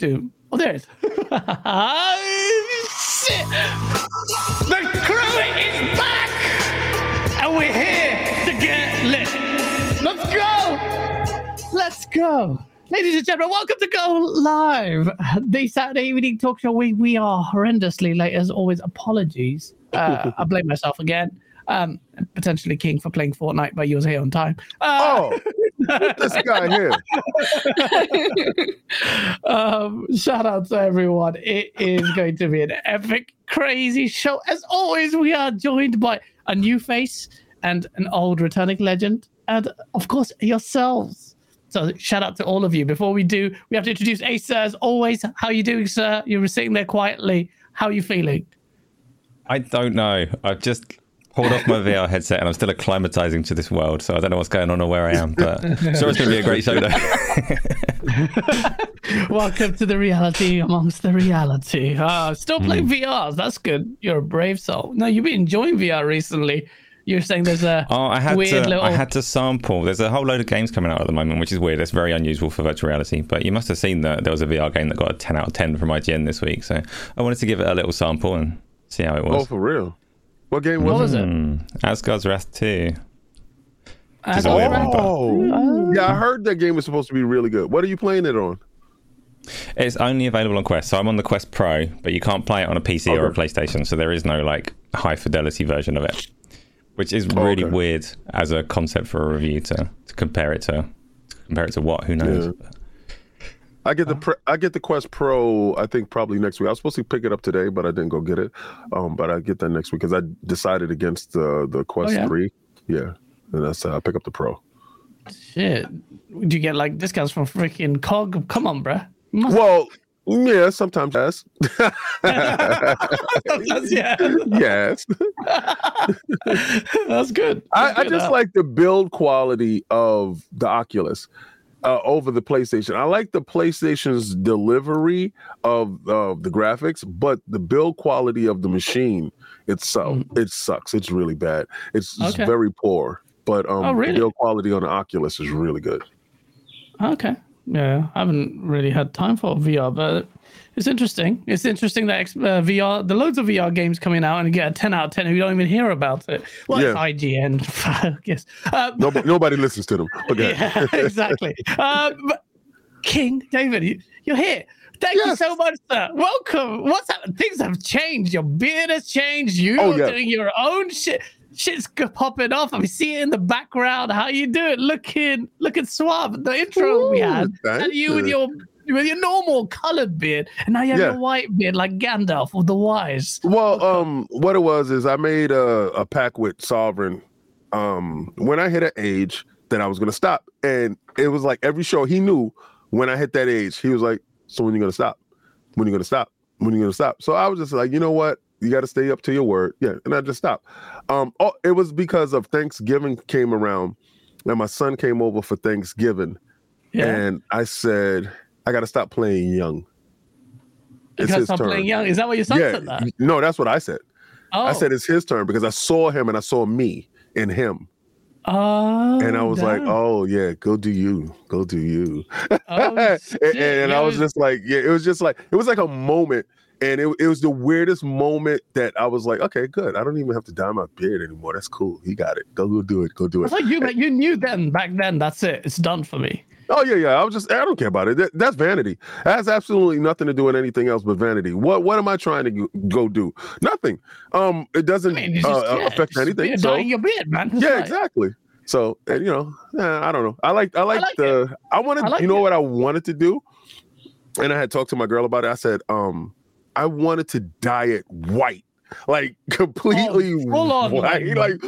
do? Oh, there it is. Shit! The crew is back! And we're here to get lit. Let's go! Let's go. Ladies and gentlemen, welcome to Go Live, the Saturday evening talk show. We, we are horrendously late, as always. Apologies. Uh, I blame myself again. Um, potentially King for playing Fortnite, but you was here on time. Uh, Oh, this guy here. um, shout out to everyone. It is going to be an epic, crazy show. As always, we are joined by a new face and an old returning legend, and of course, yourselves. So shout out to all of you. Before we do, we have to introduce Ace, sir, as always. How you doing, sir? You were sitting there quietly. How are you feeling? I don't know. I've just pulled off my VR headset and I'm still acclimatizing to this world, so I don't know what's going on or where I am. But sure, it's going to be a great show, though. Welcome to the reality amongst the reality. Ah, still playing VRs. That's good. You're a brave soul. No, you've been enjoying VR recently. You're saying there's a Oh, I had weird to. little. I had to sample. There's a whole load of games coming out at the moment, which is weird. It's very unusual for virtual reality. But you must have seen that there was a VR game that got a 10 out of 10 from IGN this week. So I wanted to give it a little sample and see how it was. Oh, for real. What game What was was it? it? Hmm. Asgard's Wrath 2. I Is it don't weird? know. Oh, yeah. I heard that game was supposed to be really good. What are you playing it on? It's only available on Quest. So I'm on the Quest Pro, but you can't play it on a PC or a PlayStation. So there is no like high fidelity version of it, which is really okay. weird as a concept for a review to, to compare it to. to compare it to what? Who knows? I get the pre- I get the Quest Pro. I think probably next week. I was supposed to pick it up today, but I didn't go get it. Um, but I get that next week because I decided against the the Quest yeah? Three. Yeah, and that's uh, I pick up the Pro. Shit. Do you get like discounts from freaking COG? Come on, bruh. You must- Well, yeah, sometimes yes, That's- yeah. yes. That's good. I, I Good, just uh, like the build quality of the Oculus uh, over the PlayStation. I like the PlayStation's delivery of uh, the graphics, but the build quality of the machine itself, it sucks. It's really bad. It's, Mm. Okay. very poor. But um, Oh, really? the build quality on the Oculus is really good. Okay. Yeah, I haven't really had time for VR, but it's interesting. It's interesting that uh, VR, the loads of VR games coming out and you get a 10 out of 10 and we don't even hear about it. Well, Yeah. it's IGN, I guess. Uh, Nobody, nobody listens to them. Okay. yeah, exactly. Uh, King, David, you, you're here. Thank you so much, sir. Welcome. What's happened? Things have changed. Your beard has changed. You Oh, are yeah. doing your own shit. Shit's popping off. I mean, see it in the background. How you do it? Looking, looking suave. The intro we had, and you with you. with your normal colored beard, and now you have Yeah. your white beard like Gandalf of the Wise. Well, um, what it was is I made a, a pact with Sovereign um when I hit an age that I was gonna stop. And it was like every show he knew when I hit that age, he was like, So when you gonna stop? When you gonna stop? When you gonna stop? So I was just like, you know what? You gotta stay up to your word. Yeah. And I just stopped. Um, oh, it was because of Thanksgiving came around and my son came over for Thanksgiving. Yeah, And I said, I gotta stop playing young. you It's his stop turn. playing young. Is that what your son Yeah. said? That. No, that's what I said. Oh, I said it's his turn because I saw him and I saw me in him. oh, and I was like, oh, yeah, go do you. Go do you. Oh, and and I was just like, yeah, it was just like, it was like a moment. And it, it was the weirdest moment that I was like, okay, good. I don't even have to dye my beard anymore. That's cool. He got it. Go, go do it. Go do it. It's it. like you, you knew then, back then. That's it. It's done for me. Oh, yeah, yeah. I was just, I don't care about it. That, that's vanity. It has absolutely nothing to do with anything else but vanity. What what am I trying to go- do? Nothing. Um, It doesn't I mean, uh, just, uh, yeah, affect anything. So. your beard, man. Yeah exactly so and, you know i don't know i like i like, the i wanted I like you know it. what i wanted to do and i had talked to my girl about it i said um i wanted to dye it white like completely Oh, on, white like,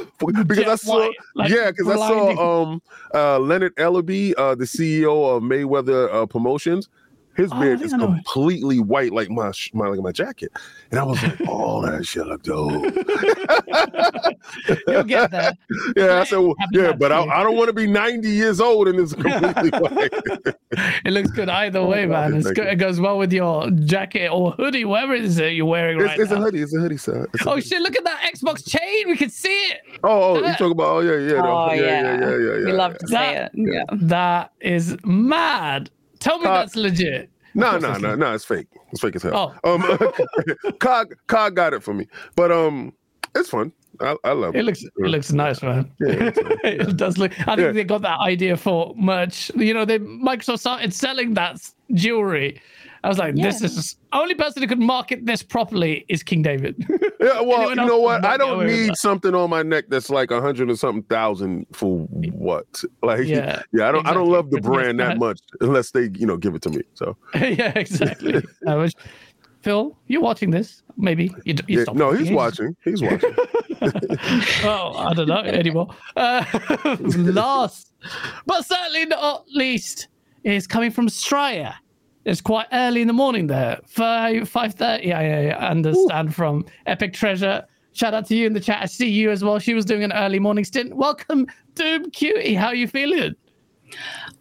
because i saw white, like yeah because i saw um uh leonard ellerbe uh the ceo of mayweather uh, promotions his Oh, beard is didn't know. completely white like my my like my jacket and i was like oh that shit look dope You'll get there. yeah, I said, well, yeah, but I. I don't want to be 90 years old and it's completely white. It looks good either Oh, way, man. It's good. you. It goes well with your jacket or hoodie, whatever it is that you're wearing It's, right it's a hoodie. It's a hoodie, sir. It's a Oh hoodie. shit! Look at that Xbox chain. We can see it. Oh, oh, you talk about, oh, yeah, yeah. Oh, yeah, yeah, yeah. yeah, yeah, yeah. we love to say That- it. Yeah. That is mad. Tell me Uh, that's legit. No, no, no, no. It's fake. It's fake as hell. Oh. Um, Cog, Cog got it for me, but um, it's fun. I, I love it. It looks it looks nice, man. Yeah, it does look. I think Yeah. they got that idea for merch. You know, they Microsoft started selling that jewelry. I was like, this Yeah. is only person who could market this properly is King David. Yeah, well, you know what? I don't need something on my neck that's like a hundred or something thousand for what? Like, Yeah, yeah, I don't, I don't love the brand that much unless they, you know, give it to me. So, yeah, exactly. I wish- Phil, you're watching this? Maybe you, d- you yeah, stopped no, he's watching. watching. He's watching. well, I don't know anymore. Uh, last, but certainly not least, is coming from Straya. It's quite early in the morning there, five five thirty. I, I understand from Epic Treasure. Shout out to you in the chat. I see you as well. She was doing an early morning stint. Welcome, Doom Cutie. How are you feeling?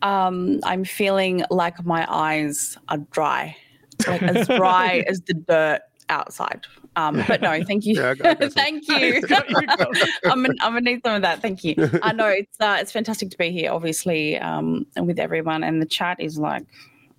Um, I'm feeling like my eyes are dry, like as dry as the dirt outside. Um, but no, thank you, Yeah, I got- I got thank you. I'm, gonna- I'm gonna need some of that. Thank you. I know it's uh, it's fantastic to be here, obviously, um, with everyone, and the chat is like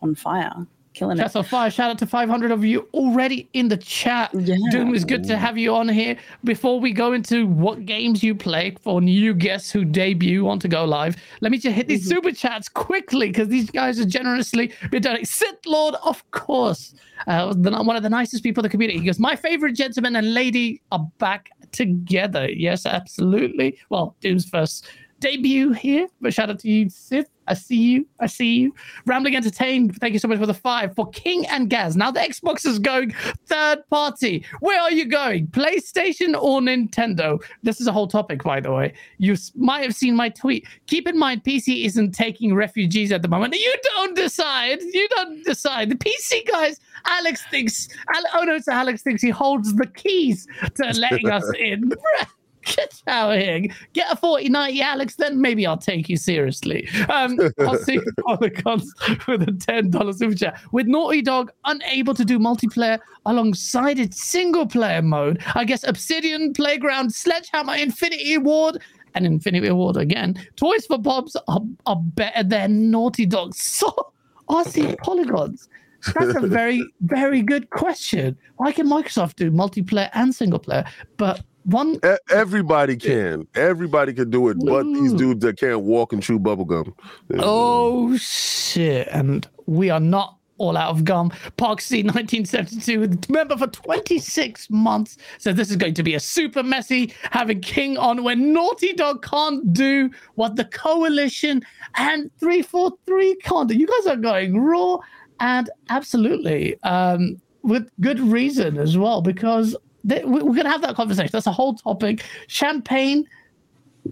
on fire, killing it. Chat's on fire. Shout out to 500 of you already in the chat. Yeah. Doom, it's good to have you on here. Before we go into what games you play for new guests who debut on to go live, let me just hit these super chats quickly because these guys are generously been doing Sith Lord, of course, uh, the, one of the nicest people in the community. He goes, My favorite gentleman and lady are back together. Yes, absolutely. Well, Doom's first debut here, but shout out to you, Sith. I see you. I see you. Rambling Entertained, thank you so much for the five. For King and Gaz, now the Xbox is going third party. Where are you going? PlayStation or Nintendo? This is a whole topic, by the way. You might have seen my tweet. Keep in mind, PC isn't taking refugees at the moment. You don't decide. You don't decide. The PC guys, Alex thinks, oh no, it's Alex thinks he holds the keys to letting us in. Get out here. Get a 4090, Alex, then maybe I'll take you seriously. Um, I'll see Polygons with a $10 super chat. With Naughty Dog unable to do multiplayer alongside its single player mode, I guess Obsidian, Playground, Sledgehammer, Infinity Ward, and Infinity Ward again. Toys for Bobs are, are better than Naughty Dog. So, RC Polygons. That's a very, very good question. Why can Microsoft do multiplayer and single player, but one E- Everybody can. Everybody can do it, but these dudes that can't walk and chew bubblegum. Oh shit! And we are not all out of gum. Park C 1972, member for 26 months, So this is going to be a super messy having King on when Naughty Dog can't do what the Coalition and 343 can't do. You guys are going raw and absolutely um, with good reason as well because they, we're going to have that conversation. That's a whole topic. Champagne.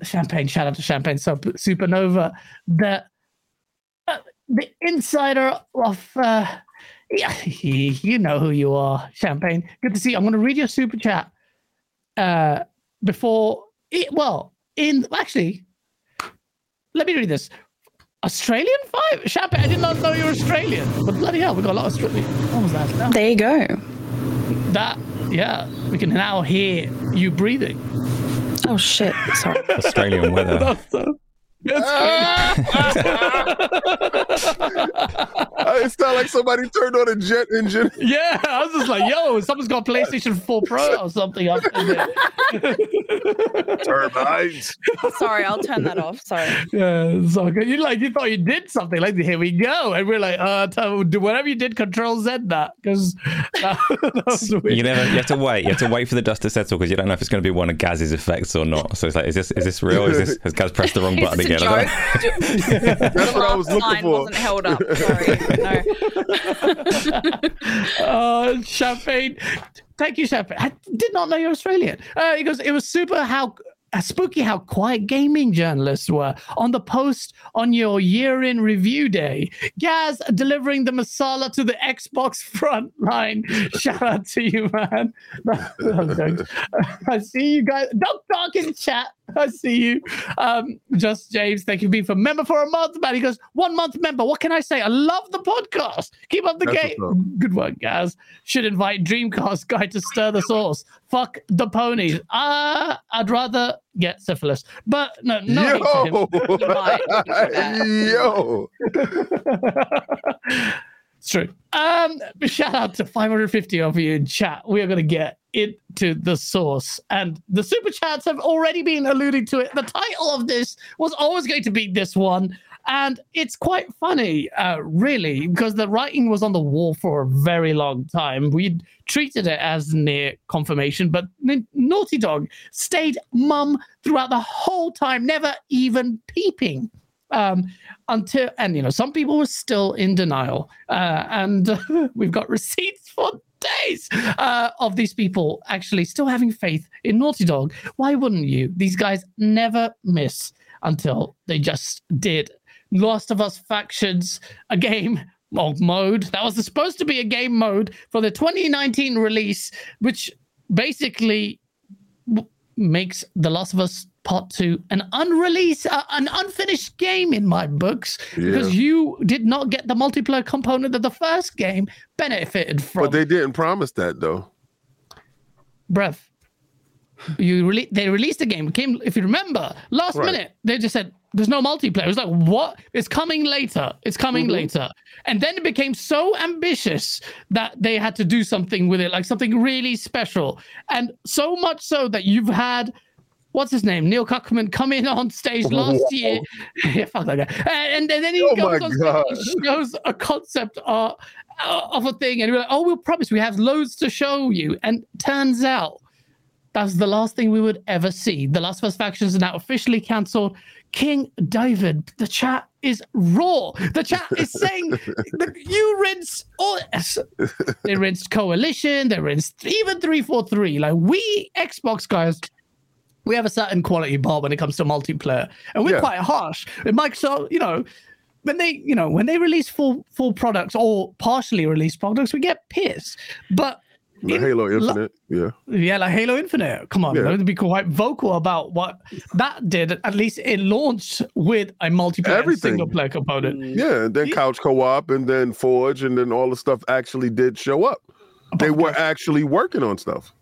Champagne. Shout out to champagne Sup- supernova. The uh, the insider of uh yeah, you know who you are champagne. Good to see you. I'm going to read your super chat uh before it, well in actually let me read this. Australian five champagne i did not know you were australian. But bloody hell we got a lot of australian. What was that, There you go. that yeah we can now hear you breathing Oh shit! Sorry. Australian weather. That's so- that's it sounded like somebody turned on a jet engine. Yeah, I was just like, yo, someone's got PlayStation 4 Pro or something up in there. Turbines. Sorry, I'll turn that off. Sorry. Yeah, it's all good. You like you thought you did something, like here we go. And we're like, uh tell, do whatever you did, control Z that. Because that, that. You never. You have to wait. You have to wait for the dust to settle because you don't know if it's going to be one of Gaz's effects or not. So it's like, is this is this real? Is this has Gaz pressed the wrong button again? I don't joke? know. That's what I was The looking line for. wasn't held up. Sorry. No. Uh, Champagne. Thank you, Champagne. I did not know you're Australian. Uh, he goes, it was super how uh, spooky how quiet gaming journalists were on the post on your year in review day. Gaz delivering the masala to the Xbox front line. Shout out to you, man. I see you guys. Don't talk in chat. I see you. Um, just James, thank you for being for member for a month, man. He goes, one month member. What can I say? I love the podcast. Keep up the That's game. what's. Good work, guys. Should invite Dreamcast guy to stir the sauce. Fuck the ponies. Uh, I'd rather get syphilis. But no, no. him. Yo, yo. It's true. Um, shout out to 550 of you in chat. We are going to get into the source, and the super chats have already been alluding to it. The title of this was always going to be this one, and it's quite funny, uh, really, because the writing was on the wall for a very long time. We treated it as near confirmation, but Naughty Dog stayed mum throughout the whole time, never even peeping um, until and you know some people were still in denial uh, and we've got receipts for days uh, of these people actually still having faith in naughty dog. Why wouldn't you? These guys never miss until they just did. Last of us factions a game mode. That was supposed to be a game mode for the 2019 release which basically w- makes the last of us part two an unreleased uh, an unfinished game in my books because you did not get the multiplayer component that the first game benefited from. But they didn't promise that though. breath you rele- they released the game. It came if you remember last Right. minute they just said there's no multiplayer. It was like what? It's coming later. It's coming Mhm. later. And then it became so ambitious that they had to do something with it like something really special. And so much so that you've had what's his name neil Cuckman come in on stage last year yeah fuck that guy and, and then he Oh goes on God. stage and shows a concept art uh, of a thing and we're like oh we'll promise we have loads to show you and turns out that's the last thing we would ever see. The Last of Us factions are now officially cancelled. King David, the chat is raw. The chat is saying that you rinse all. They rinsed Coalition. They rinsed even three four three. Like we Xbox guys, we have a certain quality bar when it comes to multiplayer, and we're Yeah. quite harsh. And Microsoft, you know, when they you know when they release full full products or partially released products, we get pissed. But The in Halo lo- Infinite, yeah. yeah, like Halo Infinite. Come on, Yeah. let's be quite vocal about what that did. At least it launched with a multiplayer Everything. single player component. Mm. Yeah, and then Yeah. couch co-op and then Forge and then all the stuff actually did show up. They were actually working on stuff.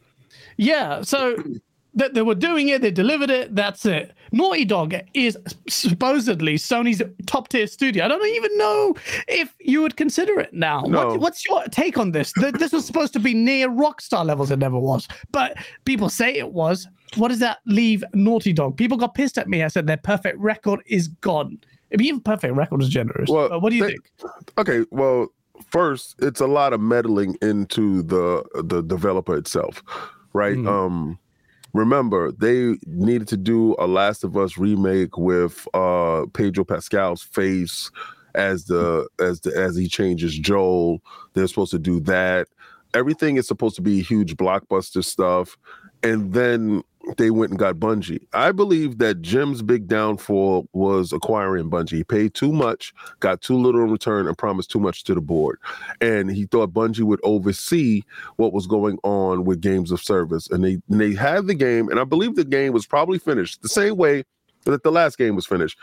Yeah, so that they were doing it, they delivered it. That's it. Naughty Dog is supposedly Sony's top tier studio. I don't even know if you would consider it now. No. What, what's your take on this? This was supposed to be near Rockstar levels. It never was, but people say it was. What does that leave Naughty Dog? People got pissed at me. I said their perfect record is gone. I mean, even perfect record is generous. Well, but what do you they- think? Okay, well, first, it's a lot of meddling into the the developer itself, right? Mhm. Um remember, they needed to do a Last of Us remake with uh Pedro Pascal's face as the as the as he changes Joel. They're supposed to do that. Everything is supposed to be huge blockbuster stuff. And then they went and got Bungie. I believe that Jim's big downfall was acquiring Bungie. He paid too much, got too little in return, and promised too much to the board. And he thought Bungie would oversee what was going on with games of service. And they and they had the game, and I believe the game was probably finished the same way that the last game was finished.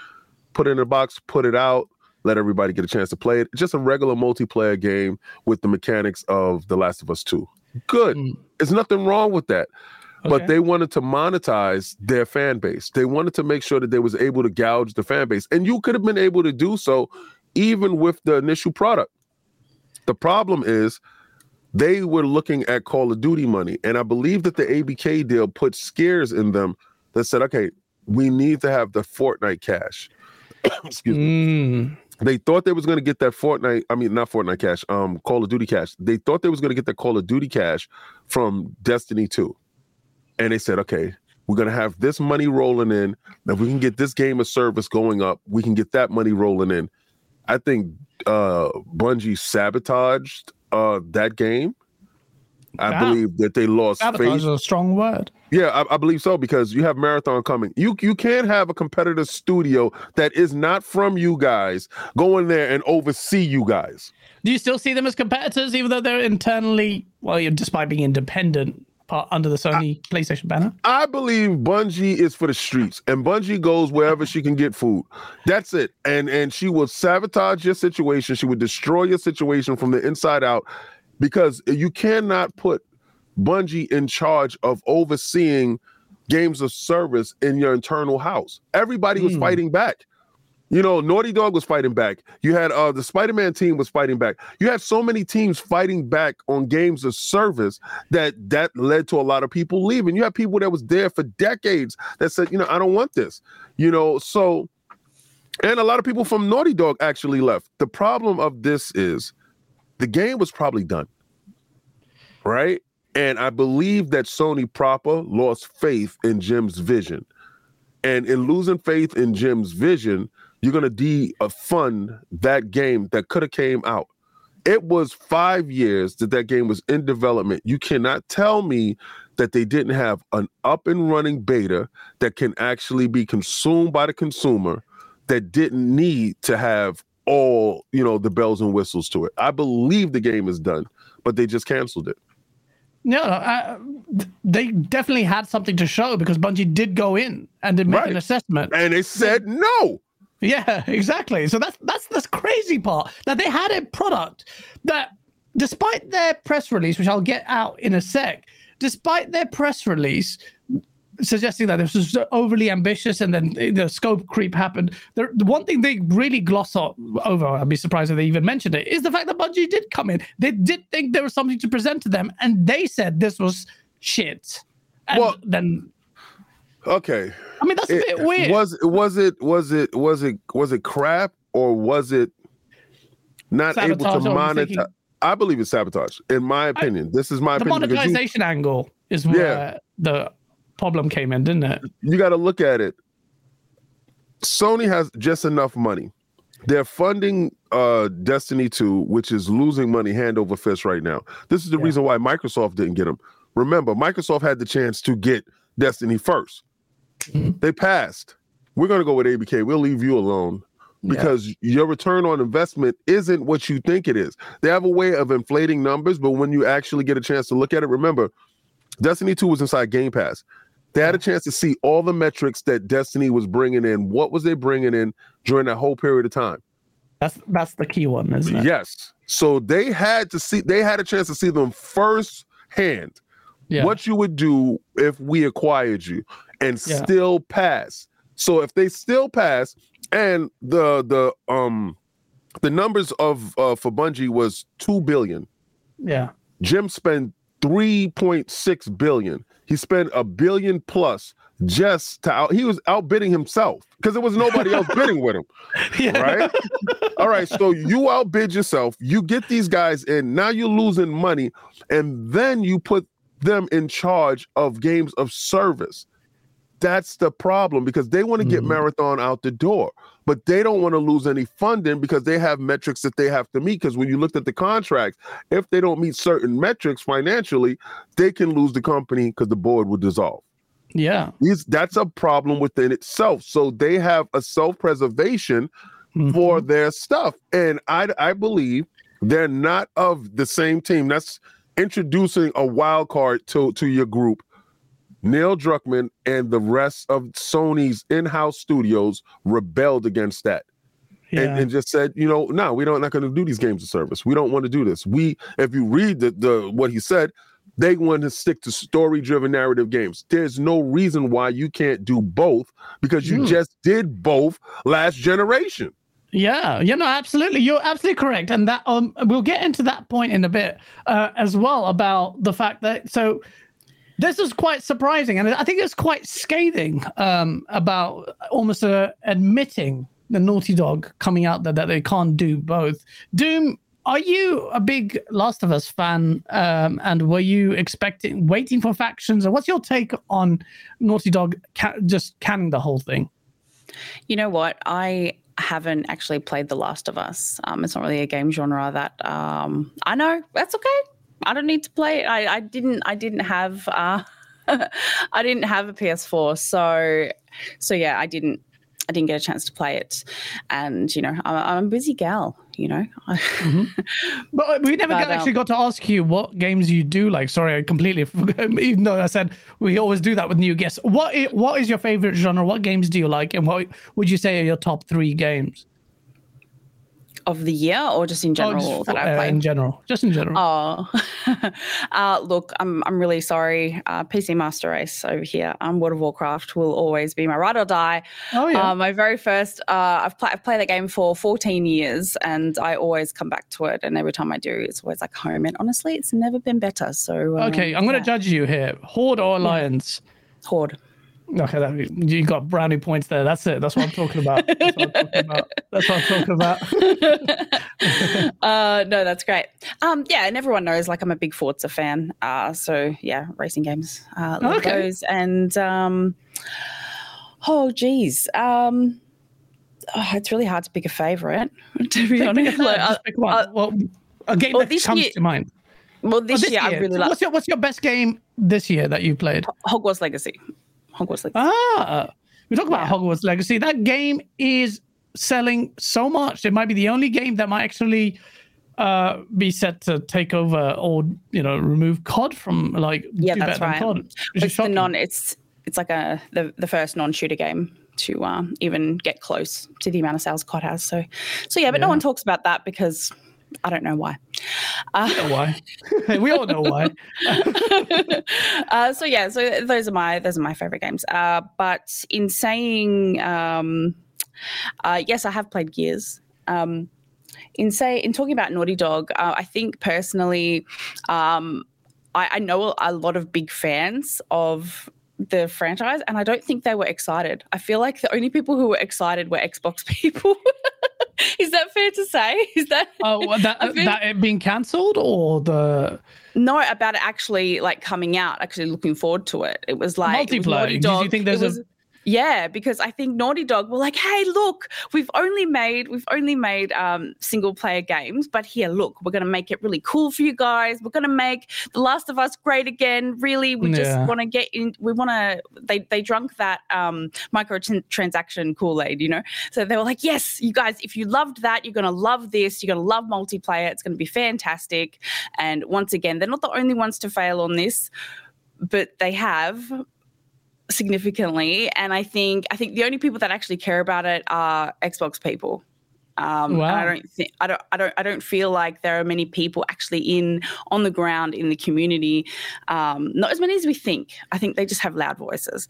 Put it in a box, put it out, let everybody get a chance to play it. Just a regular multiplayer game with the mechanics of The Last of Us 2. Good. Mm. There's nothing wrong with that but they wanted to monetize their fan base. They wanted to make sure that they was able to gouge the fan base, and you could have been able to do so even with the initial product. The problem is they were looking at Call of Duty money, and I believe that the ABK deal put scares in them that said, "Okay, we need to have the Fortnite cash." Excuse me Mm. they thought they was going to get that Fortnite. I mean, not Fortnite cash. Um, Call of Duty cash. They thought they was going to get that Call of Duty cash from Destiny Two, and they said, "Okay, we're going to have this money rolling in. If we can get this game of service going up, we can get that money rolling in." I think uh Bungie sabotaged uh that game. I Wow. believe that they lost Sabotage faith is a strong word. yeah, I, I believe so because you have Marathon coming. You you can't have a competitor studio that is not from you guys go in there and oversee you guys. Do you still see them as competitors, even though they're internally, well, you're despite being independent, part under the Sony PlayStation banner? I believe Bungie is for the streets, and Bungie goes wherever she can get food. That's it. And and she will sabotage your situation. She would destroy your situation from the inside out because you cannot put Bungie in charge of overseeing games of service in your internal house. Everybody was Hmm. fighting back. You know, Naughty Dog was fighting back. You had uh the Spider-Man team was fighting back. You had so many teams fighting back on games of service that that led to a lot of people leaving. You had people that was there for decades that said, you know, I don't want this. You know, so and a lot of people from Naughty Dog actually left. The problem of this is the game was probably done. Right? And I believe that Sony proper lost faith in Jim's vision. And in losing faith in Jim's vision, you're gonna defund that game that could have came out. It was five years that that game was in development. You cannot tell me that they didn't have an up and running beta that can actually be consumed by the consumer that didn't need to have all you know the bells and whistles to it. I believe the game is done, but they just canceled it. No, uh, they definitely had something to show because Bungie did go in and did make Right. an assessment. And they said no. Yeah, exactly. So that's that's the crazy part that they had a product that, despite their press release, which I'll get out in a sec, despite their press release suggesting that this was overly ambitious and then the scope creep happened, the, the one thing they really gloss over, I'd be surprised if they even mentioned it, is the fact that Bungie did come in. They did think there was something to present to them, and they said this was shit. And Well- then, Okay. I mean, that's a It- bit weird. Was was it was it was it was it crap or was it not able to monetize? I believe it's sabotage. In my opinion, this is my the opinion. you- monetization angle is where the problem came in, didn't it? you got to look at it. Sony has just enough money. They're funding uh, Destiny 2, which is losing money hand over fist right now. This is the reason why Microsoft didn't get them. Remember, Microsoft had the chance to get Destiny 1st They passed. We're going to go with ABK. We'll leave you alone because your return on investment isn't what you think it is. They have a way of inflating numbers, but when you actually get a chance to look at it, remember, Destiny 2 was inside Game Pass. They had a chance to see all the metrics that Destiny was bringing in. What was they bringing in during that whole period of time? That's that's the key one, isn't it? Yes. So they had to see, they had a chance to see them first hand Yeah. what you would do if we acquired you and Yeah. still pass. So if they still pass and the the um the numbers of uh for Bungie was 2 billion. Yeah. Jim spent 3.6 billion. He spent a billion plus just to out he was outbidding himself because there was nobody else bidding with him Yeah. right? All right, so you outbid yourself, you get these guys in, now you're losing money, and then you put them in charge of games of service. That's the problem because they want to get Mhm. Marathon out the door, but they don't want to lose any funding because they have metrics that they have to meet. Because when you looked at the contracts, if they don't meet certain metrics financially, they can lose the company because the board will dissolve. Yeah. These, that's a problem within itself. So they have a self-preservation Mhm. for their stuff. And I I believe they're not of the same team. That's introducing a wild card to, to your group. Neil Druckmann and the rest of Sony's in-house studios rebelled against that yeah. and, and just said, you know, no, we don't not going to do these games of service. We don't want to do this. We, if you read the, the what he said, they want to stick to story-driven narrative games. There's no reason why you can't do both because you Hmm. just did both last generation. Yeah, you know, absolutely. You're absolutely correct, and that um, we'll get into that point in a bit uh, as well about the fact that so this is quite surprising, and I think it's quite scathing um, about almost uh, admitting the Naughty Dog coming out there that they can't do both. Doom, are you a big Last of Us fan, um, and were you expecting, waiting for factions, And what's your take on Naughty Dog ca- just canning the whole thing? You know what? I haven't actually played The Last of Us. Um, it's not really a game genre that um, I know. That's okay. I don't need to play it. I, I didn't. I didn't have. Uh, I didn't have a PS4, so so yeah, I didn't. I didn't get a chance to play it, and you know, I'm, I'm a busy gal. You know, But we never But, got, um, actually got to ask you what games you do like. Sorry, I completely forgot. Even though I said we always do that with new guests. What is, what is your favorite genre? What games do you like? And what would you say are your top three games? Of the year or just in Oh, general just that I've uh, in general, just in general. Oh, uh, look, I'm I'm really sorry. Uh, PC Master Race over here. Um, World of Warcraft will always be my ride or die. oh yeah. Uh, my very first. Uh, I've played I've played that game for 14 years, and I always come back to it. And every time I do, it's always like home. And honestly, it's never been better. So um, okay, I'm gonna yeah. judge you here. Horde or Alliance? Horde. Okay, that, you got brand new points there. That's it. That's what I'm talking about. That's what I'm talking about. That's what I'm talking about. uh, no, that's great. Um, yeah, and everyone knows like I'm a big Forza fan. Uh, so yeah, racing games, uh, love Okay. those. And um, oh, geez, um, oh, it's really hard to pick a favorite. To be honest, Like, uh, pick one. uh, well, a game well, that this comes year- to mind. well, Oh, this, year, I really like what's your What's your best game this year that you played? Hogwarts Legacy. Hogwarts Legacy. Ah, we talk about Yeah. Hogwarts Legacy. That game is selling so much. It might be the only game that might actually uh, be set to take over or you know remove COD from like Yeah, that's right. COD, it's the non. It's it's like a the, the first non-shooter game to um, even get close to the amount of sales COD has. So so yeah, but no one talks about that because I don't know why. Uh, We know why. we all know why. uh, so yeah, so those are my those are my favorite games. Uh, but in saying um, uh, yes, I have played Gears. Um, in say in talking about Naughty Dog, uh, I think personally, um, I, I know a lot of big fans of the franchise, and I don't think they were excited. I feel like the only people who were excited were Xbox people. Is that fair to say? Is that Oh, well, that that it being cancelled or the No, about it actually like coming out, actually looking forward to it. It was like it was Multiplayer. Did you think It there's a- was- yeah, because I think Naughty Dog were like, "Hey, look, we've only made we've only made um, single player games, but here, look, we're going to make it really cool for you guys. We're going to make The Last of Us great again. Really, we just want to get in. We want to. They they drunk that um, microtransaction Kool Aid, you know. So they were like, "Yes, you guys, if you loved that, you're going to love this. You're going to love multiplayer. It's going to be fantastic." And once again, they're not the only ones to fail on this, but they have significantly. And I think I think the only people that actually care about it are Xbox people. Um, and I don't think I don't I don't I don't feel like there are many people actually in on the ground in the community. Um, not as many as we think. I think they just have loud voices.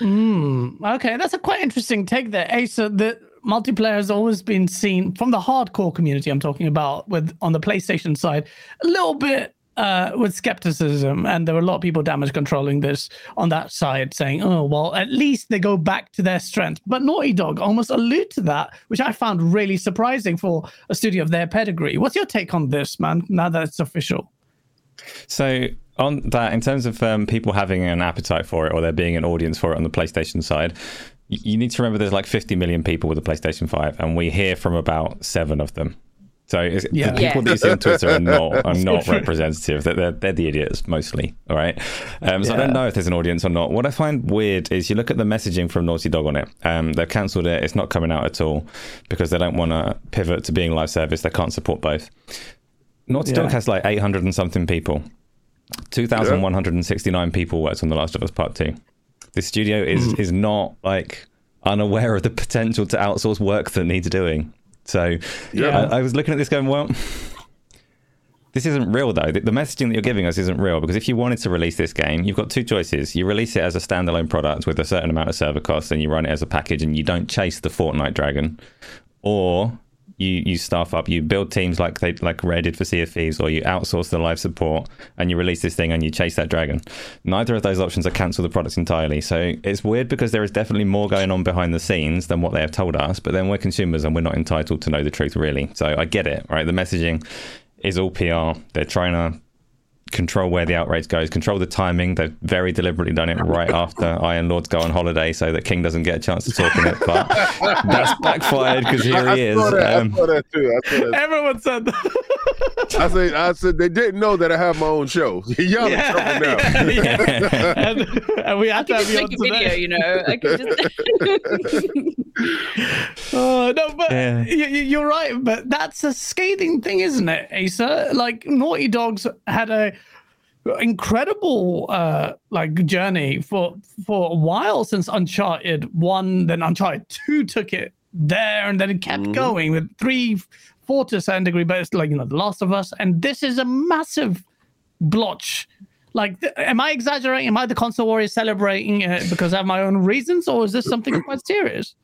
Mm, okay, that's a quite interesting take there. Asa, the multiplayer has always been seen from the hardcore community I'm talking about with on the PlayStation side, a little bit uh, with skepticism, and there were a lot of people damage controlling this on that side, saying, "Oh, well, at least they go back to their strength." But Naughty Dog almost allude to that, which I found really surprising for a studio of their pedigree. What's your take on this, man? Now that it's official. So on that, in terms of um, people having an appetite for it or there being an audience for it on the PlayStation side, you need to remember there's like 50 million people with a PlayStation 5, and we hear from about seven of them. So it's, Yeah. the people Yeah. that you see on Twitter are not are not representative. They're, they're, the idiots mostly. All right. Um, so I don't know if there's an audience or not. What I find weird is you look at the messaging from Naughty Dog on it. Um, they've cancelled it. It's not coming out at all because they don't want to pivot to being live service. They can't support both. Naughty Yeah. Dog has like 800 and something people. 2,169 people worked on The Last of Us Part 2. This studio is is not like unaware of the potential to outsource work that needs doing. So Yeah. I, I was looking at this going, well, this isn't real though. The, the messaging that you're giving us isn't real because if you wanted to release this game, you've got two choices. You release it as a standalone product with a certain amount of server costs and you run it as a package and you don't chase the Fortnite dragon. Or you, you staff up, you build teams like they like Rare did for Sea of Thieves, or you outsource the live support and you release this thing and you chase that dragon. Neither of those options are cancel the product entirely. So it's weird because there is definitely more going on behind the scenes than what they have told us, but then we're consumers and we're not entitled to know the truth really. So I get it, right? The messaging is all PR. They're trying to control where the outrage goes, control the timing. They've very deliberately done it right after Iron Lords go on holiday so that King doesn't get a chance to talk in it. But that's backfired because here I, he is. saw that. Um, I saw too. I, saw. Everyone said that. I said, I said they didn't know that I have my own show. Y'all in trouble now. yeah. and, and we I had to have you on make a video, you know. I could just Oh, no, but Yeah. y- y- you're right. But that's a scathing thing, isn't it, Asa? Like Naughty Dogs had a incredible uh like journey for for a while since Uncharted one, then Uncharted two took it there, and then it kept Mhm. going with three, four to a certain degree. But it's like you know, The Last of Us, and this is a massive blotch. Like, th- am I exaggerating? Am I the console warrior celebrating uh, because I have my own reasons, or is this something quite serious?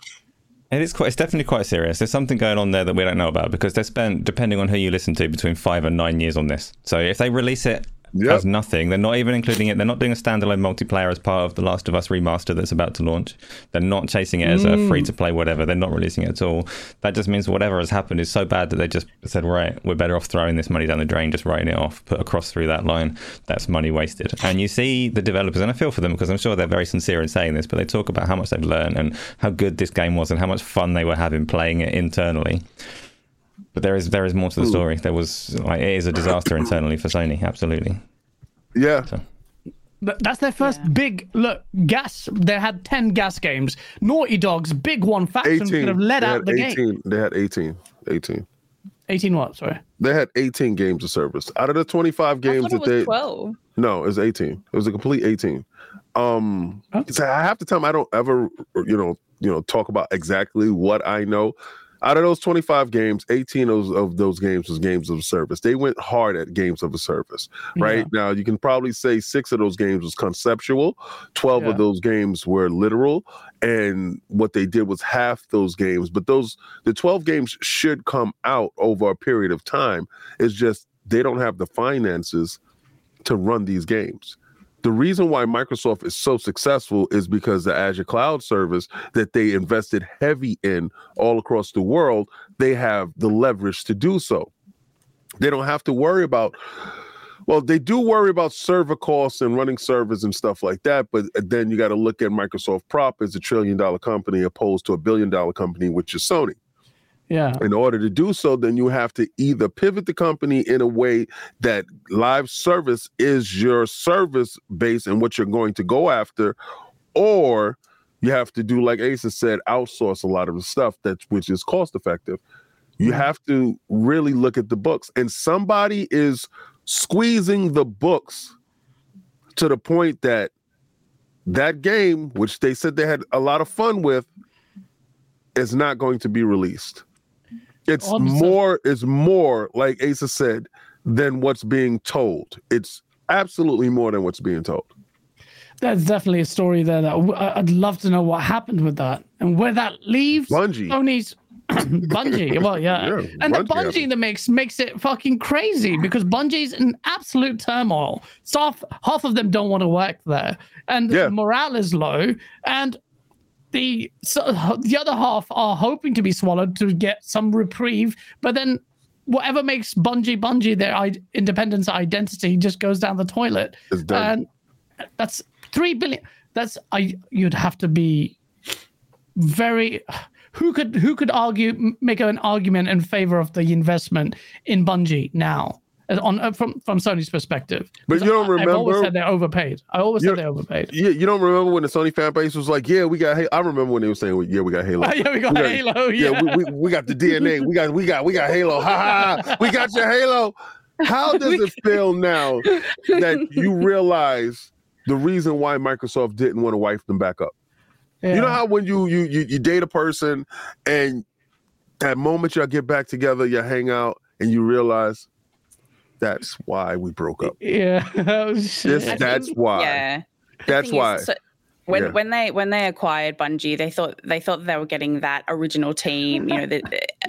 It is quite. It's definitely quite serious. There's something going on there that we don't know about because they spent, depending on who you listen to, between five and nine years on this. So if they release it Yep. as nothing, they're not even including it. They're not doing a standalone multiplayer as part of the Last of Us remaster that's about to launch. They're not chasing it as a hmm. free to play whatever. They're not releasing it at all. That just means whatever has happened is so bad that they just said, right, we're better off throwing this money down the drain, just writing it off, put a cross through that line. That's money wasted. And you see the developers, and I feel for them because I'm sure they're very sincere in saying this, but they talk about how much they've learned and how good this game was and how much fun they were having playing it internally. But there is there is more to the story. There was like, it is a disaster internally for Sony, absolutely. Yeah. So. Th- That's their first Yeah. big look. Gas. They had ten GaaS games. Naughty Dog's big one faction 18. could have let they out had the 18. game. They had 18. 18. Eighteen what? Sorry. They had 18 games of service. Out of the 25 games thought it that they 12. No, it was 18. It was a complete 18. Um Huh? so I have to tell them I don't ever you know, you know, talk about exactly what I know. Out of those 25 games, 18 of, of those games was games of service. They went hard at games of a service, right? Yeah. Now you can probably say six of those games was conceptual, 12 Yeah. of those games were literal, and what they did was half those games. But those the 12 games should come out over a period of time. It's just they don't have the finances to run these games. The reason why Microsoft is so successful is because the Azure cloud service that they invested heavy in all across the world, they have the leverage to do so. They don't have to worry about well, they do worry about server costs and running servers and stuff like that, but uh, then you got to look at Microsoft prop as a trillion dollar company opposed to a billion dollar company, which is Sony Yeah. in order to do so, then you have to either pivot the company in a way that live service is your service base and what you're going to go after, or you have to do like Asa said, outsource a lot of the stuff that's which is cost effective. You have to really look at the books, and somebody is squeezing the books to the point that that game, which they said they had a lot of fun with, is not going to be released. It's more, it's more like Asa said than what's being told. It's absolutely more than what's being told. That's definitely a story there that I'd love to know what happened with that and where that leaves Bungie. Sony's Bungie. Well, yeah, Yeah, and the Bungie Bungie happened. in the mix makes it fucking crazy because Bungie's in absolute turmoil. Staff, half of them don't want to work there, and Yeah. morale is low, and the so, the other half are hoping to be swallowed to get some reprieve, but then. Whatever makes Bungie Bungie their I- independence identity just goes down the toilet. It's done. And that's three billion. That's I. You'd have to be very. Who could who could argue make an argument in favor of the investment in Bungie now? On uh, from from Sony's perspective, But you don't I- I've always remember- said they're overpaid. I always said they're overpaid. Yeah, you don't remember when the Sony fan base was like, "Yeah, we got." Halo. I remember when they were saying, "Yeah, we got Halo." yeah, we got We got- Halo. yeah, Yeah, we, we, we got the DNA. We got we got we got Halo. Ha ha! We got your Halo. How does it feel now that you realize the reason why Microsoft didn't want to wipe them back up? You know how when you you you, you date a person and that moment y'all get back together, you hang out, and you realize that's why we broke up. Yeah. Oh, shit. This, that's why. Yeah. That's thing is, why. so when Yeah. when they when they acquired Bungie, they thought they thought they were getting that original team, you know, that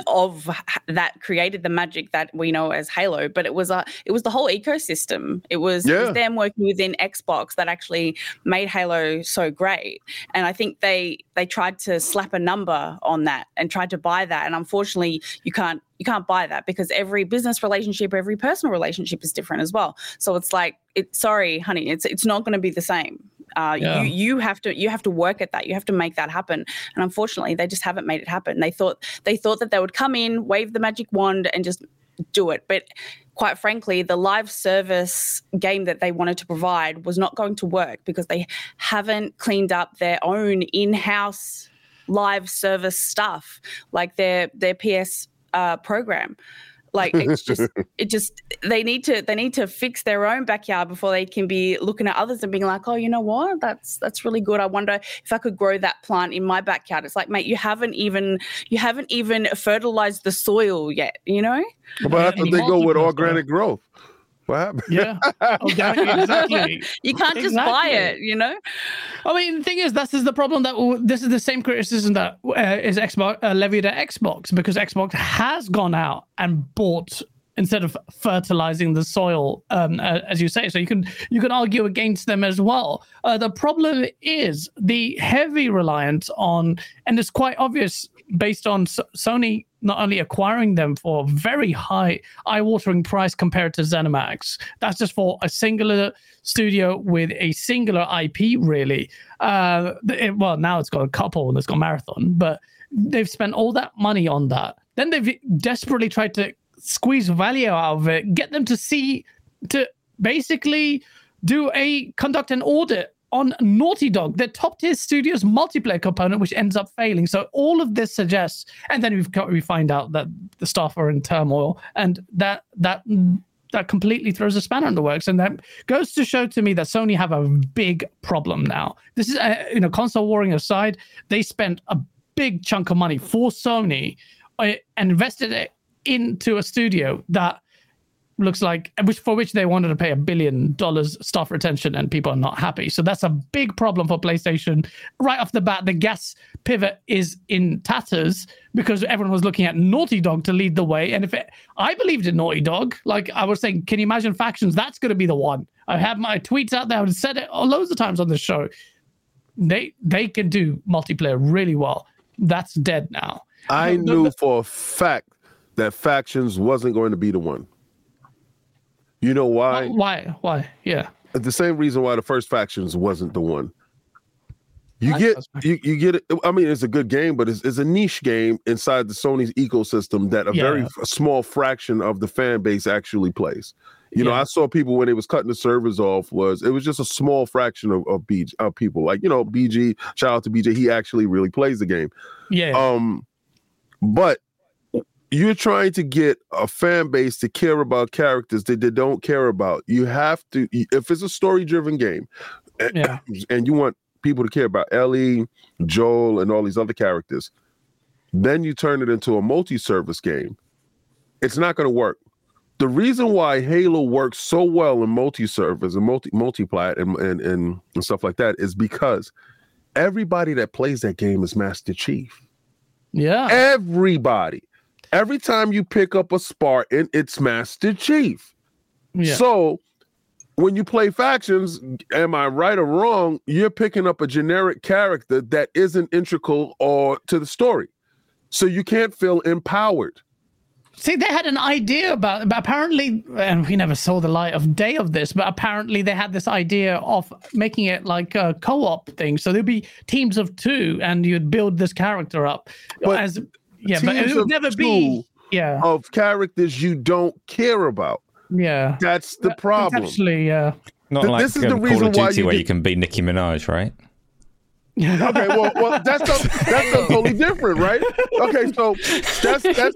of that created the magic that we know as Halo. But it was a it was the whole ecosystem. It was, it was them working within Xbox that actually made Halo so great. And I think they they tried to slap a number on that and tried to buy that. And unfortunately, you can't you can't buy that because every business relationship, every personal relationship is different as well. So it's like, it, sorry, honey, it's it's not going to be the same. Uh, Yeah. You you have to you have to work at that. You have to make that happen. And unfortunately, they just haven't made it happen. They thought they thought that they would come in, wave the magic wand, and just do it. But quite frankly, the live service game that they wanted to provide was not going to work because they haven't cleaned up their own in-house live service stuff, like their their PS uh, program. Like it's just it just they need to they need to fix their own backyard before they can be looking at others and being like, oh, you know what? That's that's really good. I wonder if I could grow that plant in my backyard. It's like, mate, you haven't even you haven't even fertilized the soil yet. You know? But I thought they go with multiple organic growth. What happened? Yeah, organic, exactly. You can't just buy it. You know? I mean, the thing is, this is the problem that w- this is the same criticism that uh, is Xbox uh, levied at Xbox because Xbox has gone out and bought instead of fertilizing the soil, um, uh, as you say. So you can you can argue against them as well. Uh, the problem is the heavy reliance on, and it's quite obvious based on S- Sony not only acquiring them for very high eye-watering price compared to ZeniMax. That's just for a singular studio with a singular IP, really. Uh, it- well, now it's got a couple and it's got Marathon, but they've spent all that money on that. Then they've desperately tried to squeeze value out of it, get them to see, to basically do a conduct an audit on Naughty Dog, the top tier studio's multiplayer component, which ends up failing. So all of this suggests, and then we've got we find out that the staff are in turmoil, and that that that completely throws a spanner in the works, and that goes to show to me that Sony have a big problem now. This is uh, you know console warring aside, they spent a big chunk of money for Sony uh, and invested it into a studio that looks like which for which they wanted to pay a billion dollars staff retention and people are not happy. So that's a big problem for playstation. Right off the bat the GaaS pivot is in tatters because everyone was looking at naughty dog to lead the way. And if it, i believed in naughty dog. Like i was saying can you imagine factions? That's going to be the one. I have my tweets out there. I've said it loads of times on the show. They they can do multiplayer really well. That's dead now. I knew for a fact that factions wasn't going to be the one. You know why? why why yeah the same reason why the first factions wasn't the one. You get you, you get it. I mean, it's a good game, but it's, it's a niche game inside the Sony's ecosystem that a very Yeah. f- small fraction of the fan base actually plays. You know, I saw people when it was cutting the servers off was it was just a small fraction of of, BG, of people. Like you know, BG. Shout out to BJ. He actually really plays the game. yeah Um, but you're trying to get a fan base to care about characters that they don't care about. You have to, if it's a story driven game, eh, yeah and you want people to care about Ellie, Joel, and all these other characters, then you turn it into a multi service game. It's not going to work. The reason why Halo works so well in multi service and multi multiplat and, and, and, and stuff like that is because everybody that plays that game is Master Chief. yeah Everybody. Every time you pick up a Spartan, it's Master Chief. yeah So when you play factions, am I right or wrong? You're picking up a generic character that isn't integral or to the story. So you can't feel empowered. See, they had an idea about, but apparently, and we never saw the light of day of this, but apparently they had this idea of making it like a co-op thing. So there'd be teams of two, and you'd build this character up But as yeah, but it would never be yeah, Of characters you don't care about. yeah. That's the problem. Actually, yeah. Not Th- like this is um, the Call reason of why Duty you where get- you can be Nicki Minaj, right? Okay, well, well, that's some- that's something totally different, right? Okay, so that's that's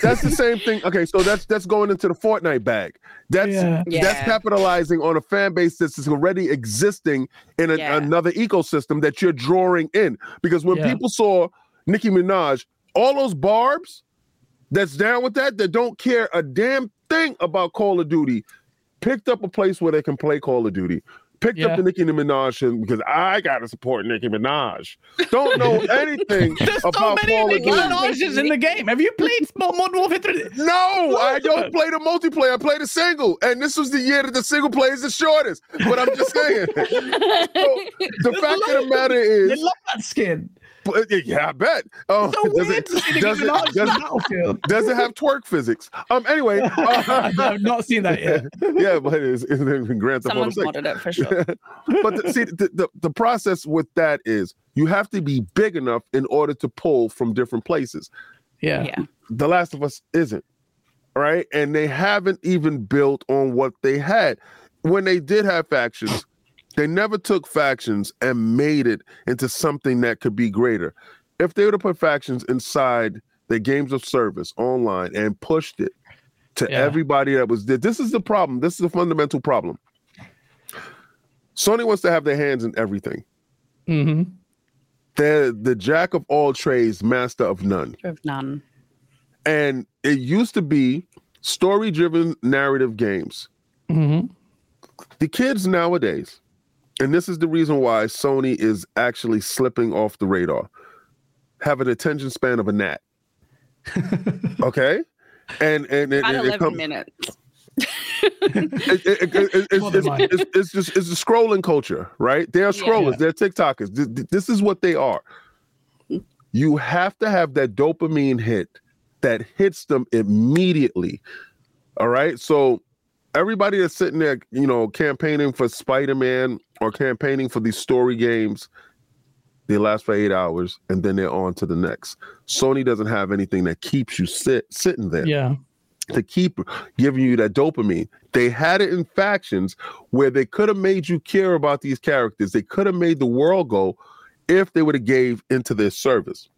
that's the same thing. Okay, so that's that's going into the Fortnite bag. That's Yeah. that's Yeah. capitalizing on a fan base that's already existing in a, Yeah. another ecosystem that you're drawing in. Because when Yeah. people saw Nicki Minaj, all those barbs that's down with that, that don't care a damn thing about Call of Duty, picked up a place where they can play Call of Duty. Picked Yeah. up the Nicki Minaj because I gotta support Nicki Minaj. Don't know anything There's so about many Call of Nicki Duty. Minaj's in the game. Have you played Modern Warfare 3? No, I don't play the multiplayer. I play the single, and this was the year that the single play is the shortest. But I'm just saying. So, the fact of the matter is, you love that skin. But- yeah, I bet. Um, So does, it, to see Nicki does, it, Minaj in the does, battlefield. does it have twerk physics? Um. Anyway, uh, I've not seen that yet. yeah, but it's, it's in Grand Theft Auto Someone's 6. modded it for sure. but the, see, the, the, the process with that is you have to be big enough in order to pull from different places. Yeah. Yeah. The Last of Us isn't, right? And they haven't even built on what they had. When they did have factions, they never took factions and made it into something that could be greater. If they would have put factions inside the games of service online and pushed it, to Yeah. everybody that was there. This is the problem. This is the fundamental problem. Sony wants to have their hands in everything. hmm They're the jack of all trades, master of none. Of none. And it used to be story driven narrative games. hmm The kids nowadays, and this is the reason why Sony is actually slipping off the radar, have an attention span of a gnat. okay? And and, and, About and it 11 comes- minutes. it- it- it- it- it's, it's, it's, it's just it's a scrolling culture, right? They are Yeah. scrollers, they're TikTokers. Th- th- This is what they are. You have to have that dopamine hit that hits them immediately. All right. So everybody that's sitting there, you know, campaigning for Spider-Man or campaigning for these story games, they last for eight hours and then they're on to the next. Sony doesn't have anything that keeps you sit sitting there Yeah. to keep giving you that dopamine. They had it in factions where they could have made you care about these characters. They could have made the world go if they would have gave into their service.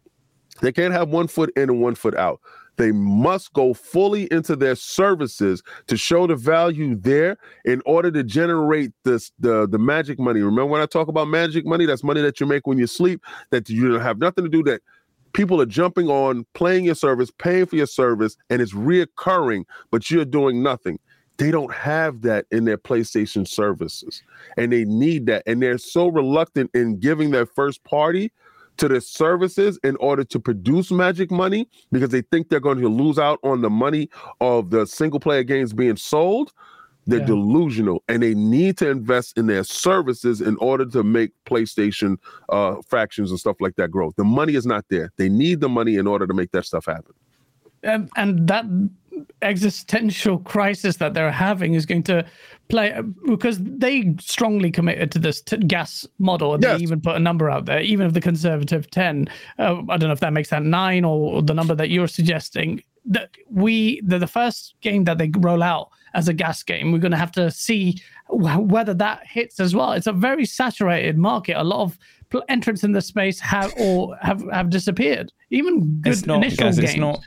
They can't have one foot in and one foot out. They must go fully into their services to show the value there in order to generate this the the magic money. Remember when I talk about magic money? That's money that you make when you sleep that you don't have nothing to do that people are jumping on, playing your service, paying for your service, and it's reoccurring, but you're doing nothing. They don't have that in their PlayStation services, and they need that. And they're so reluctant in giving their first party to their services in order to produce magic money because they think they're going to lose out on the money of the single player games being sold. They're Yeah. delusional and they need to invest in their services in order to make PlayStation uh, factions and stuff like that grow. The money is not there. They need the money in order to make that stuff happen. And, and that existential crisis that they're having is going to play because they strongly committed to this t- GaaS model. And Yes. they even put a number out there even if the conservative 10 uh, i don't know if that makes that 9 or the number that you're suggesting that we the, the first game that they roll out as a GaaS game we're going to have to see wh- whether that hits as well. It's a very saturated market. A lot of pl- entrants in the space have or have have disappeared. Even good it's not initial guys, games. it's not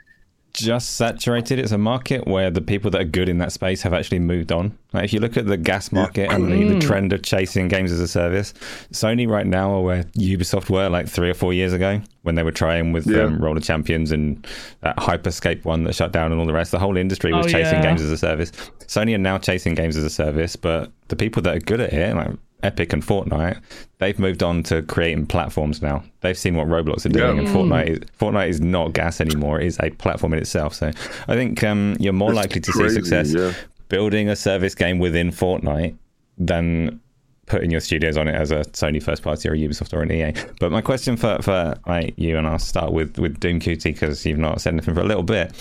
just saturated. It's a market where the people that are good in that space have actually moved on. Like if you look at the GaaS market and the, the trend of chasing games as a service sony right now are where ubisoft were like three or four years ago when they were trying with Yeah. um, roller champions and that hyperscape one that shut down and all the rest. The whole industry was Oh, chasing yeah. games as a service. Sony are now chasing games as a service but the people that are good at it like Epic and Fortnite, they've moved on to creating platforms now. They've seen what Roblox are doing, Yeah. and Fortnite is Fortnite is not GaaS anymore. It is a platform in itself. So I think um, you're more It's likely to crazy, see success yeah. building a service game within Fortnite than putting your studios on it as a Sony first party or a Ubisoft or an EA. But my question for for like you, and I'll start with with Doomcutie because you've not said anything for a little bit.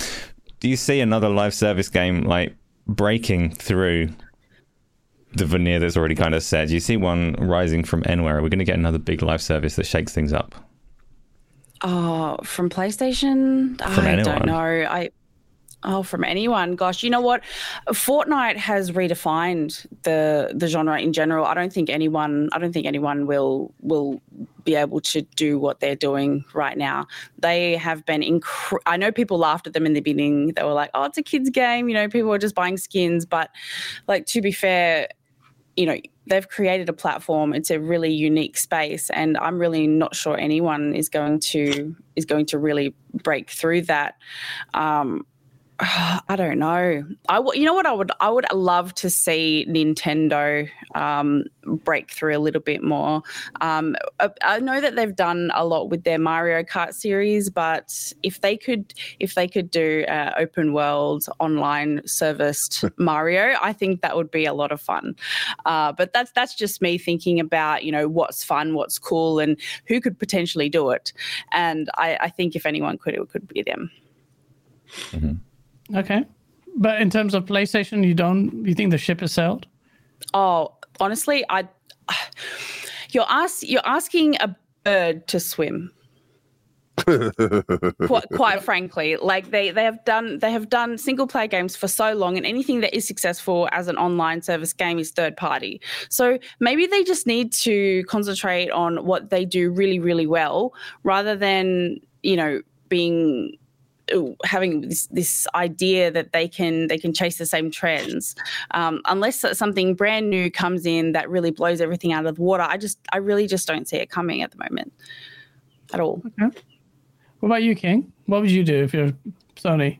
Do you see another live service game like breaking through? The veneer that's already kind of set. You see one rising from anywhere? Are we going to get another big live service that shakes things up? Oh, from PlayStation? From I anyone. don't know. I oh, from anyone. Gosh, you know what? Fortnite has redefined the the genre in general. I don't think anyone. I don't think anyone will will be able to do what they're doing right now. They have been. Inc- I know people laughed at them in the beginning. They were like, "Oh, it's a kids' game." You know, people are just buying skins. But like to be fair, you know they've created a platform. It's a really unique space and i'm really not sure anyone is going to is going to really break through that. Um I don't know. I w- you know what I would I would love to see Nintendo um, break through a little bit more. Um, I, I know that they've done a lot with their Mario Kart series, but if they could if they could do uh, open world online serviced Mario, I think that would be a lot of fun. Uh, but that's that's just me thinking about you know what's fun, what's cool, and who could potentially do it. And I, I think if anyone could, it could be them. Okay. But in terms of PlayStation, you don't you think the ship has sailed? Oh, honestly, I you're ask, you're asking a bird to swim. quite, quite frankly, like they they have done they have done single player games for so long, and anything that is successful as an online service game is third party. So maybe they just need to concentrate on what they do really really well, rather than you know being having this, this idea that they can they can chase the same trends. Um, unless something brand new comes in that really blows everything out of the water i just i really just don't see it coming at the moment at all. Okay. what about you king? What would you do if you're sony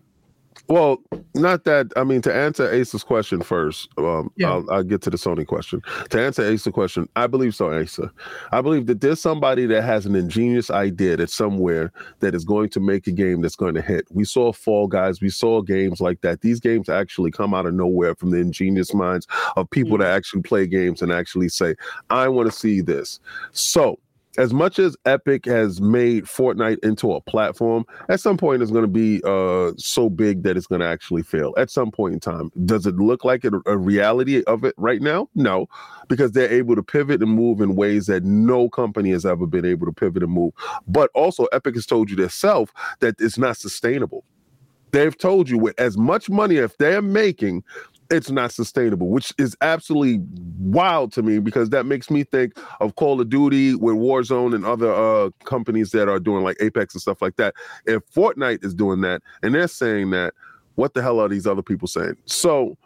well, not that. I mean, to answer Ace's question first, um, yeah. I'll, I'll, get to the Sony question. To answer Ace's question, I believe so, Asa. I believe that there's somebody that has an ingenious idea that's somewhere that is going to make a game that's going to hit. We saw Fall Guys, we saw games like that. These games actually come out of nowhere from the ingenious minds of people mm-hmm. that actually play games and actually say, I want to see this. So, as much as Epic has made Fortnite into a platform, at some point it's going to be uh, so big that it's going to actually fail. At some point in time, does it look like a, a reality of it right now? No, because they're able to pivot and move in ways that no company has ever been able to pivot and move. But also, Epic has told you themselves that it's not sustainable. They've told you with as much money if they're making, it's not sustainable, which is absolutely wild to me because that makes me think of Call of Duty with Warzone and other uh, companies that are doing like Apex and stuff like that. If Fortnite is doing that and they're saying that, what the hell are these other people saying? So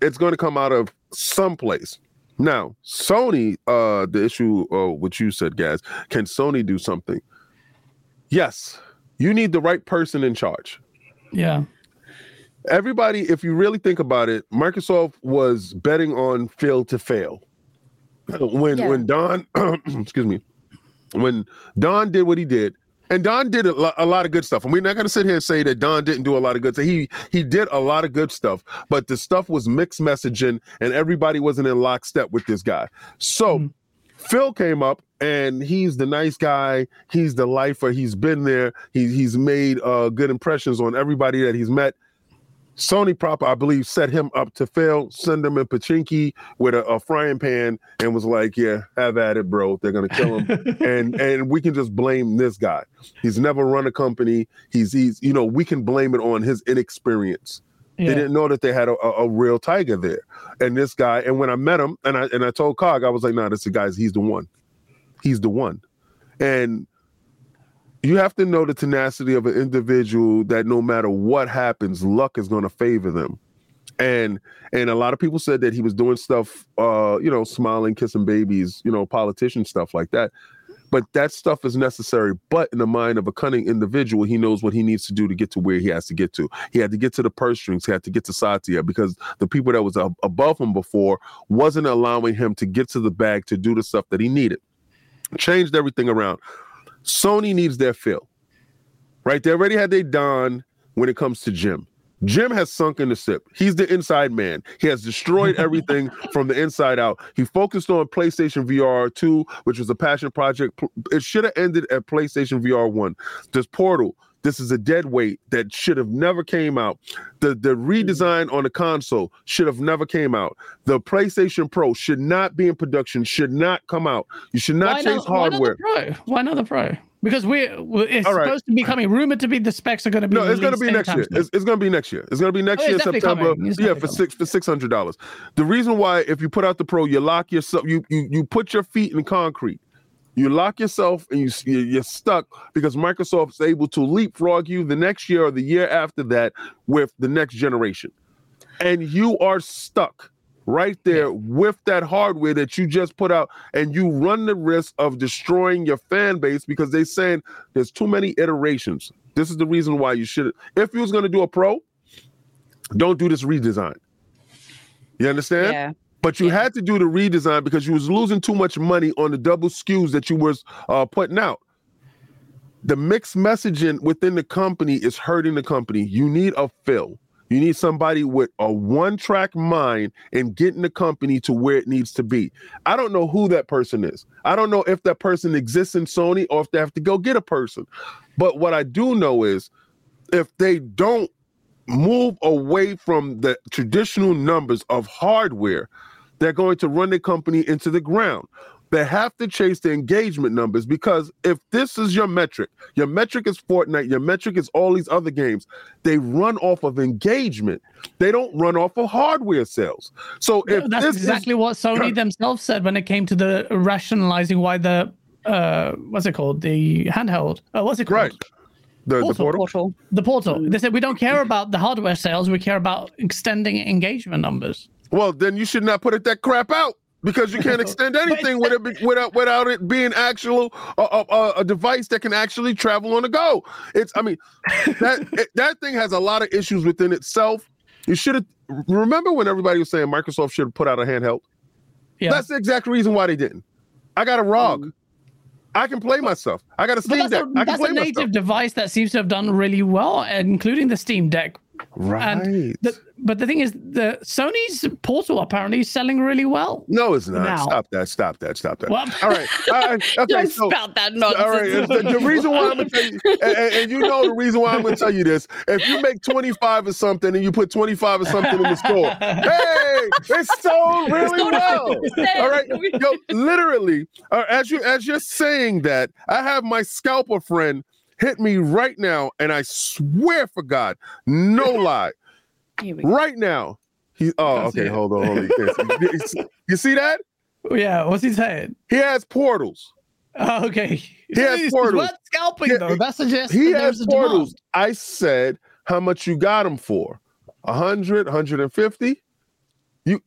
it's going to come out of someplace. Now, Sony, uh, the issue, uh, what you said, guys, can Sony do something? Yes, you need the right person in charge. Yeah everybody, if you really think about it, Microsoft was betting on fail to fail. When yeah. when Don, excuse me, when Don did what he did, and Don did a, lo- a lot of good stuff. And we're not going to sit here and say that Don didn't do a lot of good stuff. He he did a lot of good stuff, but the stuff was mixed messaging, and everybody wasn't in lockstep with this guy. So. Mm-hmm. Phil came up and he's the nice guy. He's the lifer. He's been there. He, he's made uh, good impressions on everybody that he's met. Sony proper, I believe, set him up to fail, send him in Pachinki with a, a, frying pan, and was like, "Yeah, have at it, bro. They're gonna kill him, and and we can just blame this guy. He's never run a company. He's he's you know we can blame it on his inexperience. Yeah. They didn't know that they had a, a, a, real tiger there, and this guy. And when I met him, and I and I told Cog, I was like, "Nah, this the guy's. He's the one. He's the one." And you have to know the tenacity of an individual that no matter what happens, luck is going to favor them. And and a lot of people said that he was doing stuff, uh, you know, smiling, kissing babies, you know, politician stuff like that. But that stuff is necessary. But in the mind of a cunning individual, he knows what he needs to do to get to where he has to get to. He had to get to the purse strings. He had to get to Satya because the people that was above him before wasn't allowing him to get to the bag to do the stuff that he needed. Changed everything around. Sony needs their Phil, right? They already had their Don when it comes to Jim. Jim has sunk in the ship. He's the inside man. He has destroyed everything from the inside out. He focused on PlayStation VR 2, which was a passion project. It should have ended at PlayStation VR 1. This Portal, this is a dead weight that should have never came out. The the hmm. redesign on the console should have never came out. The PlayStation Pro should not be in production. Should not come out. You should not why change not, hardware. Why not the Pro? Why not the Pro? Because we it's right. supposed to be coming. Rumored to be the specs are going to be. No, it's going to be next year. It's, it's going to be next year. It's going to be next oh, year September. Yeah, for six for six hundred dollars. The reason why, if you put out the Pro, you lock yourself. You you you put your feet in concrete. You lock yourself and you you're stuck because Microsoft is able to leapfrog you the next year or the year after that with the next generation, and you are stuck right there with that hardware that you just put out, and you run the risk of destroying your fan base because they're saying there's too many iterations. This is the reason why you should. If you was going to do a pro, don't do this redesign. You understand? But you yeah. had to do the redesign because you was losing too much money on the double SKUs that you was uh, putting out. The mixed messaging within the company is hurting the company. You need a Phil. You need somebody with a one track mind and getting the company to where it needs to be. I don't know who that person is. I don't know if that person exists in Sony or if they have to go get a person. But what I do know is if they don't move away from the traditional numbers of hardware, they're going to run the company into the ground. They have to chase the engagement numbers because if this is your metric, your metric is Fortnite, your metric is all these other games, they run off of engagement. They don't run off of hardware sales. So if that's exactly is, what Sony themselves said when it came to the rationalizing why the uh what's it called? The handheld. Uh, what's it called? Right. The, the Portal. portal. Portal. The portal. They said we don't care about the hardware sales. We care about extending engagement numbers. Well, then you should not put it that crap out because you can't extend anything with it be- without without it being actual a, a, a device that can actually travel on the go. It's I mean that it, that thing has a lot of issues within itself. You should have remember when everybody was saying Microsoft should have put out a handheld. Yeah. That's the exact reason why they didn't. I got a um, ROG. I can play myself. I got a Steam that's Deck. a, I can that's play a native device that seems to have done really well, including the Steam Deck. Right. The, but the thing is, the Sony's Portal apparently is selling really well. no, it's not. Now. Stop that. Stop that. Stop that. What? All right. All right. Okay. Don't So, spout that All nonsense. right. The, the reason why I'm gonna tell you, and, and- you know the reason why I'm gonna tell you this. If you make 25 or something and you put 25 or something in the store, hey, it's sold really well. All right. Yo, literally, uh, as you as you're saying that, I have my scalper friend hit me right now, and I swear for God, no lie, Here we go. right now. He, oh, okay, hold on, hold on. You, see- you see- that? Oh, yeah, what's he saying? He has portals. Oh, okay. He has It's portals. worth scalping Yeah, though. That suggests He that has a demand. portals. I said how much you got him for. 100, 150. You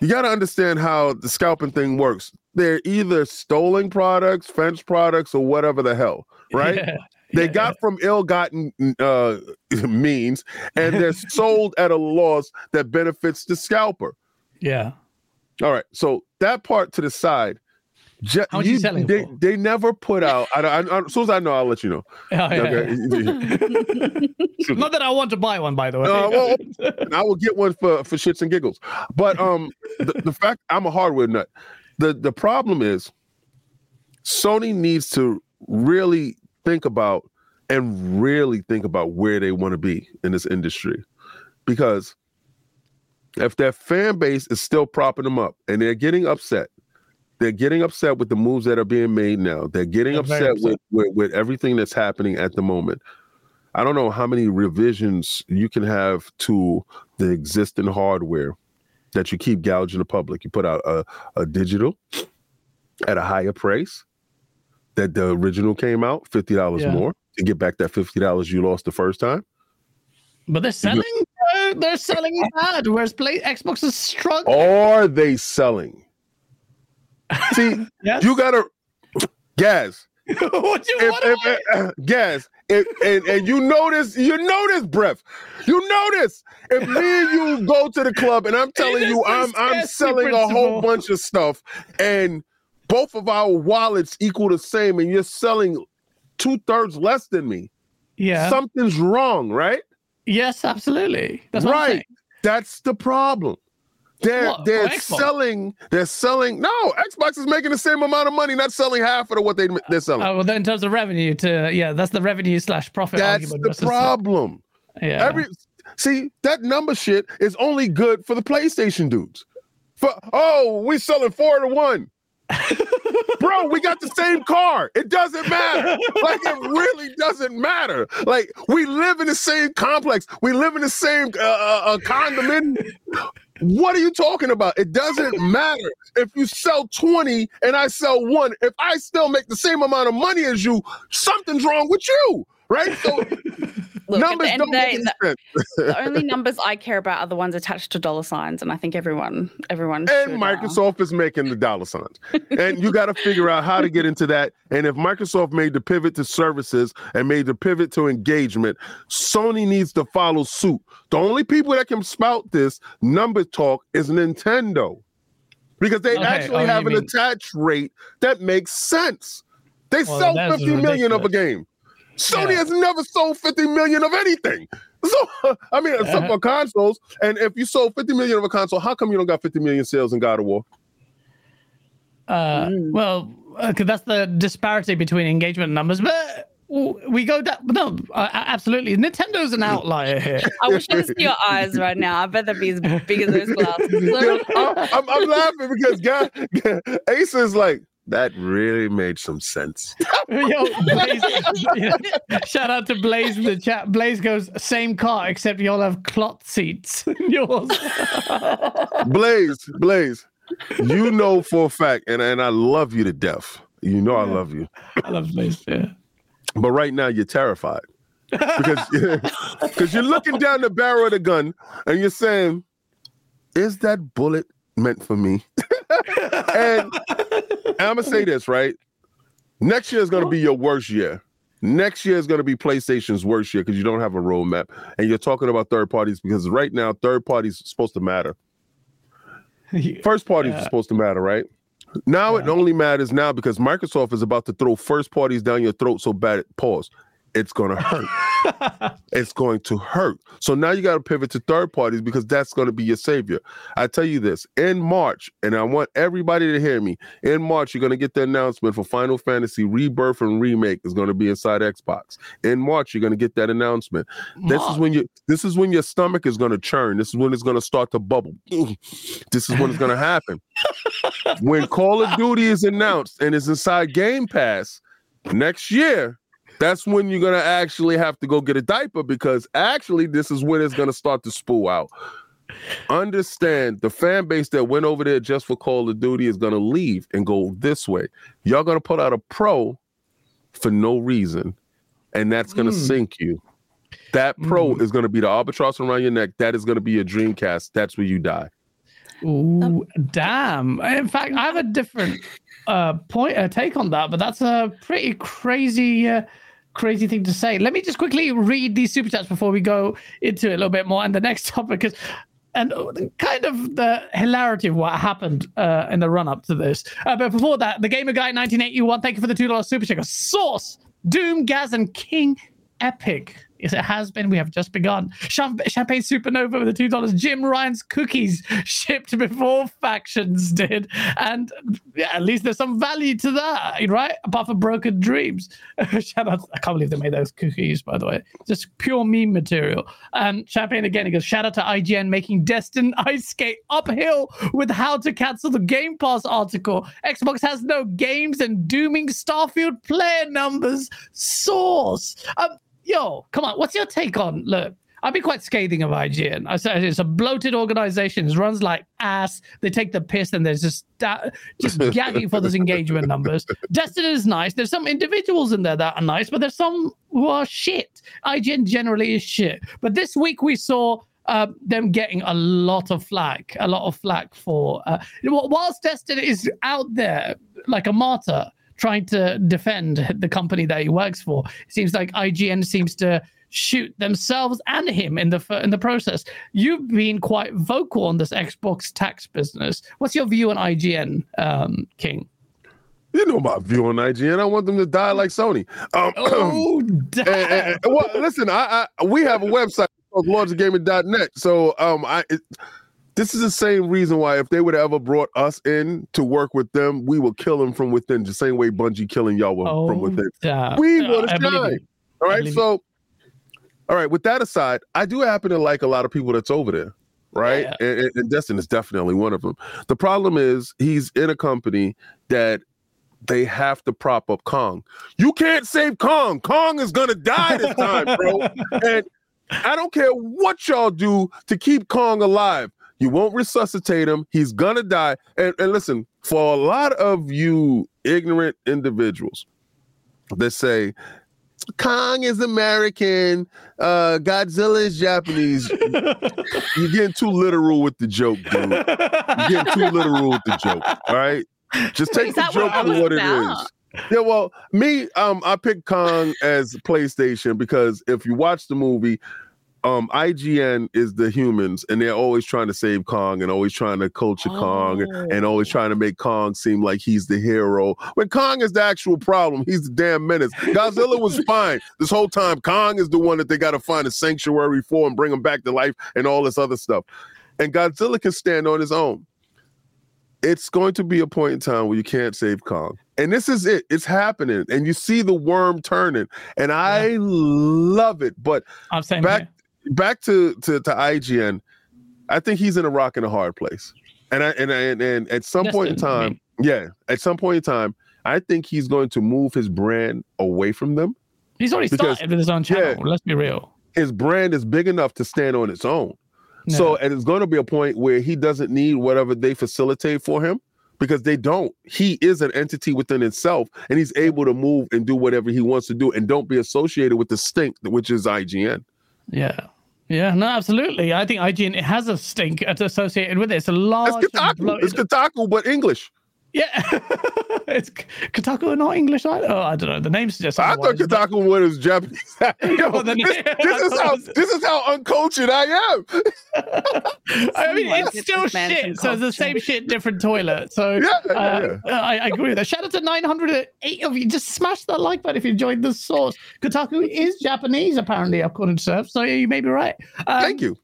you got to understand how the scalping thing works. They're either stolen products, fence products, or whatever the hell, right? Yeah, They yeah, got from ill-gotten uh, means, and they're sold at a loss that benefits the scalper. Yeah. All right, so that part to the side. ju- How much you selling they, for? they never put out. I, I, I, as soon as I know, I'll let you know. Oh, yeah. Okay. Not that I want to buy one, by the way. Uh, well, I will get one for for shits and giggles. But um, the, the fact I'm a hardware nut. The the problem is, Sony needs to really think about and really think about where they want to be in this industry, because if their fan base is still propping them up and they're getting upset. They're getting upset with the moves that are being made now. They're getting very upset, With, with with everything that's happening at the moment. I don't know how many revisions you can have to the existing hardware that you keep gouging the public. You put out a, a digital at a higher price that the original came out, fifty dollars Yeah. more to get back that fifty dollars you lost the first time. But they're selling. uh, they're selling bad. Whereas play Xbox is struggling. Are they selling? See, yes. you gotta Gaz. what you If, if, am uh, Gaz, if, and, and you notice, you notice, breath. You notice if me and you go to the club and I'm telling you I'm I'm selling a whole bunch of stuff and both of our wallets equal the same and you're selling two thirds less than me, yeah. something's wrong, right? yes, absolutely. That's right. That's the problem. They're What, they're selling. They're selling. No, Xbox is making the same amount of money, not selling half of what they they're selling. Oh, well, then in terms of revenue, to yeah, that's the revenue slash profit That's the problem. Yeah. Every see that number shit is only good for the PlayStation dudes. For oh, we selling four to one. Bro, we got the same car. It doesn't matter. Like it really doesn't matter. Like we live in the same complex. We live in the same uh, uh, uh, condominium. What are you talking about? It doesn't matter if you sell 20 and I sell one. If I still make the same amount of money as you, something's wrong with you, right? So Look, at the end don't of the day, the, the only numbers I care about are the ones attached to dollar signs, and I think everyone, everyone, and should, uh, Microsoft is making the dollar signs. and you got to figure out how to get into that. And if Microsoft made the pivot to services and made the pivot to engagement, Sony needs to follow suit. The only people that can spout this number talk is Nintendo because they Okay, actually oh, have an mean- attach rate that makes sense. They Well, sell that is 50 million of a game. Sony Yeah. has never sold 50 million of anything. So, I mean, except Uh-huh. for consoles. And if you sold 50 million of a console, how come you don't got 50 million sales in God of War? Uh, Mm. Well, because that's the disparity between engagement numbers. But we go down. No, uh, absolutely. Nintendo's an outlier here. I wish I could see your eyes right now. I bet they'd be as big as those glasses. Yeah, I'm, I'm, I'm laughing because guy, Ace is like, that really made some sense. Yo, Blaze, yeah. Shout out to Blaze in the chat. Blaze goes, same car, except y'all have cloth seats. in Yours. Blaze, Blaze, you know for a fact, and, and I love you to death. You know I love you. I love Blaze. Yeah. But right now you're terrified. because because you're looking down the barrel of the gun and you're saying, "Is that bullet meant for me?" And, and I'm gonna say this right. Next year is gonna be your worst year. Next year is going to be PlayStation's worst year because you don't have a roadmap, and you're talking about third parties because right now third parties supposed to matter. First parties Yeah. are supposed to matter, right? Now it only matters now because Microsoft is about to throw first parties down your throat so bad. It pause. It's gonna hurt. it's going to hurt. So now you got to pivot to third parties because that's going to be your savior. I tell you this in March, and I want everybody to hear me. In March, you're going to get the announcement for Final Fantasy Rebirth and Remake is going to be inside Xbox. In March, you're going to get that announcement. This is when you. This is when your stomach is going to churn. This is when it's going to start to bubble. This is when it's going to happen. when Call of Duty is announced and it's inside Game Pass next year, that's when you're gonna actually have to go get a diaper because actually this is when it's gonna start to spool out. Understand the fan base that went over there just for Call of Duty is gonna leave and go this way. Y'all gonna put out a pro for no reason, and that's gonna Hmm. sink you. That pro is gonna be the albatross around your neck. That is gonna be your Dreamcast. That's where you die. Ooh, damn. In fact, I have a different uh, point, uh, take on that, but that's a pretty crazy, uh, crazy thing to say. Let me just quickly read these super chats before we go into it a little bit more and the next topic because. And kind of the hilarity of what happened uh, in the run up to this. Uh, but before that, the Gamer Guy 1981, thank you for the $2 super check. Source, Doom, Gaz, and King Epic. Yes, it has been. We have just begun. Champ- Champagne Supernova with the two dollars. Jim Ryan's cookies shipped before factions did, and yeah, at least there's some value to that, right? Apart from broken dreams. Shout out! I can't believe they made those cookies, by the way. Just pure meme material. And Champagne again. He goes, shout out to IGN making Destin ice skate uphill with how to cancel the Game Pass article. Xbox has no games and dooming Starfield player numbers. Source. Um, yo, come on. What's your take on? Look, I've been quite scathing of IGN. I said it's a bloated organization. It runs like ass. They take the piss and they're just da- just gagging for those engagement numbers. Destin is nice. There's some individuals in there that are nice, but there's some who are shit. IGN generally is shit. But this week we saw uh, them getting a lot of flack, a lot of flack for uh, whilst Destin is out there like a martyr trying to defend the company that he works for. It seems like IGN seems to shoot themselves and him in the in the process. You've been quite vocal on this Xbox tax business. What's your view on IGN, um, King? You know my view on IGN. I want them to die like Sony. Um, Oh, and- damn. and- and- well, listen, I, I we have a website called lordsofgaming.net. So um, I it, this is the same reason why if they would have ever brought us in to work with them, we will kill them from within, the same way Bungie killing y'all oh, from within. damn. We Uh, gonna shine. All right, so all right. With that aside, I do happen to like a lot of people that's over there, right? Yeah. And, and, and Destin is definitely one of them. The problem is he's in a company that they have to prop up Kong. You can't save Kong. Kong is gonna die this time, bro. and I don't care what y'all do to keep Kong alive. You won't resuscitate him. He's gonna die. And, and listen, for a lot of you ignorant individuals that say Kong is American, uh, Godzilla is Japanese, you're getting too literal with the joke, dude. You're getting too literal with the joke. All right. Just take the joke what for it what it about? is. Yeah, well, me, um, I picked Kong as PlayStation because if you watch the movie, um, IGN is the humans, and they're always trying to save Kong and always trying to culture Kong and, and always trying to make Kong seem like he's the hero. When Kong is the actual problem, he's the damn menace. Godzilla was fine this whole time. Kong is the one that they got to find a sanctuary for and bring him back to life and all this other stuff. And Godzilla can stand on his own. It's going to be a point in time where you can't save Kong. And this is it. It's happening. And you see the worm turning. And I love it. But I'm saying back back to, to to IGN, I think he's in a rock and a hard place. And I and I, and, and at some point in time, yeah, at some point in time, I think he's going to move his brand away from them. he's already because- started with his own channel. yeah. Let's be real. His brand is big enough to stand on its own. So, and it's going to be a point where he doesn't need whatever they facilitate for him because they don't. He is an entity within itself, and he's able to move and do whatever he wants to do, and don't be associated with the stink, which is IGN. Yeah. Yeah, no, absolutely. I think IGN it has a stink associated with it. It's a large. It's Kotaku. It's Kotaku, but English. Yeah, it's Kotaku not English either. Oh, I don't know. The name suggests. I thought Kotaku but... was Japanese. Yo, this, this is how this is how uncultured I am. I mean, it's still shit. So it's the same shit, different toilet. So yeah, uh, yeah. I, I, agree with that. Shout out to 908 of you. Just smash that like button if you enjoyed the source. Kotaku is Japanese, apparently, according to Surf. So you may be right. Um, Thank you.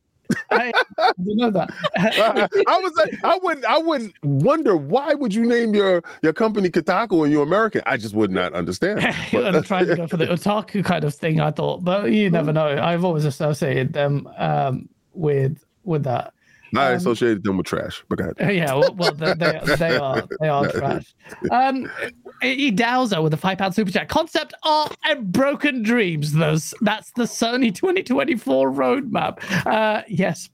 I didn't know that. I was like, I wouldn't, I wouldn't wonder why would you name your your company Kotaku and you're American. I just would not understand. I'm trying to go for the otaku kind of thing. I thought, but you never know. I've always associated them um, with with that. I um, associated them with trash, but go ahead. Yeah, well, well they, they, they, are they are trash. Um, E Dowser with a five pound super chat. Concept art and broken dreams. Those that's the Sony 2024 roadmap. Uh, yes,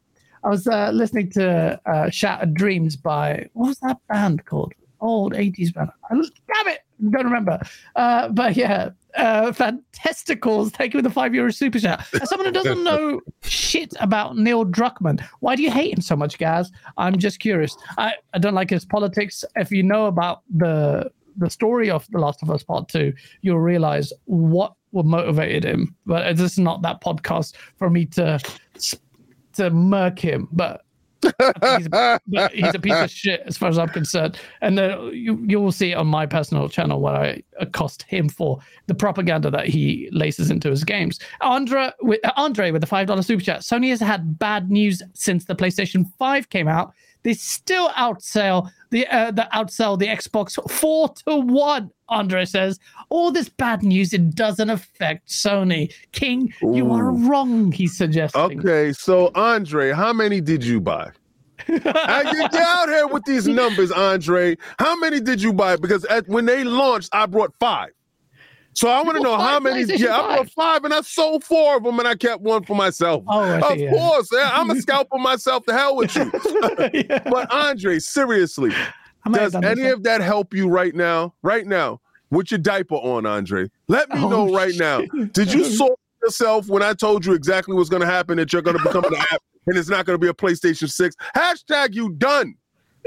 I was uh, listening to uh, Shattered Dreams by what was that band called? Old 80s band. I, damn it, don't remember. Uh, but yeah, uh, fantasticals. Thank you for the five euro super chat. As someone who doesn't know shit about Neil Druckmann, why do you hate him so much, Gaz? I'm just curious. I, I don't like his politics. If you know about the the story of The Last of Us Part Two, you'll realize what what motivated him. But this is not that podcast for me to to murk him. But he's, a, he's, a, piece of shit as far as I'm concerned. And uh, you you will see it on my personal channel where I accost him for the propaganda that he laces into his games. Andre with Andre with the five dollar super chat. Sony has had bad news since the PlayStation Five came out. They still outsell the uh, the outsell the Xbox four to one. Andre says all this bad news it doesn't affect Sony. King, Ooh. you are wrong. He's suggesting. Okay, so Andre, how many did you buy? I get out here with these numbers, Andre. How many did you buy? Because at, when they launched, I brought five. So I want to know how many. Yeah, I bought five and I sold four of them and I kept one for myself. Oh, of yeah. course. I'm a scalper myself. To hell with you. yeah. But Andre, seriously, does any of that help you right now? Right now, with your diaper on, Andre? Let me oh, know right shit. now. Did you sort yourself when I told you exactly what's going to happen that you're going to become an app and it's not going to be a PlayStation 6? Hashtag you done.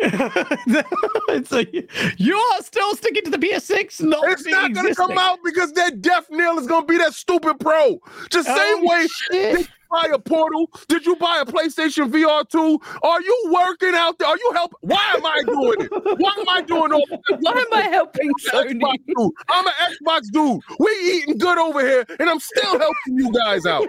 it's like you are still sticking to the PS6. No, it's not going to come out because that death nail is going to be that stupid Pro. Just oh, same way. Shit. Did you buy a Portal? Did you buy a PlayStation VR 2? Are you working out there? Are you helping? Why am I doing it? Why am I doing all this? Why am I helping Sony? I'm an Xbox dude. We eating good over here, and I'm still helping you guys out.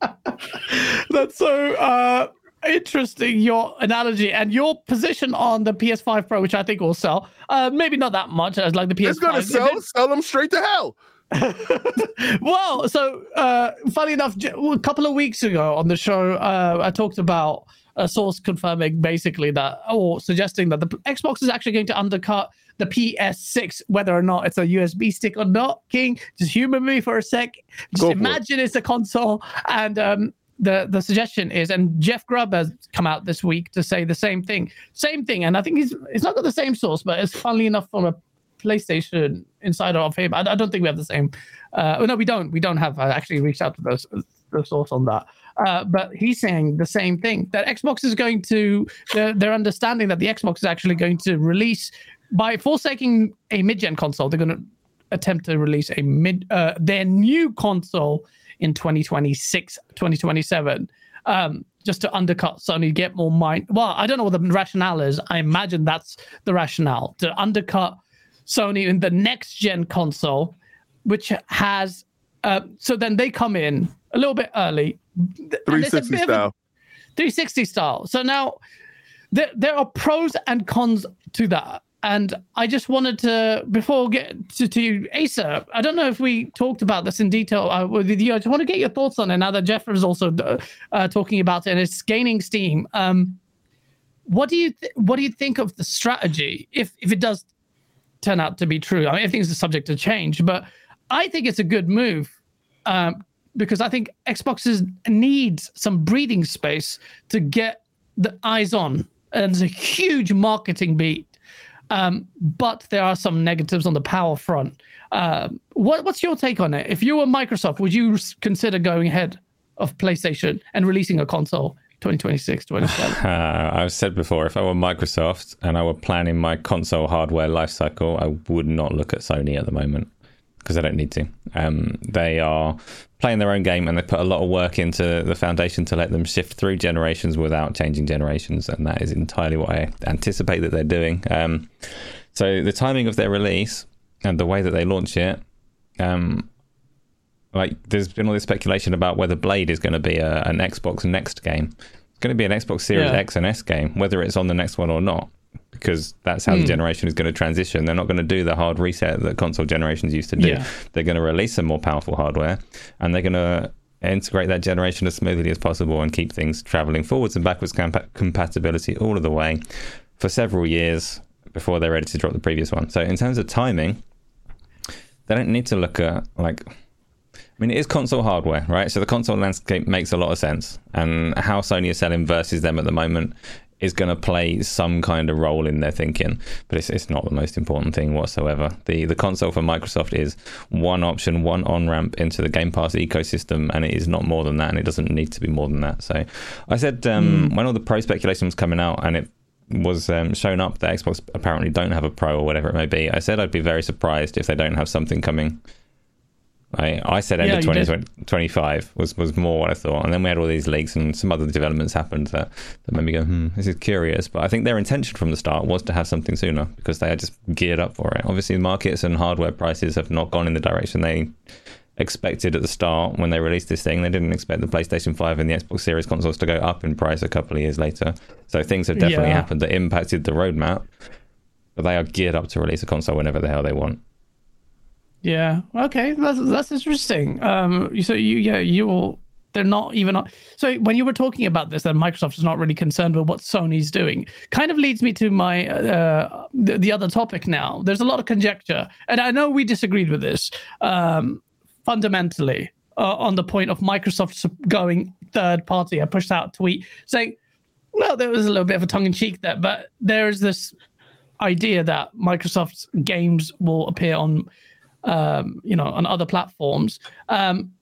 That's so. Uh, interesting your analogy and your position on the PS5 Pro, which I think will sell. Uh, maybe not that much as like the PS5. It's gonna sell. Sell them straight to hell. well, so uh, funny enough, a couple of weeks ago on the show, uh, I talked about a source confirming basically that, or suggesting that the Xbox is actually going to undercut the PS6, whether or not it's a USB stick or not. King, just humor me for a sec. Just Go imagine it. it's a console, and um, the the suggestion is, and Jeff Grubb has come out this week to say the same thing, same thing, and I think he's it's not got the same source, but it's funnily enough from a PlayStation insider of him. I, I don't think we have the same. Uh, no, we don't. We don't have. I actually reached out to those the source on that. Uh, but he's saying the same thing that Xbox is going to. They're, they're understanding that the Xbox is actually going to release by forsaking a mid-gen console. They're going to attempt to release a mid uh, their new console in 2026, 2027, um, just to undercut Sony, get more mind. Well, I don't know what the rationale is. I imagine that's the rationale to undercut Sony in the next gen console, which has. Uh, so then they come in a little bit early. 360 style. 360 style. So now there, there are pros and cons to that. And I just wanted to, before get to, to Asa, I don't know if we talked about this in detail uh, with you. I just want to get your thoughts on it now that Jeff is also uh, uh, talking about it and it's gaining steam. Um, what do you th- what do you think of the strategy if if it does turn out to be true? I mean, everything's subject to change, but I think it's a good move um, because I think Xboxes needs some breathing space to get the eyes on and it's a huge marketing beat. Um, but there are some negatives on the power front. Um, what, what's your take on it? If you were Microsoft, would you consider going ahead of PlayStation and releasing a console 2026, 2027? Uh, I've said before, if I were Microsoft and I were planning my console hardware lifecycle, I would not look at Sony at the moment because I don't need to. Um, they are playing their own game and they put a lot of work into the foundation to let them shift through generations without changing generations, and that is entirely what I anticipate that they're doing. Um, so the timing of their release and the way that they launch it, um, like there's been all this speculation about whether Blade is going to be a, an Xbox Next game. It's going to be an Xbox Series Yeah. X and S game, whether it's on the next one or not, because that's how the hmm. generation is going to transition. They're not going to do the hard reset that console generations used to do. Yeah. They're going to release some more powerful hardware, and they're going to integrate that generation as smoothly as possible and keep things traveling forwards and backwards compa- compatibility all of the way for several years before they're ready to drop the previous one. So in terms of timing, they don't need to look at like I mean, it is console hardware, right? So the console landscape makes a lot of sense, and how Sony is selling versus them at the moment is going to play some kind of role in their thinking, but it's, it's not the most important thing whatsoever. The the console for Microsoft is one option, one on ramp into the Game Pass ecosystem, and it is not more than that, and it doesn't need to be more than that. So I said um, when all the pro speculation was coming out, and it was um, shown up that Xbox apparently don't have a pro or whatever it may be, I said I'd be very surprised if they don't have something coming I, I said end Yeah, of you did. 2025 was, was more what I thought. And then we had all these leaks and some other developments happened that, that made me go, hmm, this is curious. But I think their intention from the start was to have something sooner because they had just geared up for it. Obviously, markets and hardware prices have not gone in the direction they expected at the start when they released this thing. They didn't expect the PlayStation 5 and the Xbox Series consoles to go up in price a couple of years later. So things have definitely Yeah. happened that impacted the roadmap. But they are geared up to release a console whenever the hell they want. Yeah. Okay. That's that's interesting. Um. So you yeah you will. They're not even. So when you were talking about this, that Microsoft is not really concerned with what Sony's doing, kind of leads me to my uh the, the other topic now. There's a lot of conjecture, and I know we disagreed with this um fundamentally uh, on the point of Microsoft going third party. I pushed out a tweet saying, well, there was a little bit of a tongue in cheek there, but there's this idea that Microsoft's games will appear on um, you know, on other platforms. Um,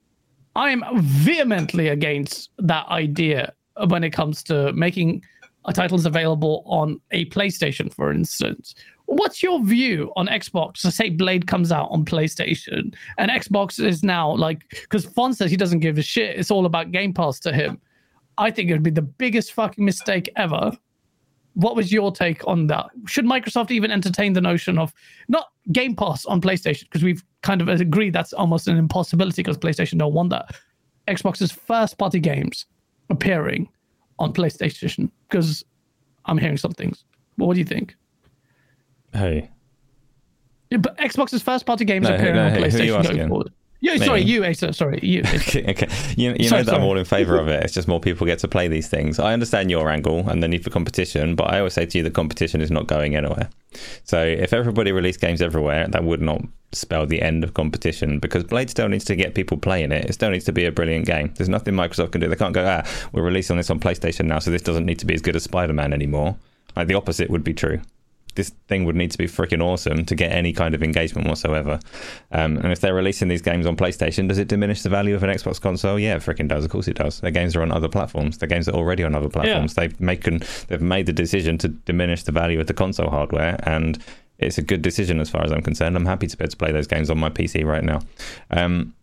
I'm vehemently against that idea when it comes to making titles available on a PlayStation, for instance. What's your view on Xbox? So say Blade comes out on PlayStation, and Xbox is now like, because Fon says he doesn't give a shit. It's all about Game Pass to him. I think it would be the biggest fucking mistake ever. What was your take on that? Should Microsoft even entertain the notion of not Game Pass on PlayStation? Because we've kind of agreed that's almost an impossibility because PlayStation don't want that. Xbox's first party games appearing on PlayStation because I'm hearing some things. But what do you think? Hey, Yeah, but Xbox's first party games No, appearing no, on hey, who are you PlayStation going forward. Yeah, sorry, you, Asa. Sorry, you. Okay, okay. You, you Sorry, know that I'm all in favour of it. It's just more people get to play these things. I understand your angle and the need for competition, but I always say to you that competition is not going anywhere. So if everybody released games everywhere, that would not spell the end of competition because Blade still needs to get people playing it. It still needs to be a brilliant game. There's nothing Microsoft can do. They can't go, ah, we're releasing this on PlayStation now, so this doesn't need to be as good as Spider Man anymore. Like the opposite would be true this thing would need to be freaking awesome to get any kind of engagement whatsoever. Um, and if they're releasing these games on PlayStation, does it diminish the value of an Xbox console? Yeah, it freaking does. Of course it does. Their games are on other platforms. Their games are already on other platforms. They've making they've made the decision to diminish the value of the console hardware, and it's a good decision as far as I'm concerned. I'm happy to be able to play those games on my PC right now. Um,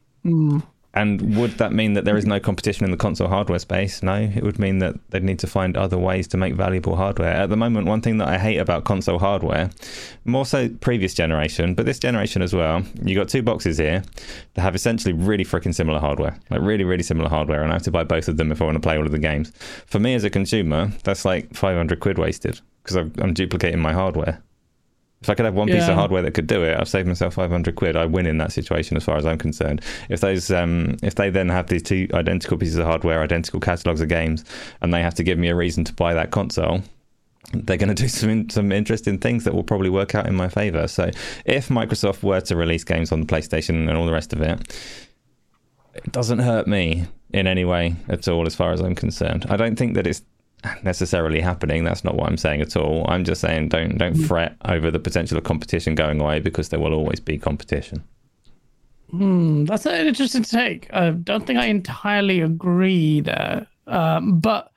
and would that mean that there is no competition in the console hardware space? No, it would mean that they'd need to find other ways to make valuable hardware. At the moment, one thing that I hate about console hardware, more so previous generation, but this generation as well, you got two boxes here that have essentially really freaking similar hardware, like really, really similar hardware, and I have to buy both of them if I want to play all of the games. For me as a consumer, that's like 500 quid wasted because I'm duplicating my hardware. If I could have one piece of hardware that could do it, I've saved myself 500 quid. I win in that situation as far as I'm concerned. If those, um, if they then have these two identical pieces of hardware, identical catalogs of games, and they have to give me a reason to buy that console, they're going to do some in, some interesting things that will probably work out in my favor. So, if Microsoft were to release games on the PlayStation and all the rest of it, it doesn't hurt me in any way at all, as far as I'm concerned. I don't think that it's necessarily happening. That's not what I'm saying at all. I'm just saying don't don't Mm. fret over the potential of competition going away because there will always be competition. Hmm, that's an interesting take. I don't think I entirely agree there, um, but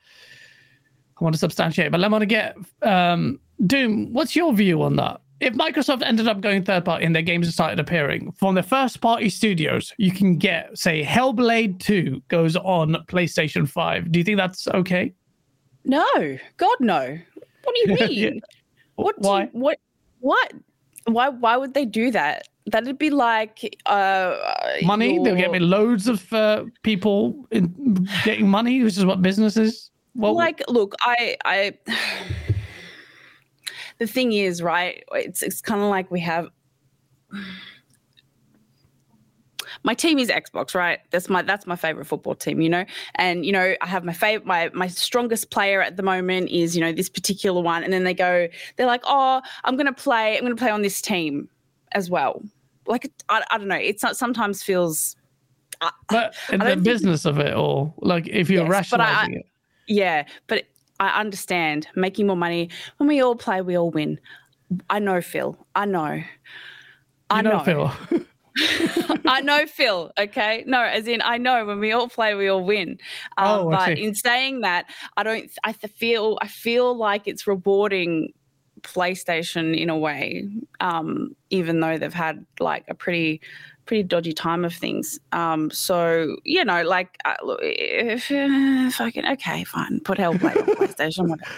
I want to substantiate. But I want to get um, Doom. What's your view on that? If Microsoft ended up going third party and their games started appearing from the first party studios, you can get say Hellblade Two goes on PlayStation Five. Do you think that's okay? No, God, no. What do you Yeah. mean? What? Do Why? You, what? What? Why? Why would they do that? That'd be like uh, Money? They'll get me loads of uh, people in, getting money, which is what business is. Well, like look i i the thing is right it's it's kind of like we have my team is xbox right that's my that's my favorite football team you know and you know i have my favorite my my strongest player at the moment is you know this particular one and then they go they're like oh i'm gonna play i'm gonna play on this team as well like i, I don't know it's not sometimes feels but don't the think- business of it all, like if you're Yes, but I- rationalizing it. Yeah, but I understand making more money. When we all play, we all win. I know, Phil. I know. I You know. Phil. I know, Phil. Okay. No, as in, I know when we all play, we all win. Um, Oh, but in saying that, I don't. I feel. I feel like it's rewarding PlayStation in a way, um, even though they've had like a pretty, pretty dodgy time of things. Um, so you know, like, uh, if, uh, fucking okay, fine, put Hellblade on PlayStation. Whatever.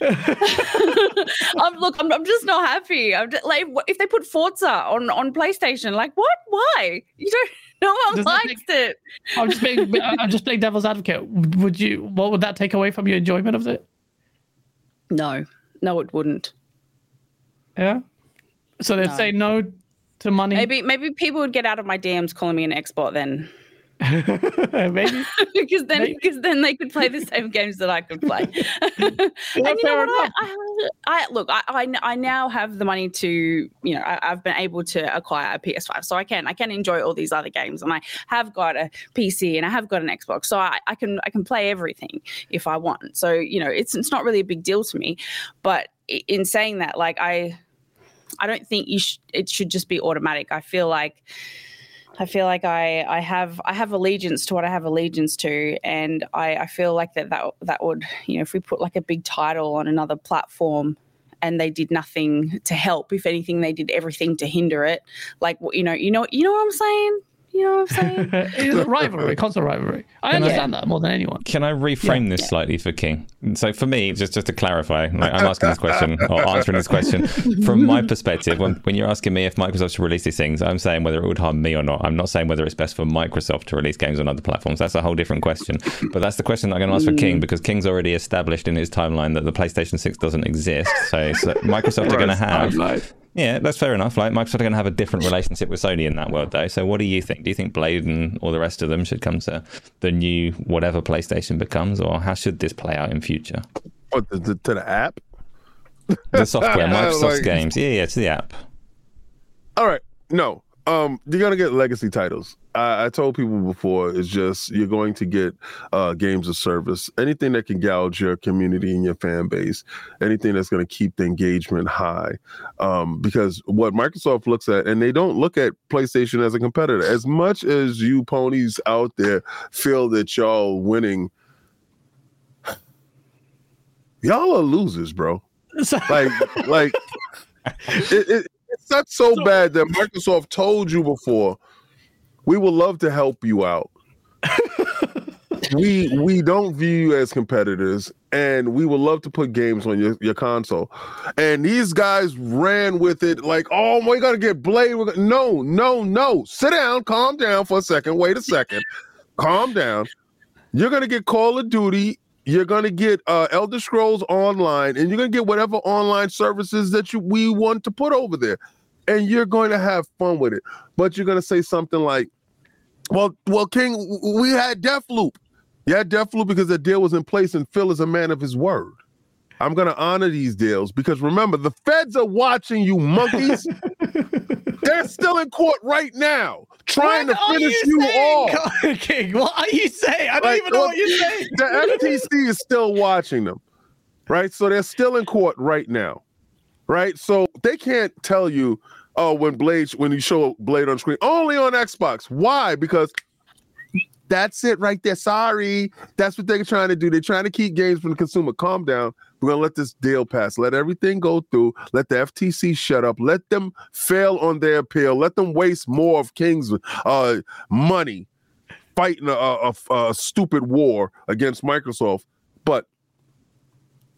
I'm look. I'm, I'm just not happy. I'm just, like, if they put Forza on on PlayStation, like, what? Why? You don't. No one Does that likes it. I'm just being, uh, I'm just playing devil's advocate. Would you? What would that take away from your enjoyment of it? No, no, it wouldn't. Yeah. So they'd No. say no to money. Maybe maybe people would get out of my DMs calling me an export then, Maybe. because then because then they could play the same games that I could play. and you know what? I, I, I look. I, I I now have the money to you know I, I've been able to acquire a PS5, so I can I can enjoy all these other games, and I have got a PC and I have got an Xbox, so I, I can I can play everything if I want. So you know it's it's not really a big deal to me, but in saying that, like I I don't think you sh- it should just be automatic. I feel like I feel like I I have I have allegiance to what I have allegiance to, and I I feel like that that that would you know if we put like a big title on another platform and they did nothing to help, if anything they did everything to hinder it. Like you know you know you know what I'm saying. You know what I'm saying? it's a rivalry, constant rivalry. I Can I- understand that more than anyone. Can I reframe this slightly for King? So for me, just just to clarify, like I'm asking this question or answering this question from my perspective. When, when you're asking me if Microsoft should release these things, I'm saying whether it would harm me or not. I'm not saying whether it's best for Microsoft to release games on other platforms. That's a whole different question. But that's the question I'm going to ask for hmm. King because King's already established in his timeline that the PlayStation 6 doesn't exist. So, so Microsoft are going to have yeah, that's fair enough. Like Microsoft are going to have a different relationship with Sony in that world, though. So, what do you think? Do you think Blade and all the rest of them should come to the new whatever PlayStation becomes, or how should this play out in future? Oh, what the, the, to the app? The software, Microsoft's Like- games, yeah, yeah, to the app. All right, no. Um, you're gonna get legacy titles. I, I told people before, it's just you're going to get uh, games of service, anything that can gouge your community and your fan base, anything that's going to keep the engagement high. Um, because what Microsoft looks at, and they don't look at PlayStation as a competitor. As much as you ponies out there feel that y'all winning, y'all are losers, bro. Like, like it, it, it's not so, So- bad that Microsoft told you before. We would love to help you out. we we don't view you as competitors, and we would love to put games on your, your console. And these guys ran with it like, oh, we're gonna get Blade. Gonna... No, no, no. Sit down, calm down for a second. Wait a second, calm down. You're gonna get Call of Duty. You're gonna get uh, Elder Scrolls Online, and you're gonna get whatever online services that you we want to put over there, and you're going to have fun with it. But you're gonna say something like, "Well, well, King, we had Deathloop. Yeah, Deathloop because the deal was in place, and Phil is a man of his word. I'm gonna honor these deals because remember, the feds are watching you, monkeys. They're still in court right now, trying What to finish you you off." What are you saying? I don't Like, even know what you're saying. the FTC is still watching them. right? So they're still in court right now, right? So they can't tell you, oh, when Blade, when you show Blade on screen, only on Xbox. Why? Because that's it right there. Sorry. That's what they're trying to do. They're trying to keep games from the consumer. Calm down. We're going to let this deal pass. Let everything go through. Let the FTC shut up. Let them fail on their appeal. Let them waste more of King's uh, money fighting a, a, a stupid war against Microsoft. But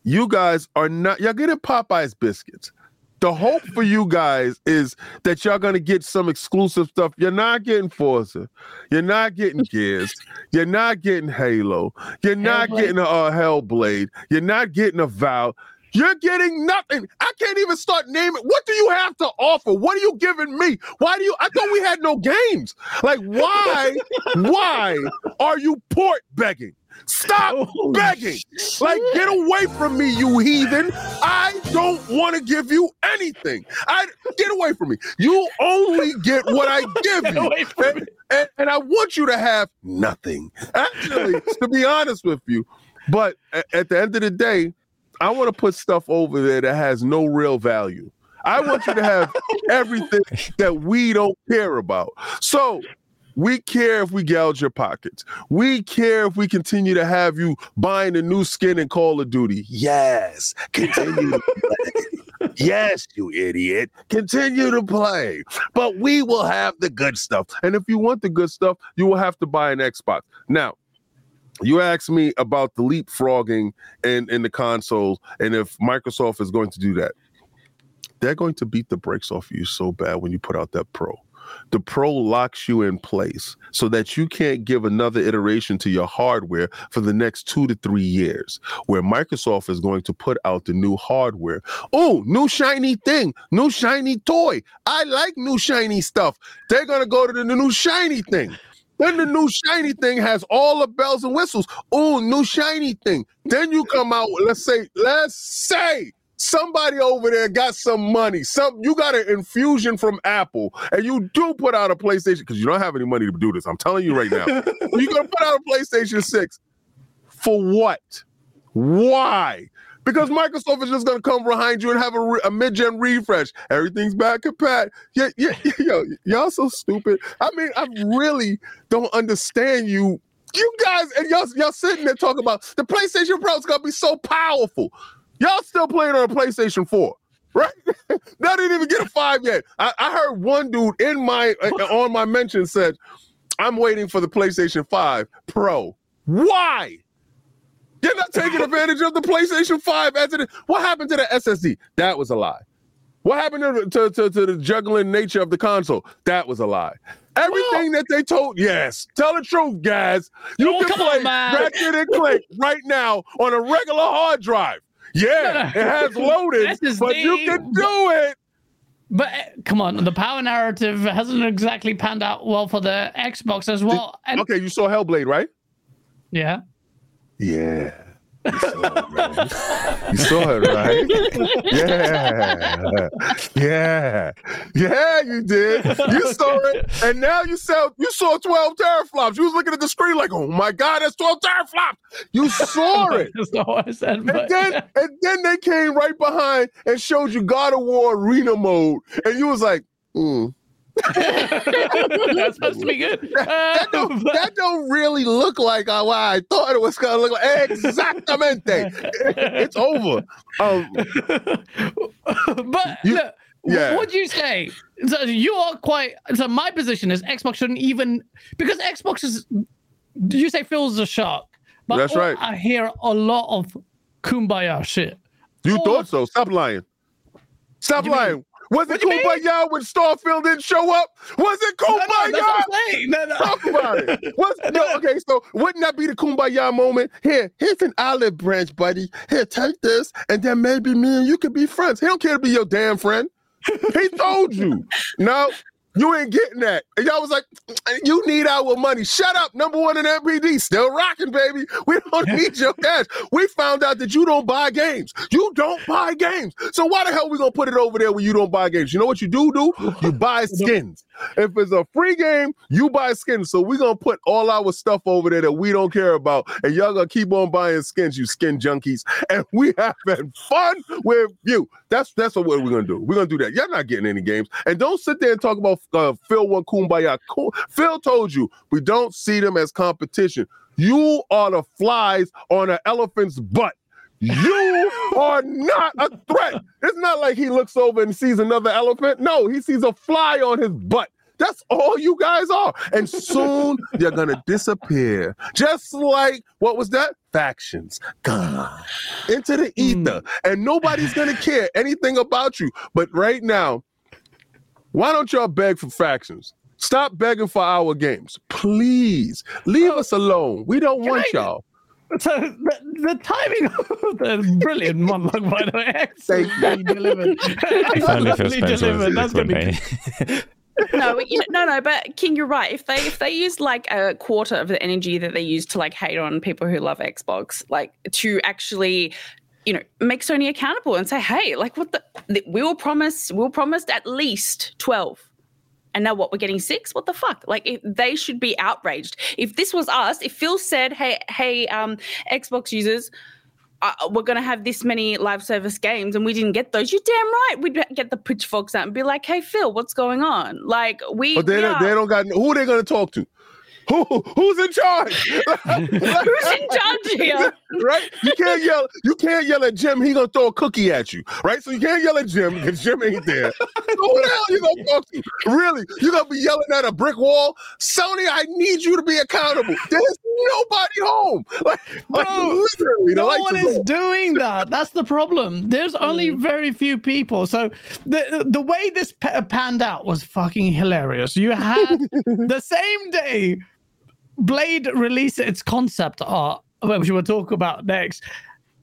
you guys are not, y'all getting Popeye's biscuits the hope for you guys is that y'all gonna get some exclusive stuff. You're not getting Forza, you're not getting Gears, you're not getting Halo, you're not Hellblade. getting a, a Hellblade, you're not getting a Vow. You're getting nothing. I can't even start naming. What do you have to offer? What are you giving me? Why do you? I thought we had no games. Like, why? why are you port begging? Stop oh, begging. Shit. Like, get away from me, you heathen. I don't want to give you anything. I get away from me. You only get what I give you. And, and, and, I want you to have nothing. Actually, to be honest with you. But at, at the end of the day, I want to put stuff over there that has no real value. I want you to have everything that we don't care about. So we care if we gouge your pockets. We care if we continue to have you buying a new skin in Call of Duty. Yes, continue. Yes, you idiot. Continue to play. But we will have the good stuff. And if you want the good stuff, you will have to buy an Xbox. Now, you asked me about the leapfrogging in, in the consoles and if Microsoft is going to do that. They're going to beat the brakes off you so bad when you put out that Pro the Pro locks you in place so that you can't give another iteration to your hardware for the next two to three years, where Microsoft is going to put out the new hardware. Oh, new shiny thing, new shiny toy. I like new shiny stuff. They're going to go to the new shiny thing. Then the new shiny thing has all the bells and whistles. Oh, new shiny thing. Then you come out, let's say, let's say somebody over there got some money. Some you got an infusion from Apple, and you do put out a PlayStation because you don't have any money to do this. I'm telling you right now. You're gonna put out a PlayStation 6. For what? Why? Because Microsoft is just gonna come behind you and have a, a mid-gen refresh. Everything's back to pat. Yeah, yeah, yo, y'all so stupid. I mean, I really don't understand you. You guys and y'all, y'all sitting there talking about the PlayStation Pro is gonna be so powerful. Y'all still playing on a PlayStation 4, right? They didn't even get a five yet. I, I heard one dude in my uh, on my mention said, I'm waiting for the PlayStation 5 Pro. Why? You're not taking advantage of the PlayStation 5 as it is. What happened to the SSD? That was a lie. What happened to, to, to, to the juggling nature of the console? That was a lie. Everything that they told, yes. Tell the truth, guys. You oh, can play Ratchet and Clank right now on a regular hard drive. Yeah, it has loaded, but you can do it. But uh, come on, the power narrative hasn't exactly panned out well for the Xbox as well. And- okay, you saw Hellblade, right? Yeah. Yeah. You saw it, right? yeah, yeah, yeah. You did. You saw it, and now you saw you saw twelve teraflops. You was looking at the screen like, "Oh my god, that's twelve teraflops." You saw it. that's not what I said. But... And then, and then they came right behind and showed you God of War Arena mode, and you was like, "Hmm." That's supposed to be good. That, that, don't, that don't really look like how I thought it was gonna look like. Exactamente. it's over. Um, but you, look, yeah. what do you say? So you are quite. So my position is Xbox shouldn't even because Xbox is. You say feels the shark, but that's right. I hear a lot of kumbaya shit. You All thought so? Stop lying. Stop lying. Mean? Was it Kumbaya when Starfield didn't show up? Was it Kumbaya? No, no, no, Talk about it. Was, no, okay, so wouldn't that be the Kumbaya moment? Here, here's an olive branch, buddy. Here, take this, and then maybe me and you could be friends. He don't care to be your damn friend. He told you. No, You ain't getting that. And y'all was like, mm, you need our money. Shut up. Number one in NPD. Still rocking, baby. We don't need your cash. We found out that you don't buy games. You don't buy games. So why the hell are we gonna put it over there when you don't buy games? You know what you do do? You buy skins. If it's a free game, you buy skins. So we're gonna put all our stuff over there that we don't care about. And y'all gonna keep on buying skins, you skin junkies. And we having fun with you. That's that's what we're gonna do. We're gonna do that. Y'all not getting any games. And don't sit there and talk about uh, Phil one kumbaya. Phil told you we don't see them as competition. You are the flies on an elephant's butt. You are not a threat. It's not like he looks over and sees another elephant. No, he sees a fly on his butt. That's all you guys are. And soon you're going to disappear. Just like, what was that? Factions. Gone into the ether. Mm. And nobody's going to care anything about you. But right now, why don't y'all beg for fractions? Stop begging for our games. Please leave oh, us alone. We don't want I, y'all. So the, the, timing of the brilliant monologue, by the way, excellently delivered. excellently delivered. That's going to be. no, you know, no, no. But King, you're right. If they if they use like a quarter of the energy that they use to like hate on people who love Xbox, like to actually you know make sony accountable and say hey like what the we will promise we'll promised at least 12 and now what we're getting six? What the fuck? Like if they should be outraged. If this was us if phil said hey hey um xbox users uh, we're going to have this many live service games and we didn't get those you damn right we'd get the pitchforks out and be like hey phil what's going on? Like we but they, we don't, are- they don't got who are they going to talk to who who's in charge? who's in charge here? right? You can't yell. You can't yell at Jim. He gonna throw a cookie at you, right? So you can't yell at Jim because Jim ain't there. who the hell you gonna talk to? Really? You gonna be yelling at a brick wall? Sony, I need you to be accountable. There's nobody home. Like, like literally, no one is doing that. That's the problem. There's only mm. very few people. So the the way this panned out was fucking hilarious. You had the same day Blade released its concept art, which we'll talk about next.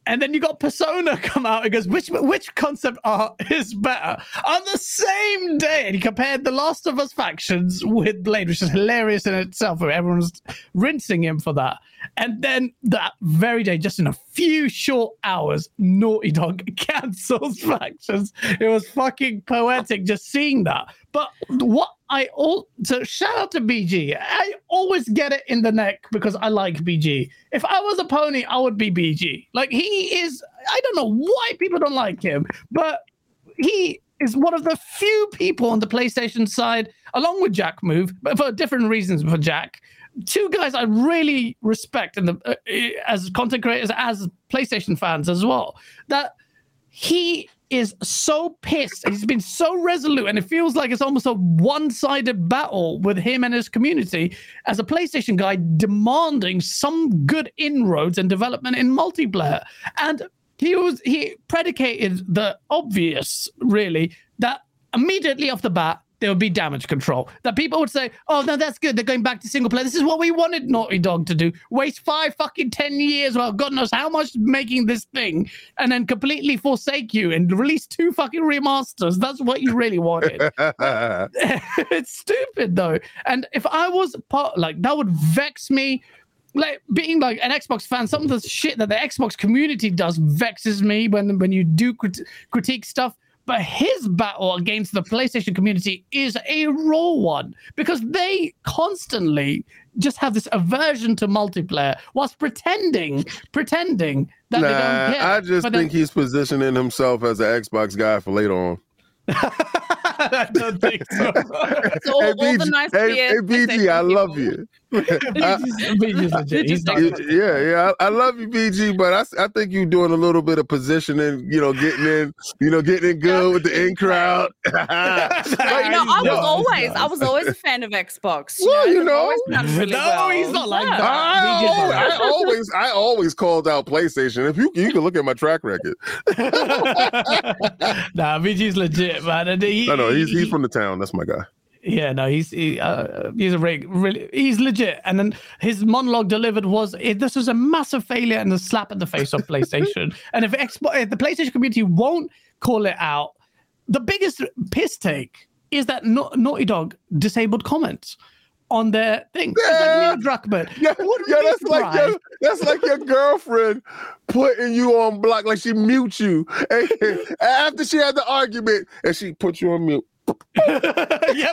And then you got Persona come out and goes, which which concept art is better? On the same day, and he compared the Last of Us factions with Blade, which is hilarious in itself. Everyone's rinsing him for that. And then that very day, just in a few short hours, Naughty Dog cancels factions. It was fucking poetic just seeing that. But what I all so shout out to BG. I always get it in the neck because I like BG. If I was a pony, I would be BG. Like he is. I don't know why people don't like him, but he is one of the few people on the PlayStation side, along with Jack Move, but for different reasons for Jack, two guys I really respect in the uh, as content creators, as PlayStation fans as well. That he is so pissed. He's been so resolute, and it feels like it's almost a one-sided battle with him and his community as a PlayStation guy demanding some good inroads and development in multiplayer. And he was he predicated the obvious, really, that immediately off the bat there would be damage control. That people would say, "Oh no, that's good. They're going back to single player. This is what we wanted Naughty Dog to do. Waste five fucking ten years, well, God knows how much making this thing, and then completely forsake you and release two fucking remasters. That's what you really wanted. it's stupid though. And if I was part, like that would vex me like being like an Xbox fan, some of the shit that the Xbox community does vexes me when when you do crit- critique stuff. But his battle against the PlayStation community is a raw one because they constantly just have this aversion to multiplayer whilst pretending, pretending that nah, they don't care. I just but think then, he's positioning himself as an Xbox guy for later on. I don't think so. so all, hey, all the nice hey, hey, BG, I love you. yeah, yeah, I, I, love you, BG, but I, I think you're doing a little bit of positioning, you know, getting in, you know, getting in good with the in crowd. you know, I was always, I was always a fan of Xbox. well, you know, really no, well. he's not like that. I always, I always, I always called out PlayStation. If you, you can look at my track record. nah, BG's legit, man. He, no, no, he's he's from the town. That's my guy. Yeah, no, he's he, uh, he's a really, really he's legit. And then his monologue delivered was it, this was a massive failure and a slap in the face of PlayStation. and if, Xbox, if the PlayStation community won't call it out, the biggest piss take is that Na- Naughty Dog disabled comments on their thing. It's Yeah. like Neil Druckmann. Yeah, yeah, that's like your, that's like your girlfriend putting you on block, like she mute you, and, after she had the argument, and she put you on mute. yeah,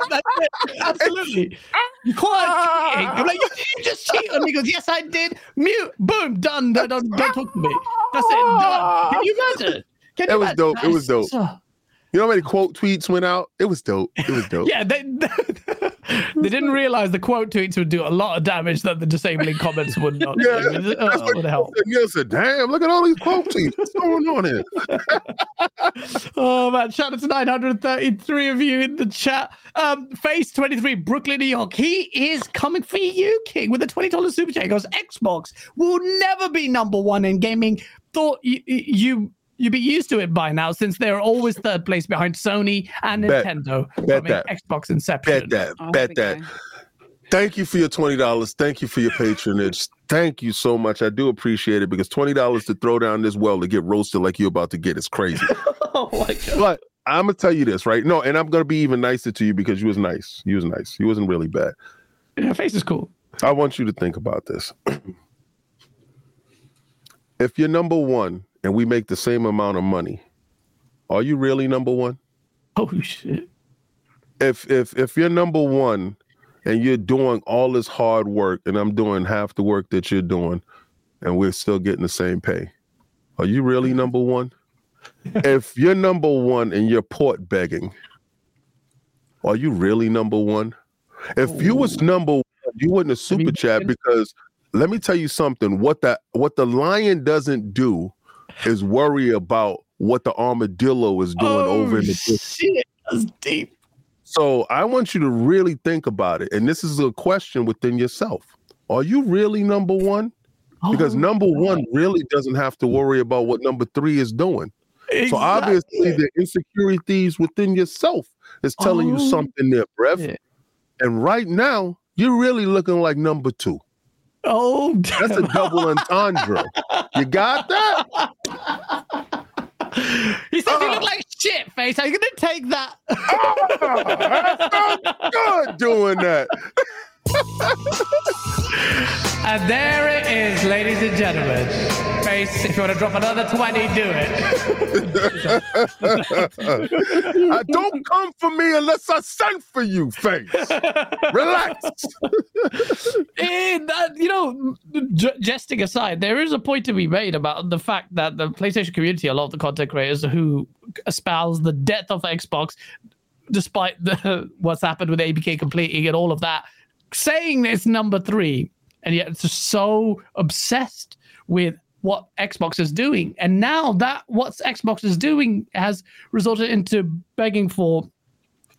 that's it. Absolutely. You call her cheating. I'm like, you, you just cheat on me. He goes, yes, I did. Mute. Boom. Done. Don't, don't, don't talk to me. That's it. Done. Can you imagine? Can That you was imagine? dope. It was dope. You know how many quote tweets went out? It was dope. It was dope. Yeah, they, they didn't realize the quote tweets would do a lot of damage that the disabling comments would not. Yeah, do. Oh, That's what help. Neil said, "Damn, look at all these quote tweets. What's going on here?" Oh man, shout out to 933 of you in the chat. Um, Face 23, Brooklyn, New York. He is coming for you, King, with a $20 super chat. He goes, Xbox will never be number one in gaming. Thought you you you'd be used to it by now since they're always third place behind Sony and Bet. Nintendo Bet from that. Xbox Inception. Bet that. Oh, Bet here that. go. Thank you for your twenty dollars. Thank you for your patronage. Thank you so much. I do appreciate it because twenty dollars to throw down this well to get roasted like you're about to get is crazy. Oh my god. but I'm gonna tell you this, right? No, and I'm gonna be even nicer to you because you was nice. You was nice. You wasn't really bad. Your Face is cool. I want you to think about this. if you're number one and we make the same amount of money, are you really number one? Oh shit. If if if you're number one and you're doing all this hard work and I'm doing half the work that you're doing and we're still getting the same pay, are you really number one? if you're number one and you're port begging, are you really number one? If you was number one, you wouldn't have super chat because let me tell you something. What that what the lion doesn't do is worry about what the armadillo is doing oh, over in the shit. That's deep. So I want you to really think about it. And this is a question within yourself. Are you really number one? Because Oh, number one really doesn't have to worry about what number three is doing. So obviously the insecurities within yourself is telling you Oh, something there, Brev. yeah. And right now, you're really looking like number two. Oh, That's a double entendre. You got that? he says you Ah. look like shit, face. Are you gonna take that? Good doing that. and there it is, ladies and gentlemen. Face, if you want to drop another 20, do it. Uh, don't come for me unless I send for you, face. Relax. And that, you know, j- jesting aside, there is a point to be made about the fact that the PlayStation community, a lot of the content creators who espouse the death of Xbox, despite the what's happened with ABK completing and all of that, saying it's number three, and yet it's just so obsessed with what Xbox is doing. And now that what Xbox is doing has resulted into begging for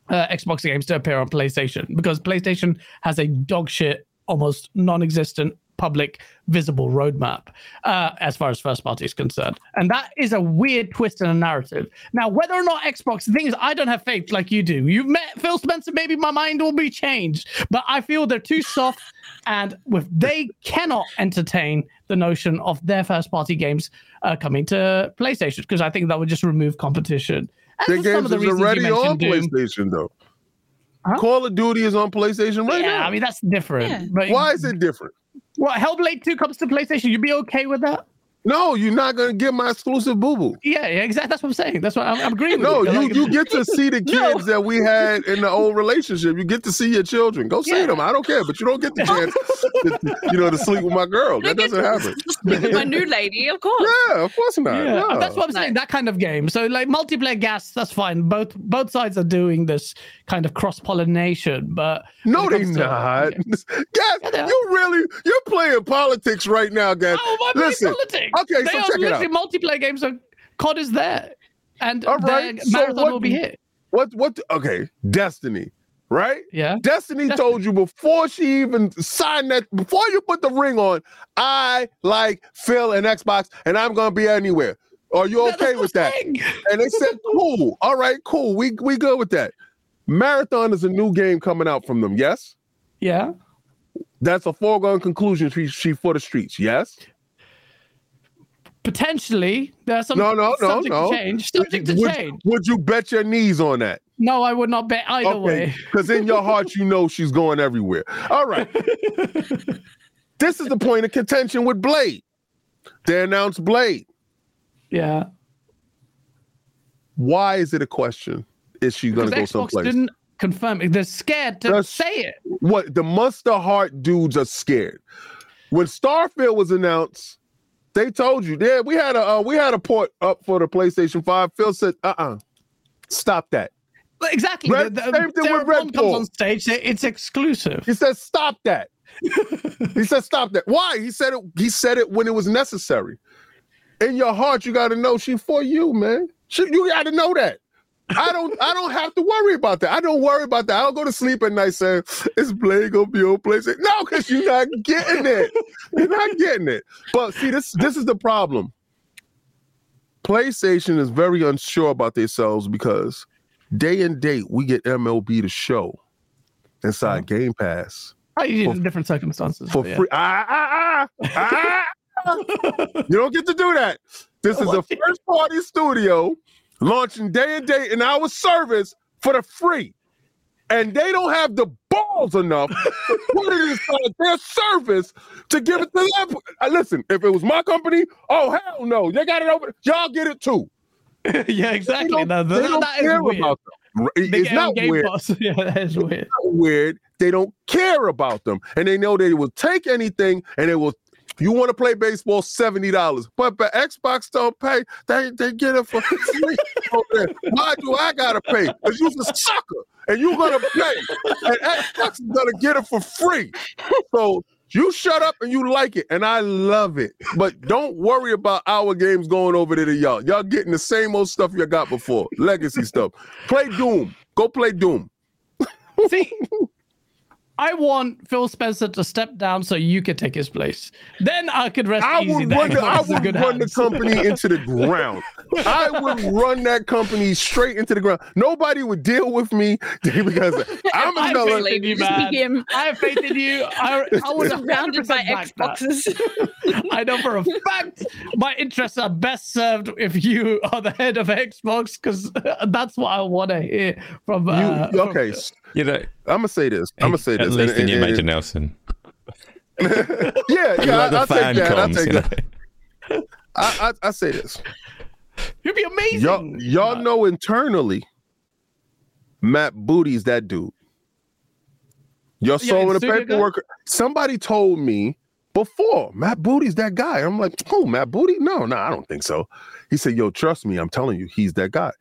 uh, Xbox games to appear on PlayStation because PlayStation has a dog shit, almost non-existent public visible roadmap uh, as far as first party is concerned, and that is a weird twist in a narrative. Now, whether or not Xbox, the thing is, I don't have faith like you do. You've met Phil Spencer, maybe my mind will be changed, but I feel they're too soft, and with they cannot entertain the notion of their first party games uh, coming to PlayStation because I think that would just remove competition. And Their for some games of the is already on Doom- PlayStation, though. Huh? Call of Duty is on PlayStation right yeah, now. I mean that's different. Yeah. But Why is it different? What Hellblade Two comes to PlayStation? You'd be okay with that? No, you're not gonna get my exclusive boo boo. Yeah, yeah, exactly. That's what I'm saying. That's what I'm, I'm agreeing with No, you. you, Like, you get to see the kids No. that we had in the old relationship. You get to see your children. Go see Yeah. them. I don't care, but you don't get the chance, to, you know, to sleep with my girl. That doesn't happen. With my new lady, of course. Yeah, of course not. Yeah, No. that's what I'm saying. That kind of game. So like multiplayer GaaS, that's fine. Both both sides are doing this kind of cross pollination, but No, they're comes to- not. Yeah, Guys, they are. you really you're playing politics right now, guys. Oh, my playing Listen, politics. Okay, they so are check it out. literally multiplayer games. So COD is there, and All right, the so marathon what will be here. What what okay, Destiny, right? Yeah. Destiny told you before she even signed that, before you put the ring on, I like Phil and Xbox, and I'm gonna be anywhere. Are you okay with that? And they said, cool. All right, cool. We we good with that. Marathon is a new game coming out from them. Yes, Yeah. that's a foregone conclusion. She she for the streets. Yes. Potentially, there's some No, no, no, no. to change. Subject to would, change. would you bet your knees on that? No, I would not bet either Okay, way. because in your heart you know she's going everywhere. All right. this is the point of contention with Blade. They announced Blade. Yeah, Why is it a question? Is she going to go Xbox someplace? didn't confirm it. They're scared to say it. What the Monster Heart dudes are scared. When Starfield was announced, they told you, yeah, we had a uh, we had a port up for the PlayStation Five. Phil said, uh, uh stop that. Exactly. Red- the, the, same thing with Red comes Bull. on stage. It's exclusive. He says, "Stop that." he said, "Stop that." Why? He said it. He said it when it was necessary. In your heart, you got to know she for you, man. She, you got to know that. I don't. I don't have to worry about that. I don't worry about that. I don't go to sleep at night saying, "Is Blade gonna be on PlayStation?" No, because you're not getting it. You're not getting it. But see, this this is the problem. PlayStation is very unsure about themselves because day and date we get MLB to show inside Game Pass I For- different circumstances. for yeah. free. Ah, ah, ah, ah. you don't get to do that. This is a first party studio launching day and date in our service for the free. And they don't have the balls enough to put it inside their service to give it to them. Uh, Listen, if it was my company, oh hell no, they got it over. Y'all get it too. yeah, They exactly. don't, No, they don't that care about them. They It's not weird. Yeah, that is weird. weird. They don't care about them, and they know they will take anything, and they will. You want to play baseball, seventy dollars, but but Xbox don't pay. They they get it for free. Why do I gotta pay? Because you're a sucker, and you're gonna pay, and Xbox is gonna get it for free. So you shut up and you like it, and I love it. But don't worry about our games going over there to y'all. Y'all getting the same old stuff you got before, legacy stuff. Play Doom. Go play Doom. See, I want Phil Spencer to step down so you can take his place. Then I could rest I would that run, the, I Xbox is in would good run the company into the ground. I would run that company straight into the ground. Nobody would deal with me because I'm I a fella. believe in you, Just man. him I have faith in you. I, I would surrounded by 100% Xboxes. I know for a fact my interests are best served if you are the head of Xbox because that's what I want to hear from. Uh, You, okay, s- You know, I'm gonna say this. I'm gonna say at this. least and- in you, and- Major Nelson. yeah, yeah, like I, the I'll take fan that. I'll take you know? that. I, I, I say this. You'd be amazing. Y'all, y'all know internally, Matt Booty's that dude. Y'all saw in in the studio guy? paperwork. Somebody told me before Matt Booty's that guy. I'm like, oh, Matt Booty? No, no, I don't think so. He said, yo, trust me, I'm telling you, he's that guy.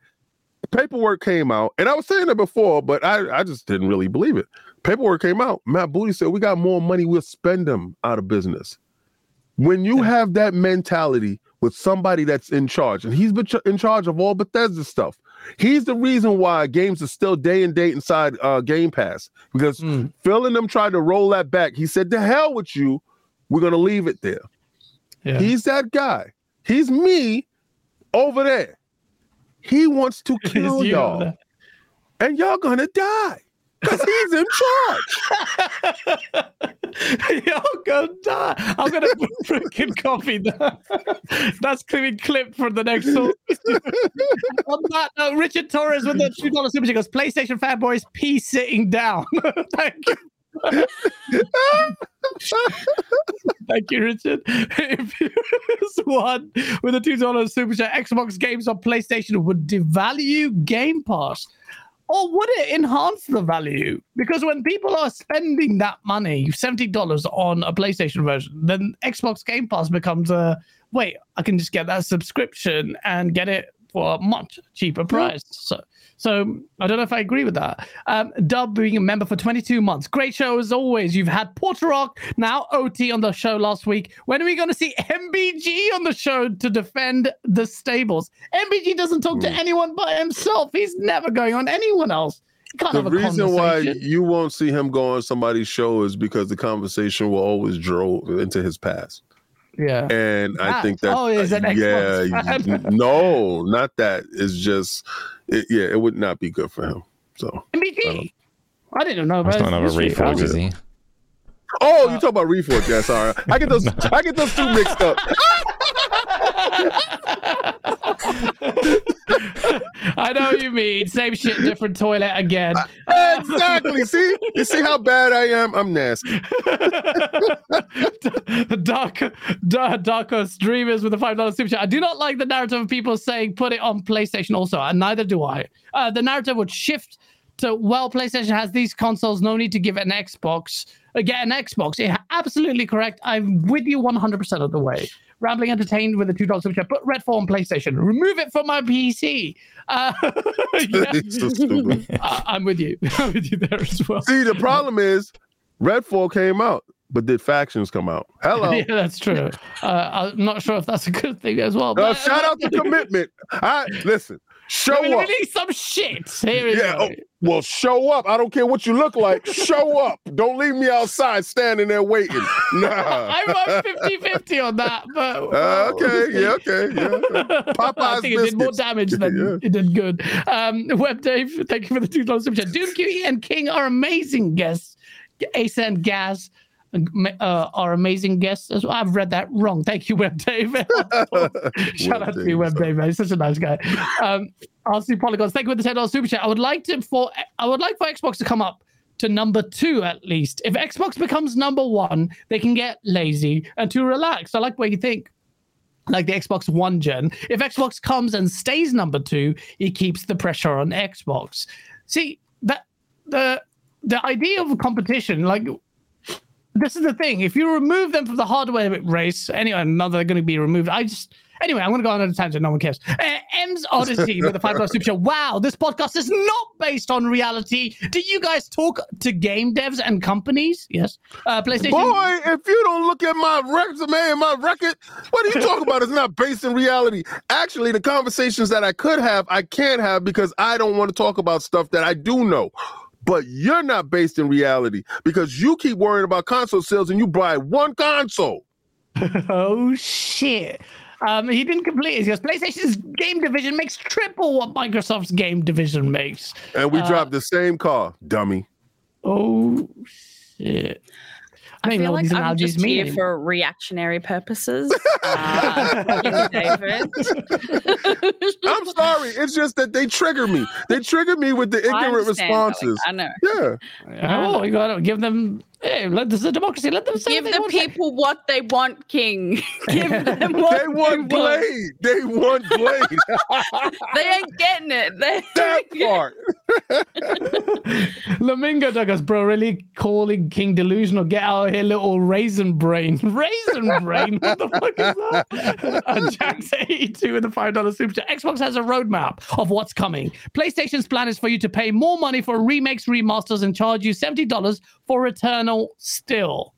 Paperwork came out, and I was saying it before, but I, I just didn't really believe it. Paperwork came out. Matt Booty said, we got more money, we'll spend them out of business. When you have that mentality with somebody that's in charge, and he's been ch- in charge of all Bethesda stuff, he's the reason why games are still day and date inside uh, Game Pass because Mm. Phil and them tried to roll that back. He said, "To hell with you, we're gonna leave it there." Yeah. He's that guy. He's me over there. He wants to kill y'all, and y'all gonna die because he's in charge. Y'all gonna die. I'm gonna put freaking copy that. That's being clip for the next song. On that note, Richard Torres with the two dollar super chat goes PlayStation fanboys pee sitting down. Thank you. Thank you, Richard. If you one with a two dollar super chat, Xbox games on PlayStation would devalue Game Pass. Or would it enhance the value? Because when people are spending that money, seventy dollars on a PlayStation version, then Xbox Game Pass becomes a wait. I can just get that subscription and get it for a much cheaper hmm. price. So, so I don't know if I agree with that. Um, Dub being a member for 22 months. Great show as always. You've had Porter Rock, now OT on the show last week. When are we going to see MBG on the show to defend the stables? MBG doesn't talk to Hmm. anyone but himself. He's never going on anyone else. The reason why you won't see him go on somebody's show is because the conversation will always drove into his past. yeah. And I That- think that oh, is an yeah, no, not that. It's just it, yeah, it would not be good for him. So MBG. Um, I didn't know That's about not his another. I reforge, was- is he? Oh, you talk about Reforge? Yeah, sorry. I get those. I get those two mixed up. I know what you mean. Same shit, different toilet again. exactly. See, you see how bad I am. I'm nasty. dark, dark, darker streamers with a five dollar super chat. I do not like the narrative of people saying put it on PlayStation. Also, and neither do I. Uh, the narrative would shift to well, PlayStation has these consoles. No need to give it an Xbox. Get an Xbox. Yeah, absolutely correct. I'm with you 100 percent of the way. Rambling entertained with a two dollar super chat. Put Redfall on PlayStation. Remove it from my PC. Uh, yeah. so. I- I'm with you. I'm with you there as well. See, the problem is Redfall came out, but did factions come out? Hello. Yeah, that's true. Uh, I'm not sure if that's a good thing as well. Uh, But shout out to commitment. I listen. Show Let me up. release some shit. Here Yeah. oh, well, show up. I don't care what you look like. Show up. Don't leave me outside standing there waiting. Nah. I'm on 50 50 on that, but. Uh, okay. Yeah. Okay. Yeah. I Popeye's think it did more damage than Yeah. it did good. Um, Web Dave, thank you for the two dollars super chat. Doomcutie and King are amazing guests. Ace and Gaz uh, are amazing guests as well. I've read that wrong. Thank you, Web Dave. Shout out to you, Web Dave. Man. He's such a nice guy. Um, RC Polygons, thank you for the ten dollars super chat. I would like to for I would like for Xbox to come up to number two at least. If Xbox becomes number one, they can get lazy and too relaxed. I like what you think like the Xbox One gen. If Xbox comes and stays number two, it keeps the pressure on Xbox. See that the the idea of competition, like this is the thing. If you remove them from the hardware race, anyway, now they're going to be removed. I just anyway, I'm going to go on a tangent. No one cares. Uh, M's Odyssey with the five star super show. Wow, this podcast is not based on reality. Do you guys talk to game devs and companies? Yes. Uh, PlayStation. Boy, if you don't look at my resume and my record, what are you talking about? It's not based in reality. Actually, the conversations that I could have, I can't have because I don't want to talk about stuff that I do know. But you're not based in reality because you keep worrying about console sales and you buy one console. Oh shit. Um, he didn't complete it. He goes, PlayStation's game division makes triple what Microsoft's game division makes. And we Uh, drive the same car, dummy. Oh shit. I, I don't even know feel what like these I'm analogies just here for reactionary purposes. Uh, David. I'm sorry. It's just that they trigger me. They trigger me with the ignorant understand, Alex, responses. I know. Yeah. Oh, you gotta give them. Hey, let this is a democracy. Let them say Give what they the want to say. people what they want, King. Give them what They want they want. Blade. They want Blade. They ain't getting it. They that part. Lamingo Douglas, bro, really calling King delusional. Get out of here, little raisin brain. Raisin brain? What the fuck is that? uh, Jax82 with the $5 super chat. Xbox has a roadmap of what's coming. PlayStation's plan is for you to pay more money for remakes, remasters, and charge you $70 for Still.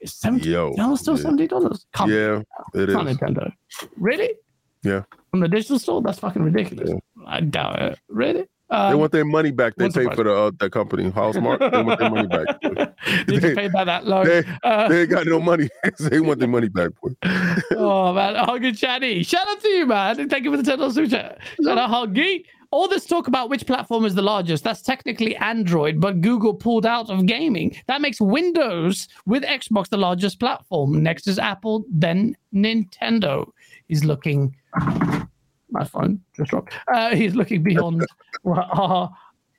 Is 70 Yo, still yeah. $70? Come Yeah, it it's not. Nintendo. Really? Yeah. From the digital store? That's fucking ridiculous. I doubt it. Really? They Um, want their money back. They the paid for the uh, that company, Housemarque. They want their money back. you They- can pay by that loan. They, Uh, they ain't got no money. they want their money back. Boy. oh man, Huggy Chatty. Shout out to you, man. Thank you for the ten dollars super chat. Shout out Huggy. All this talk about which platform is the largest, that's technically Android, but Google pulled out of gaming. That makes Windows with Xbox the largest platform. Next is Apple, then Nintendo. is looking my phone just dropped. Uh, he's looking beyond our,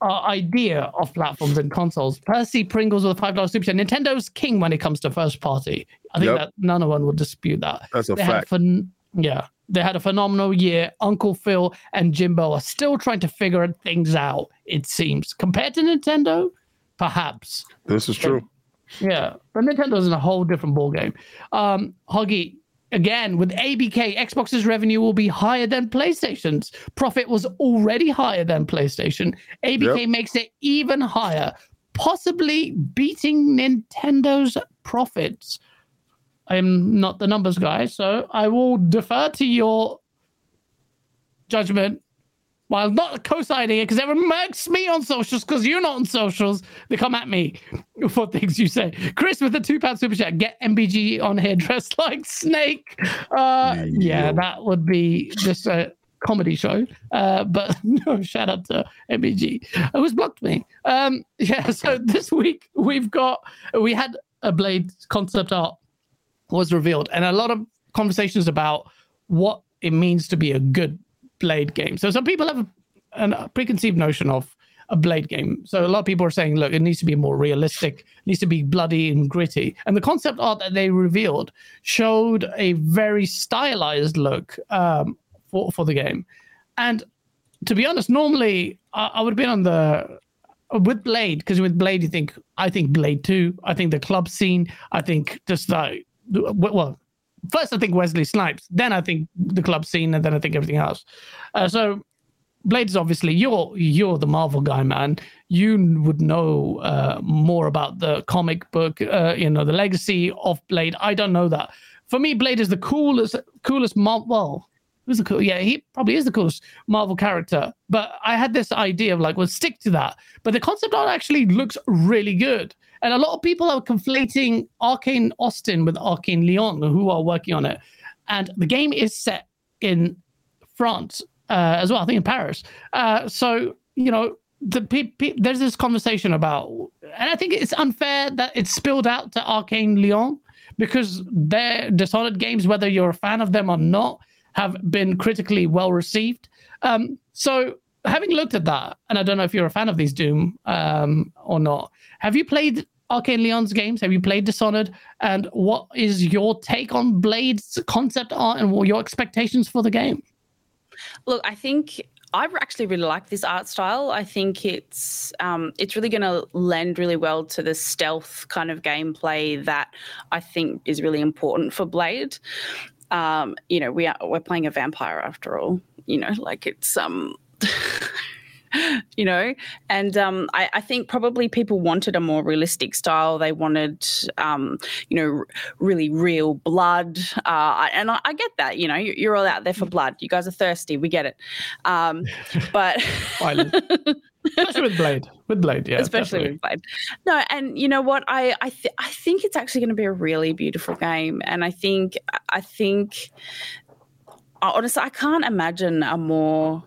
our idea of platforms and consoles. Percy Pringles with a five dollar super chat. Nintendo's king when it comes to first party. I think Yep. that none of one will dispute that. That's a They fact. phen- yeah, they had a phenomenal year. Uncle Phil and Jimbo are still trying to figure things out. It seems compared to Nintendo, perhaps. This is true. Yeah, but Nintendo's in a whole different ballgame. Um, Huggy, again, with ABK, Xbox's revenue will be higher than PlayStation's. Profit was already higher than PlayStation. ABK Yep. makes it even higher, possibly beating Nintendo's profits. I am not the numbers guy, so I will defer to your judgment while not co-signing it because everyone marks me on socials because you're not on socials. They come at me for things you say. Chris with the two pound super chat. Get MBG on here dressed like Snake. Uh, yeah, that would be just a comedy show. Uh, but no, shout out to MBG. It was blocked me? Um, yeah. So this week we've got we had a Blade concept art was revealed, and a lot of conversations about what it means to be a good Blade game. So some people have a, a preconceived notion of a Blade game. So a lot of people are saying, look, it needs to be more realistic, it needs to be bloody and gritty. And the concept art that they revealed showed a very stylized look um, for for the game. And to be honest, normally I, I would have been on the with Blade because with Blade, you think I think Blade Two, I think the club scene, I think just like well, first I think Wesley Snipes, then I think the club scene, and then I think everything else. Uh, so Blade is obviously you're you're the Marvel guy, man. You would know uh, more about the comic book, uh, you know, the legacy of Blade. I don't know that. For me, Blade is the coolest coolest Marvel. Well, who's the cool? Yeah, he probably is the coolest Marvel character. But I had this idea of like, well, stick to that. But the concept art actually looks really good. And a lot of people are conflating Arkane Austin with Arkane Lyon, who are working on it. And the game is set in France uh, as well, I think in Paris. Uh, so, you know, the pe- pe- there's this conversation about, and I think it's unfair that it's spilled out to Arkane Lyon because their Dishonored games, whether you're a fan of them or not, have been critically well received. Um, so, having looked at that, and I don't know if you're a fan of these Doom um, or not, have you played Arkane Lyon's games? Have you played Dishonored? And what is your take on Blade's concept art and what your expectations for the game? Look, I think I actually really like this art style. I think it's um, it's really going to lend really well to the stealth kind of gameplay that I think is really important for Blade. Um, you know, we are we're playing a vampire after all. You know, like it's um you know? And um, I, I, think probably people wanted a more realistic style. They wanted um, you know really real blood uh, and I, I, get that you know? You're all out there for blood. You guys are thirsty. We get it. Um, but especially with blade. With blade yeah especially definitely. with blade. No and you know what? I I, th- I think it's actually going to be a really beautiful game and i think i think honestly i can't imagine a more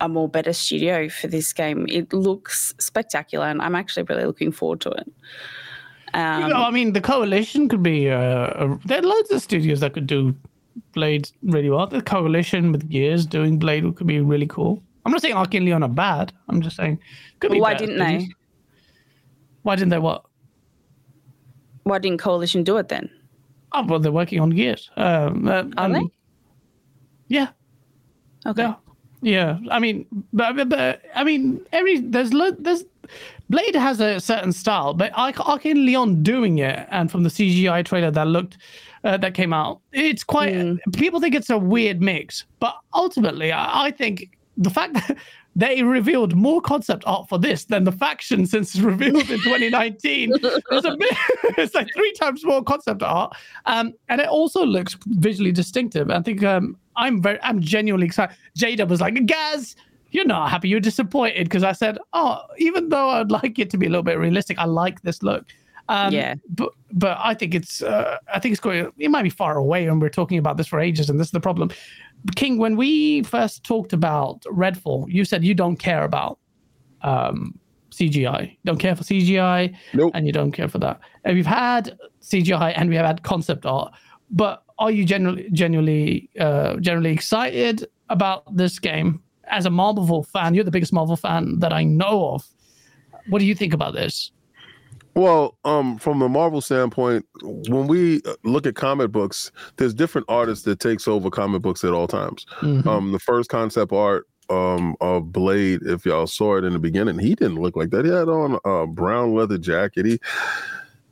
a more better studio for this game. It looks spectacular, and I'm actually really looking forward to it. Um, you know, I mean, the coalition could be. Uh, a, there are loads of studios that could do Blade really well. The coalition with Gears doing Blade could be really cool. I'm not saying Arkane Lyon are bad. I'm just saying. Could be why didn't they? Why didn't they what? Why didn't Coalition do it then? Oh well, they're working on Gears. Um, uh, Are they? Yeah. Okay. Yeah, I mean, but, but I mean, every there's there's Blade has a certain style, but Arkane Lyon doing it, and from the CGI trailer that looked uh, that came out, it's quite. Mm. People think it's a weird mix, but ultimately, I, I think the fact that they revealed more concept art for this than the faction since it's revealed in 2019. There's a bit, it's like three times more concept art, um, and it also looks visually distinctive. I think um, I'm very, I'm genuinely excited. Jada was like, "Gaz, you're not happy, you're disappointed," because I said, "Oh, even though I'd like it to be a little bit realistic, I like this look." Um, yeah, but but I think it's uh, I think it's going. It might be far away, and we're talking about this for ages, and this is the problem. King, when we first talked about Redfall, you said you don't care about um, CGI. Don't care for CGI, nope. and you don't care for that. And we've had CGI and we have had concept art, but are you generally genuinely uh, generally excited about this game as a Marvel fan? You're the biggest Marvel fan that I know of. What do you think about this? Well, um, from the Marvel standpoint, when we uh, look at comic books, there's different artists that takes over comic books at all times. Mm-hmm. Um, the first concept art um, of Blade, if y'all saw it in the beginning, he didn't look like that. He had on a brown leather jacket. He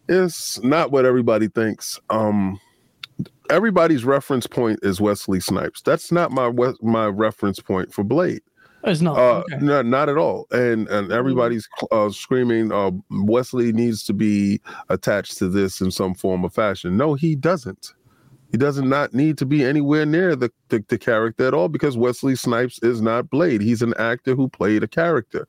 it's not what everybody thinks. Um, everybody's reference point is Wesley Snipes. That's not my my reference point for Blade. It's not. Uh, okay. not, not at all. And and mm. everybody's uh, screaming, uh, Wesley needs to be attached to this in some form or fashion. No, he doesn't. He does not need to be anywhere near the, the, the character at all because Wesley Snipes is not Blade. He's an actor who played a character.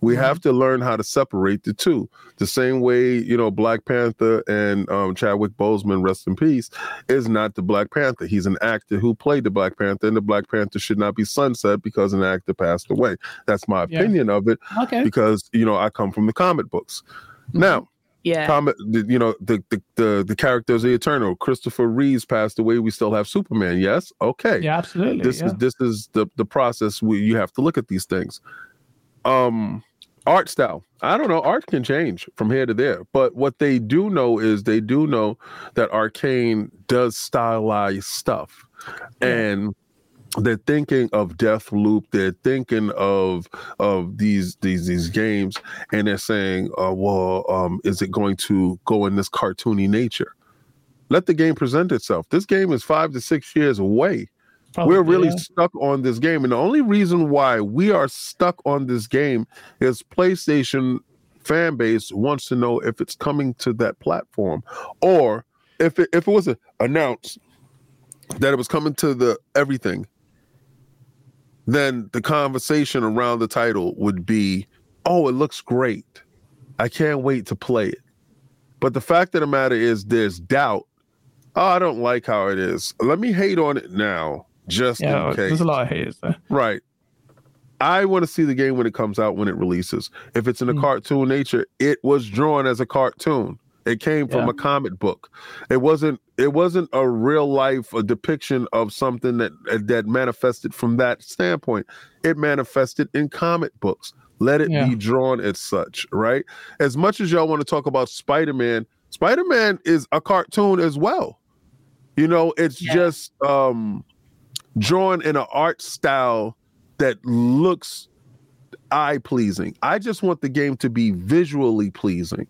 We mm-hmm. have to learn how to separate the two. The same way, you know, Black Panther and um, Chadwick Boseman, rest in peace, is not the Black Panther. He's an actor who played the Black Panther, and the Black Panther should not be sunset because an actor passed away. That's my opinion yeah. of it. Okay. Because, you know, I come from the comic books. Mm-hmm. Now, Yeah. Comic, you know, the, the the the characters the Eternal. Christopher Reeves passed away. We still have Superman. Yes, okay. Yeah, absolutely. this yeah. is this is the the process. We you have to look at these things. Um, art style. I don't know. Art can change from here to there, but what they do know is they do know that Arkane does stylize stuff, and they're thinking of Deathloop. They're thinking of of these these these games, and they're saying, uh, "Well, um, is it going to go in this cartoony nature?" Let the game present itself. This game is five to six years away. Probably, We're really yeah. stuck on this game, and the only reason why we are stuck on this game is PlayStation fan base wants to know if it's coming to that platform, or if it, if it was announced that it was coming to the everything, then the conversation around the title would be, "Oh, it looks great. I can't wait to play it." But the fact of the matter is, there's doubt. Oh, I don't like how it is. Let me hate on it now, just Yeah, in case. there's a lot of haters there. Right. I want to see the game when it comes out, when it releases. If it's in a Mm. cartoon nature, it was drawn as a cartoon. It came from Yeah. a comic book. It wasn't. It wasn't a real life a depiction of something that that manifested from that standpoint. It manifested in comic books. Let it Yeah. be drawn as such. Right. As much as y'all want to talk about Spider Man, Spider Man is a cartoon as well. You know, it's Yeah. just um drawn in an art style that looks eye pleasing. I just want the game to be visually pleasing,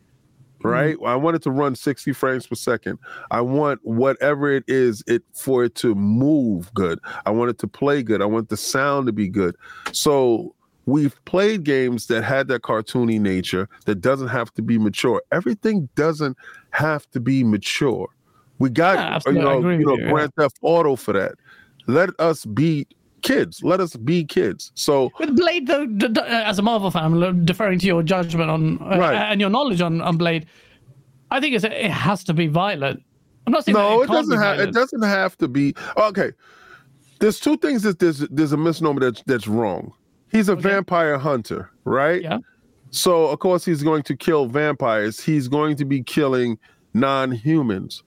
right? I want it to run 60 frames per second. I want whatever it is, it for it to move good. I want it to play good. I want the sound to be good. So we've played games that had that cartoony nature that doesn't have to be mature. Everything doesn't have to be mature. We got Yeah, you know, you know you. Grand Theft Auto for that. Let us be kids. Let us be kids. So With Blade, though, d- d- as a Marvel fan, deferring to your judgment on uh, Right. and your knowledge on, on Blade. I think it's, it has to be violent. I'm not saying no, it, it doesn't have. It doesn't have to be. Okay, there's two things that there's there's a misnomer that's that's wrong. He's a Okay. vampire hunter, right? Yeah. So of course he's going to kill vampires. He's going to be killing non-humans,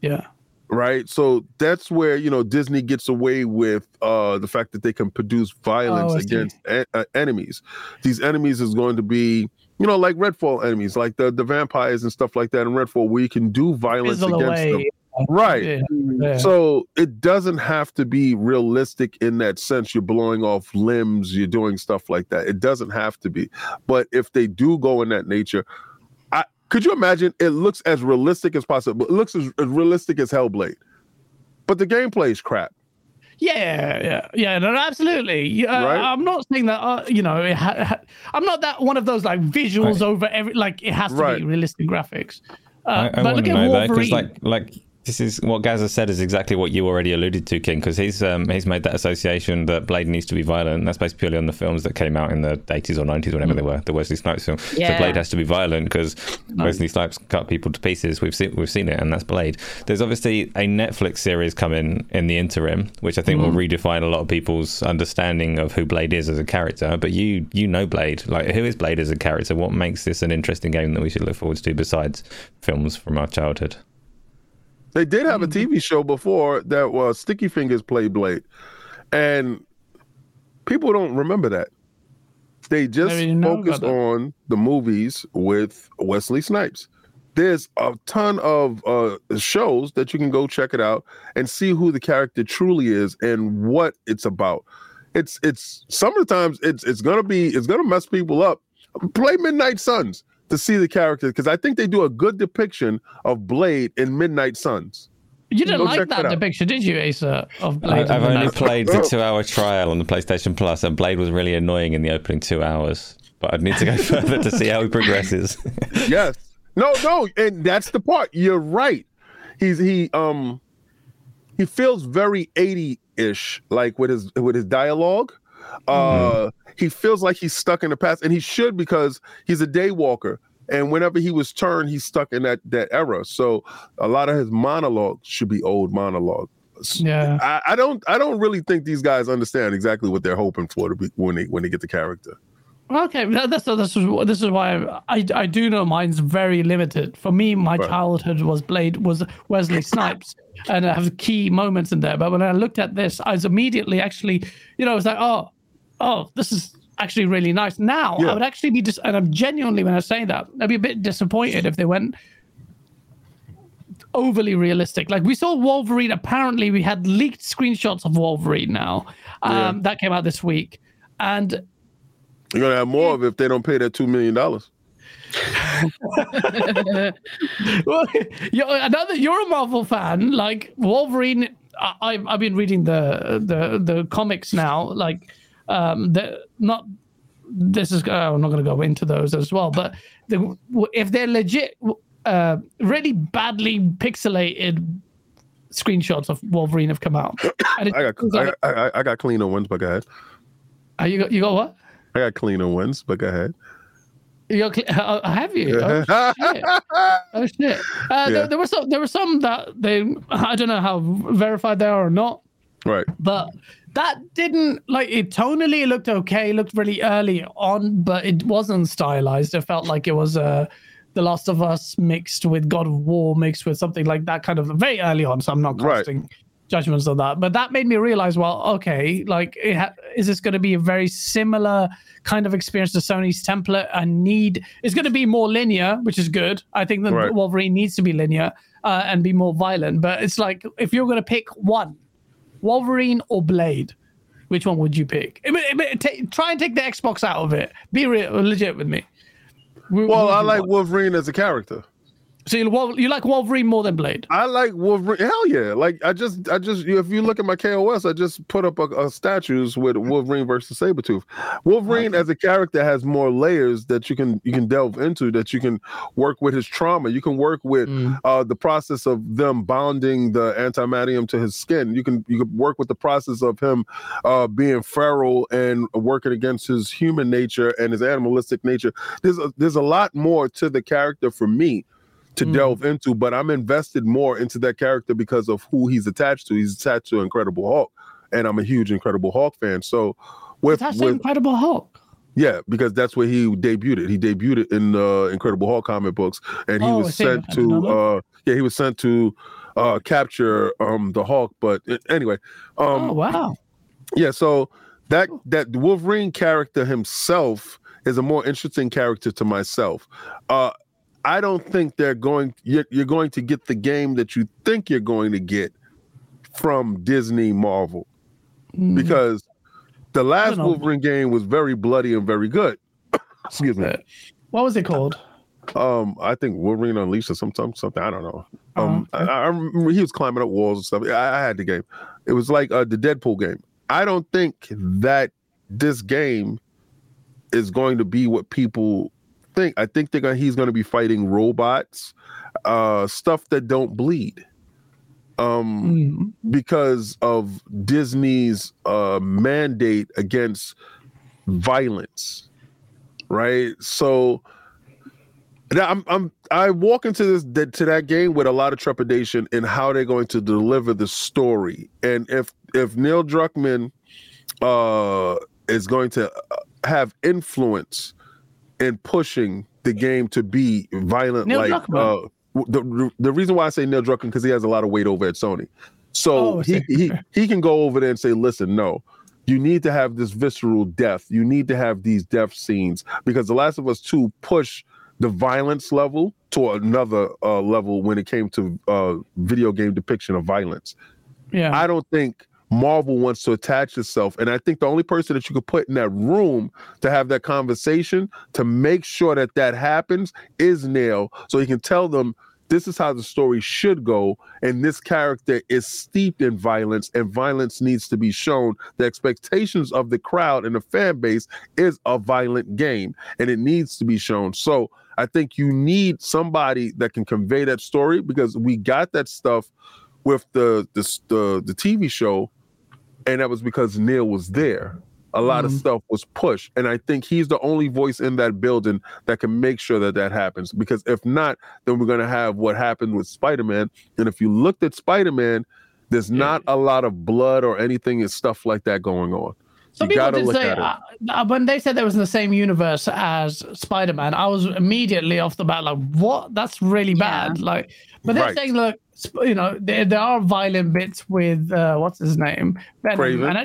Yeah. Right? So that's where you know Disney gets away with uh the fact that they can produce violence Oh, against e- uh, enemies. These enemies is going to be you know like Redfall enemies, like the the vampires and stuff like that in Redfall, where you can do violence Fizzle against them. Right. Yeah. yeah. So it doesn't have to be realistic in that sense. You're blowing off limbs, you're doing stuff like that. It doesn't have to be. But if they do go in that nature, I could you imagine it looks as realistic as possible. It looks as, as realistic as Hellblade. But the gameplay is crap. Yeah, yeah, yeah. No, no, absolutely. Yeah, Right? I'm not saying that. Uh, you know, it ha- ha- I'm not that one of those like visuals over every. Like it has to Right. be realistic graphics. Uh, I, I but want look to at know that because, like, like this is what Gaza said is exactly what you already alluded to, King, because he's um, he's made that association that Blade needs to be violent. That's based purely on the films that came out in the 80s or 90s, whenever they were, the Wesley Snipes film. So Yeah. Blade has to be violent because Wesley Snipes cut people to pieces. We've seen we've seen it, and that's Blade. There's obviously a Netflix series coming in the interim, which I think will redefine a lot of people's understanding of who Blade is as a character. But you you know Blade, like who is Blade as a character? What makes this an interesting game that we should look forward to besides films from our childhood? They did have a Mm-hmm. TV show before that was Sticky Fingaz Play Blade. And people don't remember that. They just focused on the movies with Wesley Snipes. There's a ton of uh, shows that you can go check it out and see who the character truly is and what it's about. It's it's some of the times it's it's gonna be it's gonna mess people up. Play Midnight Suns to see the character because I think they do a good depiction of Blade in Midnight Suns. you didn't go like that that depiction, did you, Asa? Of Blade I've only played the two-hour trial on the PlayStation Plus, and Blade was really annoying in the opening two hours. But I'd need to go further to see how he progresses. yes. No, no, and that's the part. You're right. He's he um he feels very 80-ish, like with his with his dialogue. Uh he feels like he's stuck in the past, and he should because he's a day walker. And whenever he was turned, he's stuck in that that era. So a lot of his monologue should be old monologue. Yeah. I, I don't I don't really think these guys understand exactly what they're hoping for to be when they when they get the character. Okay, that- that's this is this is why I I do know mine's very limited. For me, my Right. childhood was Blade was Wesley Snipes, and I have key moments in there. But when I looked at this, I was immediately actually, you know, I was like, oh, oh, this is actually really nice. Now Yeah. I would actually be dis- and I'm genuinely when I say that, I'd be a bit disappointed if they went overly realistic. Like we saw Wolverine. Apparently, we had leaked screenshots of Wolverine now um, that came out this week, and You're gonna have more of it if they don't pay that two million dollars. well, you're another. You're a Marvel fan, like Wolverine. I, I've I've been reading the the the comics now. Like, um, the not. This is. Uh, I'm not going to go into those as well. But the, if they're legit, uh, really badly pixelated screenshots of Wolverine have come out. I got seems I, like- I, I got cleaner ones, but go ahead. uh, you got you got what? I got cleaner ones, but go ahead. You got, uh, have you? Oh, shit. Oh shit! Uh, Yeah. there, there were some. There were some that they. I don't know how verified they are or not, right. but that didn't like it. Tonally, it looked okay. It looked really early on, but it wasn't stylized. It felt like it was uh, The Last of Us mixed with God of War mixed with something like that, kind of very early on. So I'm not Right. casting judgments on that, but that made me realize, well, okay, like it ha- is this going to be a very similar kind of experience to Sony's template? And need it's going to be more linear, which is good. I think that Right. Wolverine needs to be linear uh, and be more violent. But it's like if you're going to pick one, Wolverine or Blade, which one would you pick? I mean, I mean, ta- try and take the Xbox out of it. Be real, legit with me. Well, I like? Wolverine as a character. So you, you like Wolverine more than Blade? I like Wolverine. Hell yeah! Like I just, I just, if you look at my KOS, I just put up a, a statues with Wolverine versus Sabretooth. Wolverine as a character has more layers that you can you can delve into. That you can work with his trauma. You can work with Mm. uh, the process of them bonding the adamantium to his skin. You can you can work with the process of him uh, being feral and working against his human nature and his animalistic nature. There's a, there's a lot more to the character for me to Mm. delve into, but I'm invested more into that character because of who he's attached to. He's attached to Incredible Hulk, and I'm a huge Incredible Hulk fan. So with, with Incredible Hulk. yeah, because that's where he debuted. He debuted in the Incredible Hulk comic books, and he Oh, was sent to uh yeah, he was sent to uh capture um the Hulk. But uh, anyway, um oh wow! yeah, so that that Wolverine character himself is a more interesting character to myself. Uh I don't think they're going you're, you're going to get the game that you think you're going to get from Disney Marvel Mm. because the last. Wolverine game was very bloody and very good. Excuse me. What was it called? Um, I think Wolverine Unleashed or something, something. I don't know. Um, Oh, okay. I, I remember he was climbing up walls and stuff. I, I had the game. It was like uh, the Deadpool game. I don't think that this game is going to be what people think. I think they're gonna, he's going to be fighting robots, uh, stuff that don't bleed. Um, Mm. because of Disney's uh, mandate against violence, right? So now I'm, I'm I walk into this to that game with a lot of trepidation in how they're going to deliver the story, and if if Neil Druckmann uh, is going to uh, have influence in pushing the game to be violent, Neil like uh, the the reason why I say Neil Druckmann because he has a lot of weight over at Sony. So Oh, he, he he can go over there and say, listen, no, you need to have this visceral death. You need to have these death scenes because The Last of Us 2 push the violence level to another uh, level when it came to uh, video game depiction of violence. Yeah. I don't think Marvel wants to attach itself. And I think the only person that you could put in that room to have that conversation to make sure that that happens is Neil. So he can tell them this is how the story should go. And this character is steeped in violence, and violence needs to be shown. The expectations of the crowd and the fan base is a violent game, and it needs to be shown. So I think you need somebody that can convey that story because we got that stuff with the the the, the TV show, and that was because Neil was there. A lot of Mhm. stuff was pushed, and I think he's the only voice in that building that can make sure that that happens. Because if not, then we're gonna have what happened with Spider Man. And if you looked at Spider Man, there's Yeah. not a lot of blood or anything and stuff like that going on. Some You people did say uh, uh, when they said there was in the same universe as Spider-Man, I was immediately off the bat like, "What? That's really Yeah. bad." Like, but they're Right. saying, look, you know, there, there are violent bits with uh, what's his name, Venom, Kraven. and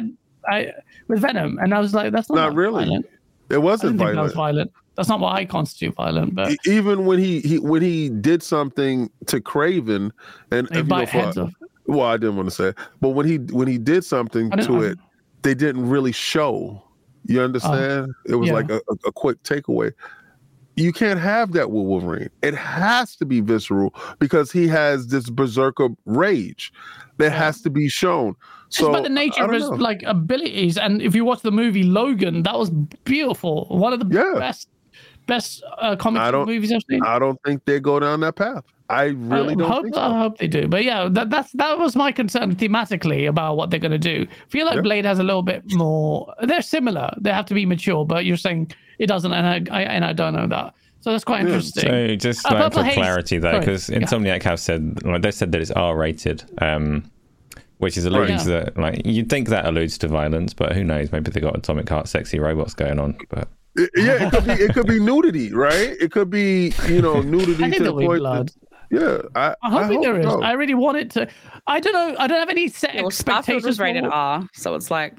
I, I with Venom, and I was like, "That's not, Not that really. Violent. It wasn't didn't think that was violent. violent. That's not what I constitute violent, but Even when he, he when he did something to Kraven, and they if you know, bite for- off. well, I didn't want to say, it, but when he when he did something to I- it, they didn't really show. You understand? it was yeah. like a, a, quick takeaway. You can't have that with Wolverine. It has to be visceral because he has this berserker rage that has to be shown. It's So about the nature of his know. like abilities, and if you watch the movie Logan, that was beautiful. One of the Yeah. best best uh, comic movies I've seen. I don't think they go down that path. I really I don't hope, think I hope they do. But yeah, that, that's that was my concern thematically about what they're going to do. I feel like Yeah. Blade has a little bit more. They're similar. They have to be mature, but you're saying it doesn't, and I, I and I don't know that. So that's quite Yeah. interesting. So just Uh, like Purple for Haze- clarity though, sorry. because Yeah. Insomniac have said like they said that it's R rated, um, which is alluding Right. to that. Like you'd think that alludes to violence, but who knows? Maybe they got Atomic Heart sexy robots going on. But It- yeah, it could be it could be nudity, right? It could be you know nudity I think to the there'll be point. blood. That, yeah, I, I hope, hope there is. so. I really want it to. I don't know. I don't have any set Well, expectations. was rated for- R, so it's like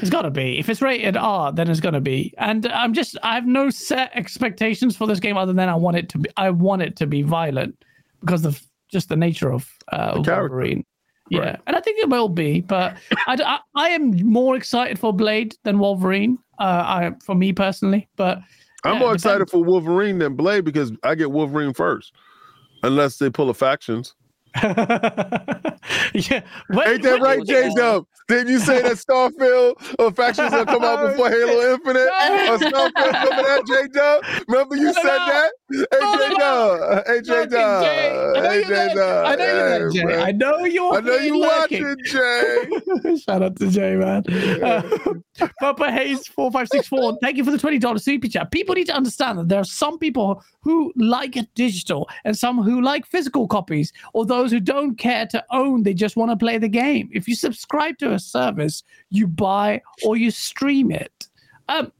It's got to be. If it's rated R, then it's going to be. And I'm just, I have no set expectations for this game other than I want it to be. I want it to be violent because of just the nature of uh, The. Wolverine. Yeah, Right. and I think it will be, but I, I am more excited for Blade than Wolverine. Uh, I, for me personally, but I'm yeah, more excited depends. for Wolverine than Blade because I get Wolverine first, unless they pull a factions. yeah, when- Ain't that right, J Dub? Didn't you say that Starfield or factions gonna come out before Halo Infinite or Starfield coming out, J Dub? Remember you No, said no. that? Hey No, J Dub, hey J Dub, know hey J. Dub. I know you're Hey, Jay. I know you're I know you watching, Jay. Shout out to Jay, man. Uh, Papa Hayes four five six four. Thank you for the twenty dollars super chat. People need to understand that there are some people who like digital and some who like physical copies, or those who don't care to own. They just want to play the game. If you subscribe to a service, you buy or you stream it. Um,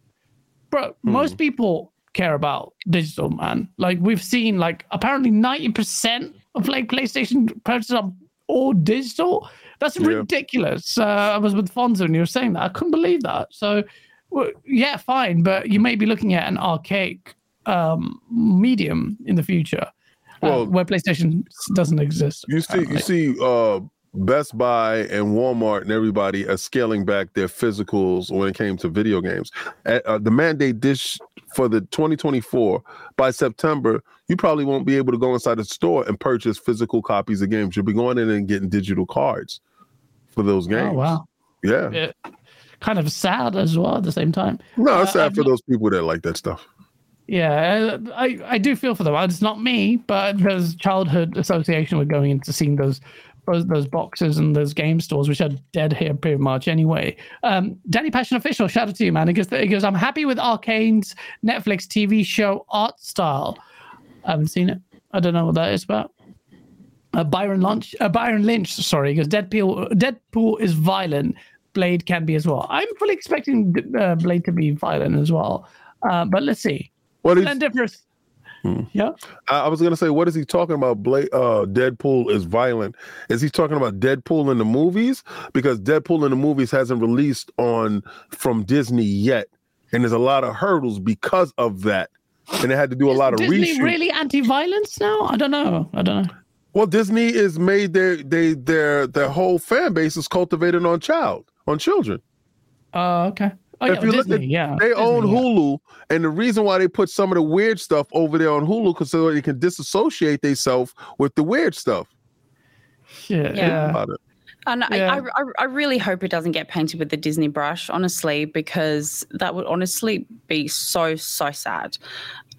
bro, most people care about digital, man. Like we've seen, like apparently ninety percent of like PlayStation purchases are all digital. That's Yeah. ridiculous. Uh, I was with Fonzo and you were saying that. I couldn't believe that. So, well, yeah, fine, but you may be looking at an archaic um, medium in the future, Well- uh, where PlayStation doesn't exist. You see, you see, uh, Best Buy and Walmart and everybody are scaling back their physicals when it came to video games. Uh, uh, the mandate dish for the 2024 by September, you probably won't be able to go inside the store and purchase physical copies of games. You'll be going in and getting digital cards for those games. Oh wow, Yeah. yeah. kind of sad as well at the same time. No, it's Uh, sad I've for not- those people that like that stuff. Yeah, I, I do feel for them. It's not me, but there's childhood association with going into seeing those those, those boxes and those game stores, which are dead here pretty much anyway. Um, Danny Passion Official, shout out to you, man. He goes, he goes, I'm happy with Arcane's Netflix TV show art style. I haven't seen it. I don't know what that is about. Uh, Byron Lynch, uh, Byron Lynch, sorry, because Deadpool, Deadpool is violent. Blade can be as well. I'm fully expecting uh, Blade to be violent as well. Uh, but let's see. What is, Splendiferous. Hmm. Yeah. I I was gonna say, what is he talking about? Bla- uh, Deadpool is violent. Is he talking about Deadpool in the movies? Because Deadpool in the movies hasn't released on from Disney yet, and there's a lot of hurdles because of that, and they had to do a Is lot of Disney reshoots. really anti-violence now? I don't know. I don't know. Well, Disney is made their they their their whole fan base is cultivated on child on children. Oh, okay. Oh, If yeah, you look Disney, at- yeah. They Disney, own yeah. Hulu, and the reason why they put some of the weird stuff over there on Hulu because so they can disassociate themselves with the weird stuff Yeah. Yeah. yeah. about it. And Yeah. I, I, I really hope it doesn't get painted with the Disney brush, honestly, because that would honestly be so, so sad.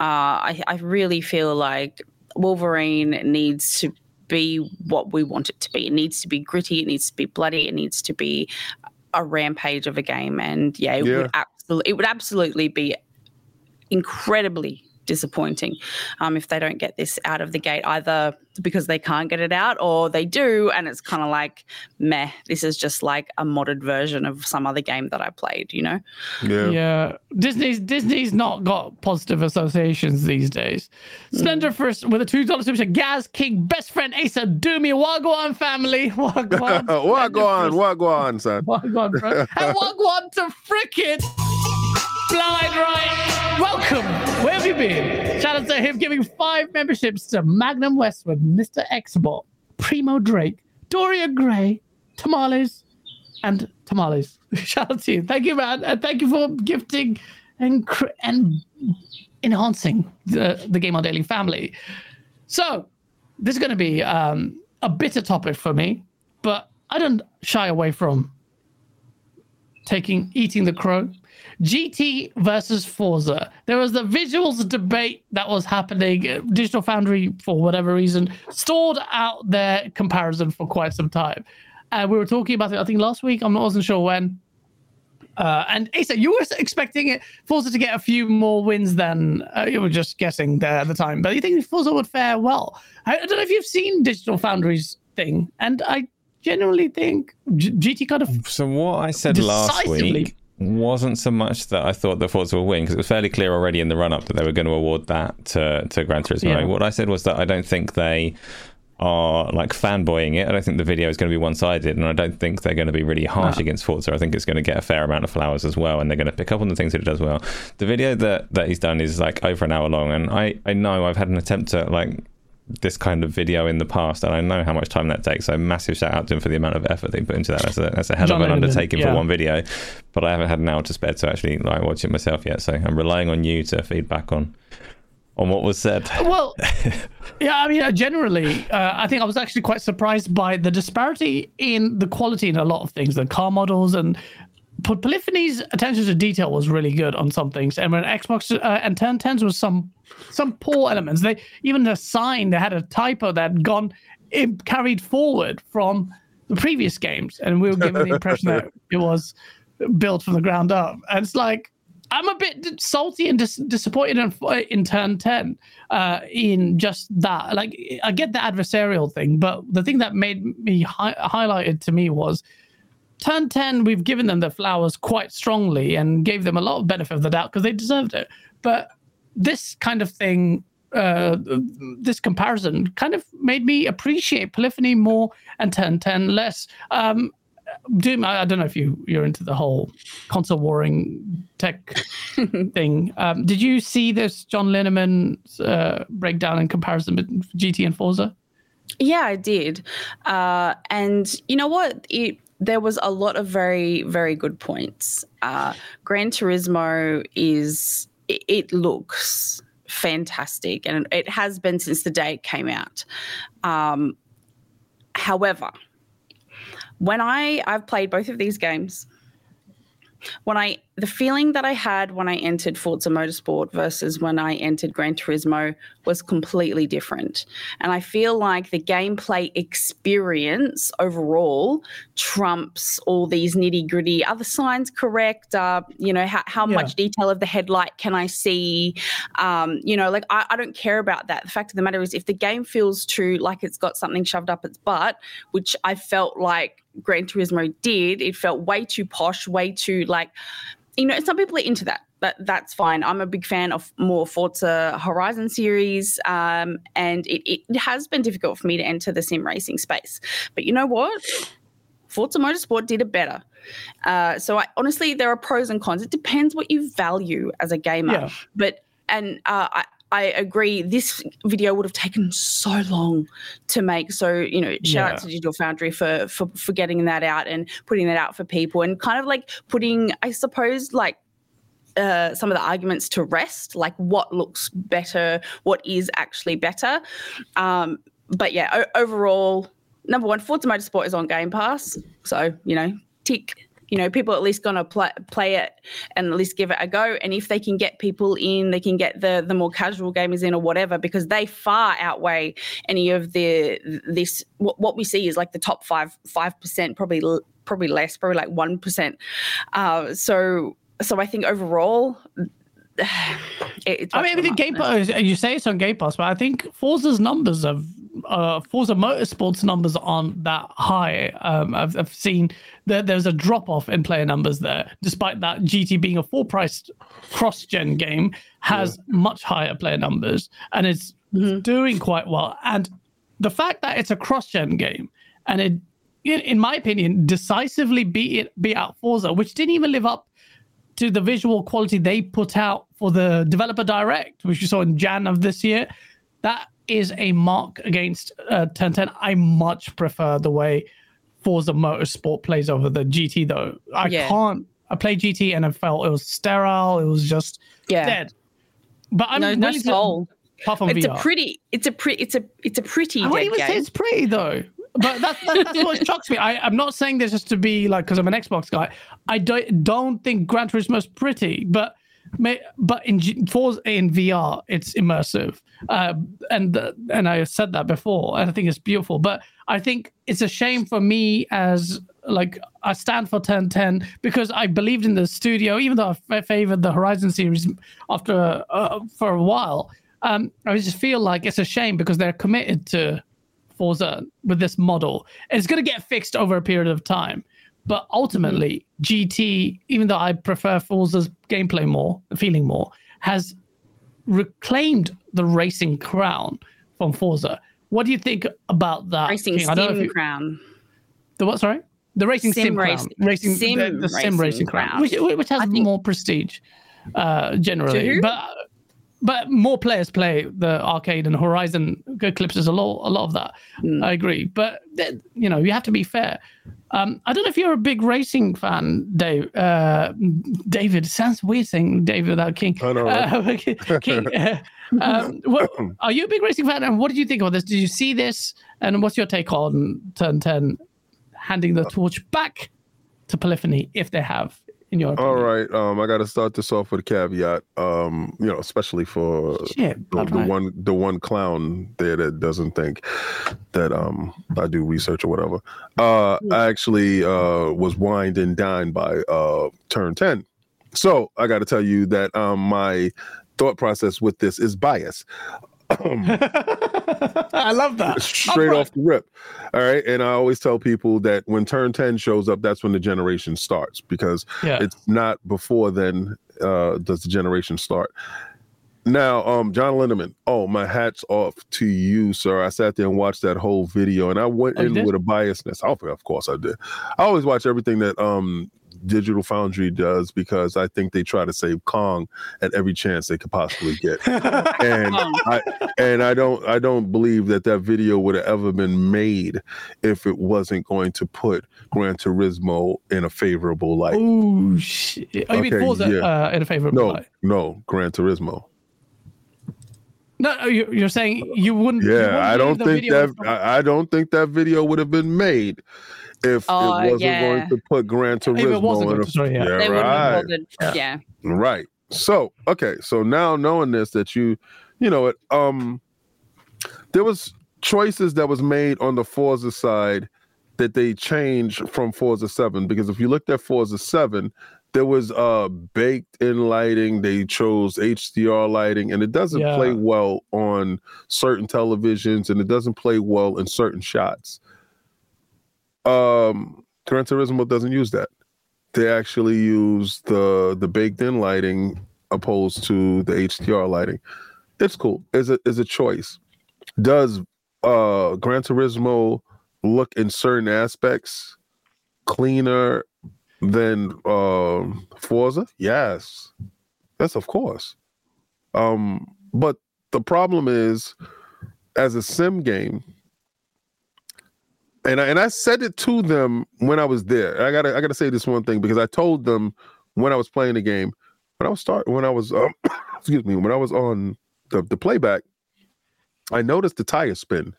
Uh, I, I really feel like Wolverine needs to be what we want it to be. It needs to be gritty, it needs to be bloody, it needs to be a rampage of a game. And yeah, it Yeah. would absolutely it would absolutely be incredibly disappointing um, if they don't get this out of the gate, either because they can't get it out or they do, and it's kind of like, meh, this is just like a modded version of some other game that I played, you know? Yeah. Yeah, Disney's Disney's not got positive associations these days. Splendiferous with a two dollar super chat. Gaz King, best friend Asa, Doomy, Wagwan family, Wagwan, what go on? What go on, son? Wagwan, bro. and Wagwan to frickin' blind right. Welcome. Where have you been? Shout out to him giving five memberships to Magnum Westwood, Mr. Xbot, Primo Drake, Doria Gray, Tamales, and Tamales. Shout out to you. Thank you, man. And thank you for gifting and cr- and enhancing the, the Game on Daily family. So, this is going to be um, a bitter topic for me, but I don't shy away from taking eating the crow. GT versus Forza. There was the visuals debate that was happening. Uh, Digital Foundry, for whatever reason, stalled out their comparison for quite some time. And we were talking about it, I think last week. I wasn't sure when. Uh, and Asa, you were expecting it, Forza to get a few more wins than uh, you were just guessing there at the time. But you think Forza would fare well? I, I don't know if you've seen Digital Foundry's thing, and I generally think G- GT kind of So what I said last week wasn't so much that I thought the Forza would win because it was fairly clear already in the run up that they were going to award that to to Gran Turismo. Yeah. What I said was that I don't think they are like fanboying it. I don't think the video is going to be one sided, and I don't think they're going to be really harsh No. against Forza. I think it's going to get a fair amount of flowers as well, and they're going to pick up on the things that it does well. The video that that he's done is like over an hour long, and I I know I've had an attempt at like this kind of video in the past, and I know how much time that takes. So massive shout out to him for the amount of effort they put into that. That's a, that's a hell John of an Linneman, undertaking yeah. for one video. But I haven't had an hour to spare to actually like watch it myself yet. So I'm relying on you to feedback on on what was said. Well, yeah, I mean, uh, generally, uh, I think I was actually quite surprised by the disparity in the quality in a lot of things, the car models and. But Polyphony's attention to detail was really good on some things, and when Xbox uh, and Turn 10's was some some poor elements. They even the sign they had a typo that had gone it carried forward from the previous games, and we were given the impression that it was built from the ground up. And it's like I'm a bit salty and dis- disappointed in, in turn 10 uh, in just that. Like, I get the adversarial thing, but the thing that made me hi- highlighted to me was turn 10, we've given them the flowers quite strongly and gave them a lot of benefit of the doubt because they deserved it. But this kind of thing, uh, this comparison kind of made me appreciate Polyphony more and turn 10 less. Um, Doom, I, I don't know if you you're into the whole console warring tech thing. Um, did you see this John Linneman's uh, breakdown and comparison between GT and Forza? Yeah, I did. Uh, and you know what? It, there was a lot of very, very good points. Uh, Gran Turismo is, it, it looks fantastic and it has been since the day it came out. Um, however, when I, I've played both of these games, when I the feeling that I had when I entered Forza Motorsport versus when I entered Gran Turismo was completely different. And I feel like the gameplay experience overall trumps all these nitty gritty. Are the signs correct? Uh, you know, how, how Yeah. much detail of the headlight can I see? Um, you know, like I, I don't care about that. The fact of the matter is, if the game feels too like it's got something shoved up its butt, which I felt like Gran Turismo did, it felt way too posh, way too like you know, some people are into that. That that's fine. I'm a big fan of more Forza Horizon series, um, and it, it has been difficult for me to enter the sim racing space. But you know what? Forza Motorsport did it better. Uh, so I, honestly, there are pros and cons. It depends what you value as a gamer. Yeah. But and uh, I. I agree. This video would have taken so long to make. So you know, shout Yeah. out to Digital Foundry for, for for getting that out and putting that out for people, and kind of like putting, I suppose, like uh, some of the arguments to rest, like what looks better, what is actually better. Um, but yeah, o- overall, number one, Forza Motorsport is on Game Pass, so you know, tick. You know, people at least gonna play play it and at least give it a go. And if they can get people in, they can get the the more casual gamers in or whatever, because they far outweigh any of the this. What, what we see is like the top five five percent, probably probably less, probably like one percent. Uh, so so I think overall it, it's I mean, the Game. Pass, you say it's on Game Pass, but I think Forza's numbers of uh, Forza Motorsports numbers aren't that high. Um, I've, I've seen that there's a drop off in player numbers there, despite that GT being a full priced cross gen game, has much higher player numbers and it's doing quite well. And the fact that it's a cross gen game and it, in, in my opinion, decisively beat it beat out Forza, which didn't even live up to the visual quality they put out for the developer direct, which you saw in Jan of this year, that is a mark against uh, Turn 10. I much prefer the way Forza Motorsport plays over the GT, though. I Yeah. can't. I played GT and I felt it was sterile. It was just Yeah. dead. But I'm no, no soul. apart from It's VR. a pretty. It's a pretty. It's a. It's a pretty I wouldn't even game. say it's pretty though. But that's that's, that's what shocks me. I, I'm not saying this just to be like because I'm an Xbox guy. I don't don't think Gran Turismo's pretty, but may, but in Forza in VR it's immersive, uh, and and I said that before, and I think it's beautiful. But I think it's a shame for me as like I stand for Turn 10 because I believed in the studio, even though I favored the Horizon series after uh, for a while. Um, I just feel like it's a shame because they're committed to Forza with this model. It's going to get fixed over a period of time. But ultimately, GT, even though I prefer Forza's gameplay more, feeling more, has reclaimed the racing crown from Forza. What do you think about that? Racing King? I don't know if sim you- crown. the what? Sorry, the racing sim, Sim crown. racing- sim the, the sim racing racing crown, crown. which, which has think- more prestige, uh, generally. But but more players play the arcade and Horizon eclipses a lot a lot of that. Hmm. I agree, but you know you have to be fair. Um, I don't know if you're a big racing fan, Dave. Uh, David sounds weird saying David without King. I know, right? Uh, King. uh, um, what, are you a big racing fan? And what did you think about this? Did you see this? And what's your take on Turn Ten handing the torch back to Polyphony if they have, in your opinion? All right. Um, I got to start this off with a caveat. Um, you know, especially for Shit, the, the one the one clown there that doesn't think that um I do research or whatever. Uh, I actually uh was wined and dined by uh turn ten. So I got to tell you that um my thought process with this is bias. I love that. straight off the rip. All right. And I always tell people that when turn 10 shows up, that's when the generation starts because Yeah. it's not before then uh, does the generation start. Now, um, John Linneman, oh, my hat's off to you, sir. I sat there and watched that whole video and I went Oh, in with a biasness. Oh, of course I did. I always watch everything that um Digital Foundry does because I think they try to save Kong at every chance they could possibly get. and I and I don't I don't believe that that video would have ever been made if it wasn't going to put Gran Turismo in a favorable light. Oh shit! Oh, you mean Okay, Forza yeah. uh, in a favorable no, light? no, Gran Turismo. No, you- you're saying you wouldn't. you Yeah, wouldn't I don't think that I don't think that video would have been made if Oh, it wasn't yeah. going to put Gran Turismo wasn't in a to, sorry, yeah. yeah, right. Yeah. Yeah. Right. So, okay. So now knowing this, that you, you know it, um, there was choices that was made on the Forza side that they changed from Forza 7 because if you looked at Forza 7, there was uh baked in lighting. They chose HDR lighting, and it doesn't Yeah. play well on certain televisions, and it doesn't play well in certain shots. Um, Gran Turismo doesn't use that they actually use the the baked in lighting opposed to the HDR lighting. It's cool. Is a is a choice. Does uh Gran Turismo look in certain aspects cleaner than um Forza? Yes. That's of course. Um but the problem is as a sim game and I, and I said it to them when I was there. I gotta I gotta say this one thing because I told them when I was playing the game when I was start when I was um, excuse me when I was on the, the playback, I noticed the tire spin,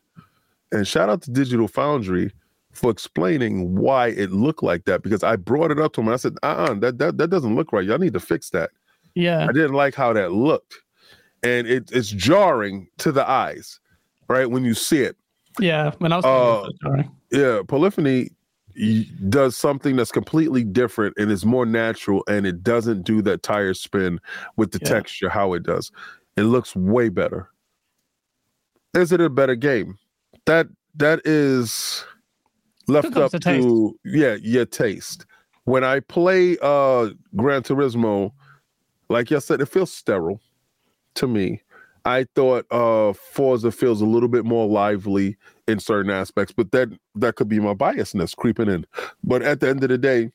and shout out to Digital Foundry for explaining why it looked like that because I brought it up to him. I said, "Uh, uh that that that doesn't look right. Y'all need to fix that." Yeah, I didn't like how that looked, and it, it's jarring to the eyes, right when you see it. Yeah. When I was, Uh, sorry. Yeah, Polyphony does something that's completely different and is more natural and it doesn't do that tire spin with the Yeah. texture how it does. It looks way better. Is it a better game? That that is left up to taste. yeah, your taste. When I play uh Gran Turismo, like I said, it feels sterile to me. I thought uh Forza feels a little bit more lively in certain aspects, but that that could be my biasness creeping in. But at the end of the day,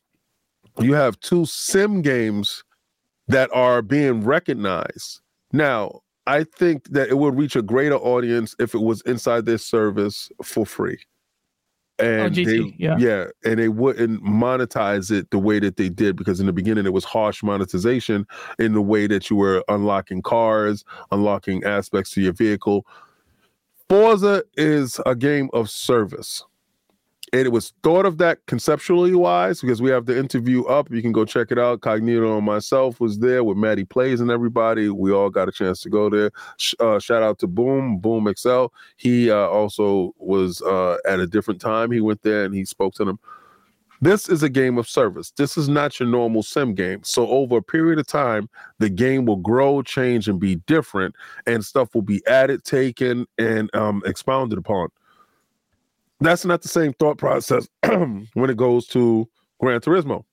you have two sim games that are being recognized. Now, I think that it would reach a greater audience if it was inside their service for free. Oh, and GT, they, yeah. yeah, and they wouldn't monetize it the way that they did because in the beginning it was harsh monetization in the way that you were unlocking cars, unlocking aspects to your vehicle. Forza is a game of service. And it was thought of that conceptually wise because we have the interview up. You can go check it out. Cognito and myself was there with Maddie Plays and everybody. We all got a chance to go there. Uh, shout out to Boom, Boom Excel. He uh, also was uh, at a different time. He went there and he spoke to them. This is a game of service. This is not your normal sim game. So over a period of time, the game will grow, change, and be different, and stuff will be added, taken, and um, expounded upon. That's not the same thought process when it goes to Gran Turismo.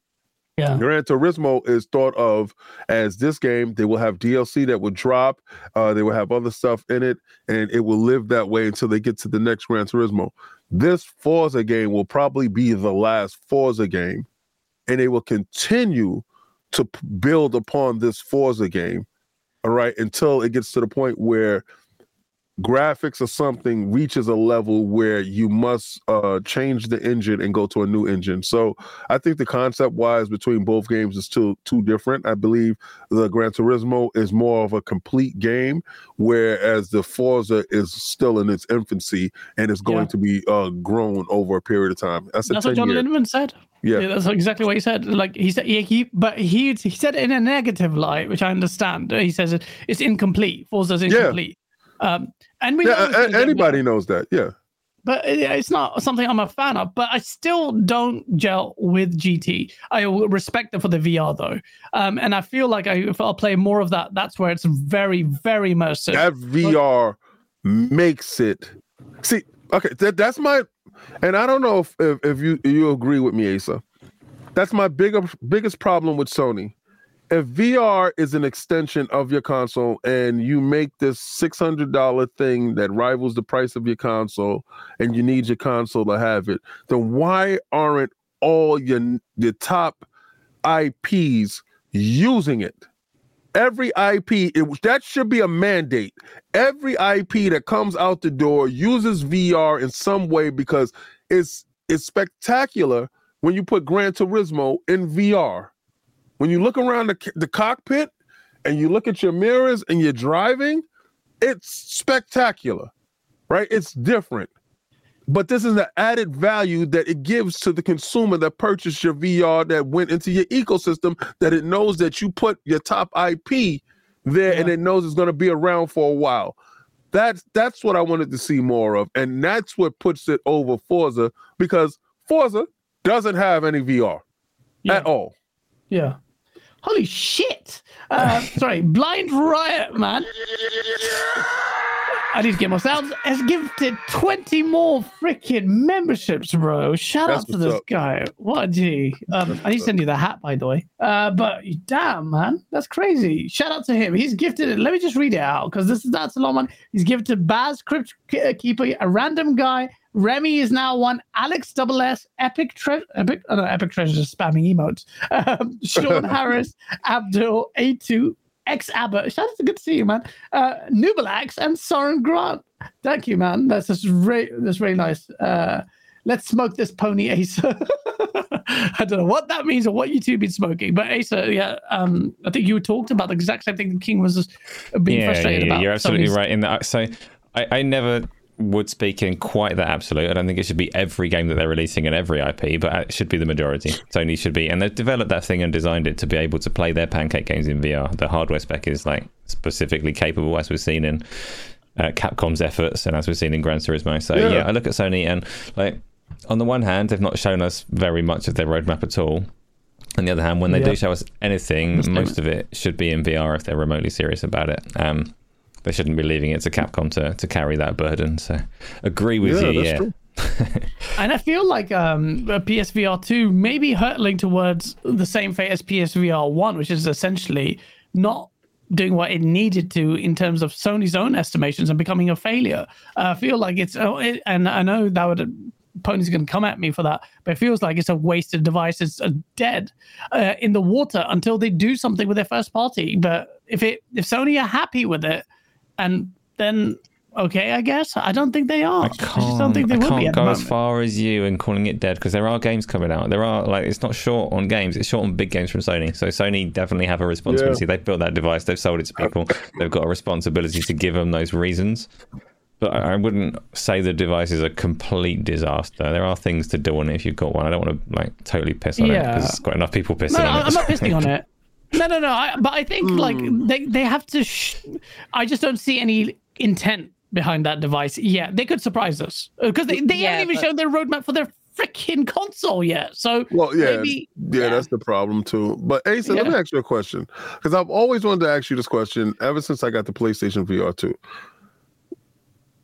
Yeah. Gran Turismo is thought of as this game. They will have DLC that will drop. Uh, they will have other stuff in it, and it will live that way until they get to the next Gran Turismo. This Forza game will probably be the last Forza game, and they will continue to p- build upon this Forza game. All right, until it gets to the point where graphics or something reaches a level where you must uh change the engine and go to a new engine. So I think the concept wise between both games is still too different. I believe the Gran Turismo is more of a complete game, whereas the Forza is still in its infancy and is going Yeah. to be uh grown over a period of time. That's That's what John year. Linneman said. Yeah. that's exactly what he said. Like he said, he, he but he he said it in a negative light, which I understand. He says it, it's incomplete. Forza's incomplete. Um, and we Yeah, it's a- anybody knows that. Yeah. but it's not something I'm a fan of. But I still don't gel with GT. I respect it for the VR though, um, and I feel like I, if I'll play more of that, that's where it's very very immersive. that VR makes it see okay that, that's my and i don't know if, if if you you agree with me asa that's my bigger biggest problem with sony if vr is an extension of your console and you make this $600 thing that rivals the price of your console and you need your console to have it then why aren't all your your top ips using it every IP, it, that should be a mandate. Every IP that comes out the door uses VR in some way because it's it's spectacular when you put Gran Turismo in VR. When you look around the, the cockpit and you look at your mirrors and you're driving, it's spectacular, right? It's different. But this is the added value that it gives to the consumer that purchased your VR that went into your ecosystem, that it knows that you put your top IP there and it knows it's going to be around for a while. That's that's what I wanted to see more of. And that's what puts it over Forza because Forza doesn't have any VR Yeah. at all. Yeah. Holy shit! Uh, sorry, Blind Riot, man. I need to get my sounds. Has gifted 20 more freaking memberships, bro. Shout That's out to this up. guy. What a G. Um, I need to send you the hat, by the way. Uh, but damn, man, that's crazy. Shout out to him. He's gifted it. Let me just read it out because this is that's a long one. He's gifted to Baz Crypt Keeper, a random guy. Remy is now one. Alex Double S, Epic Treasure, Epic, oh no, Epic Treasure is spamming emotes. Um, Sean Harris, Abdul, A2, X Abbott. Shout out to good to see you, man. Uh, Nubalax and Soren Grant. Thank you, man. That's just re- that's really nice. Uh, let's smoke this pony, Asa. I don't know what that means or what you two have been smoking, but Asa, yeah, um, I think you talked about the exact same thing King was being frustrated about. You're absolutely Sony's- right in that. So I, I never would speak in quite that absolute. I don't think it should be every game that they're releasing in every IP, but it should be the majority. Sony should be, and they've developed that thing and designed it to be able to play their pancake games in VR. The hardware spec is like specifically capable, as we've seen in uh, Capcom's efforts and as we've seen in Gran Turismo. So Yeah. yeah. I look at Sony and like on the one hand, they've not shown us very much of their roadmap at all. On the other hand, when they Yeah. do show us anything, most of it should be in VR if they're remotely serious about it. Um, they shouldn't be leaving it to Capcom to, to carry that burden. So, agree with Yeah, you. that's Yeah, true. And I feel like um, PSVR 2 may be hurtling towards the same fate as PSVR 1, which is essentially not doing what it needed to in terms of Sony's own estimations and becoming a failure. Uh, I feel like it's, oh, it, and I know that would. Pony's going to come at me for that, but it feels like it's a wasted device. It's uh, dead uh, in the water until they do something with their first party. But if it if Sony are happy with it, and then okay, I guess I don't think they are. I I, just don't can't, think they I will can't be at go as far as you and calling it dead because there are games coming out. There are like it's not short on games; it's short on big games from Sony. So Sony definitely have a responsibility. They've built that device, they've sold it to people. they've got a responsibility to give them those reasons. But I I wouldn't say the device is a complete disaster. There are things to do on it if you've got one. I don't want to like totally piss on it Yeah. because it's got enough people pissing No, on it. I'm not pissing on it. No, no, no. I, but I think like Hmm. they, they have to. Sh- I just don't see any intent behind that device. Yeah, they could surprise us because they, they Yeah, haven't even but- shown their roadmap for their freaking console yet. So Well, yeah, maybe, yeah, that's the problem too. But Asa, let me ask you a question because I've always wanted to ask you this question ever since I got the PlayStation VR two.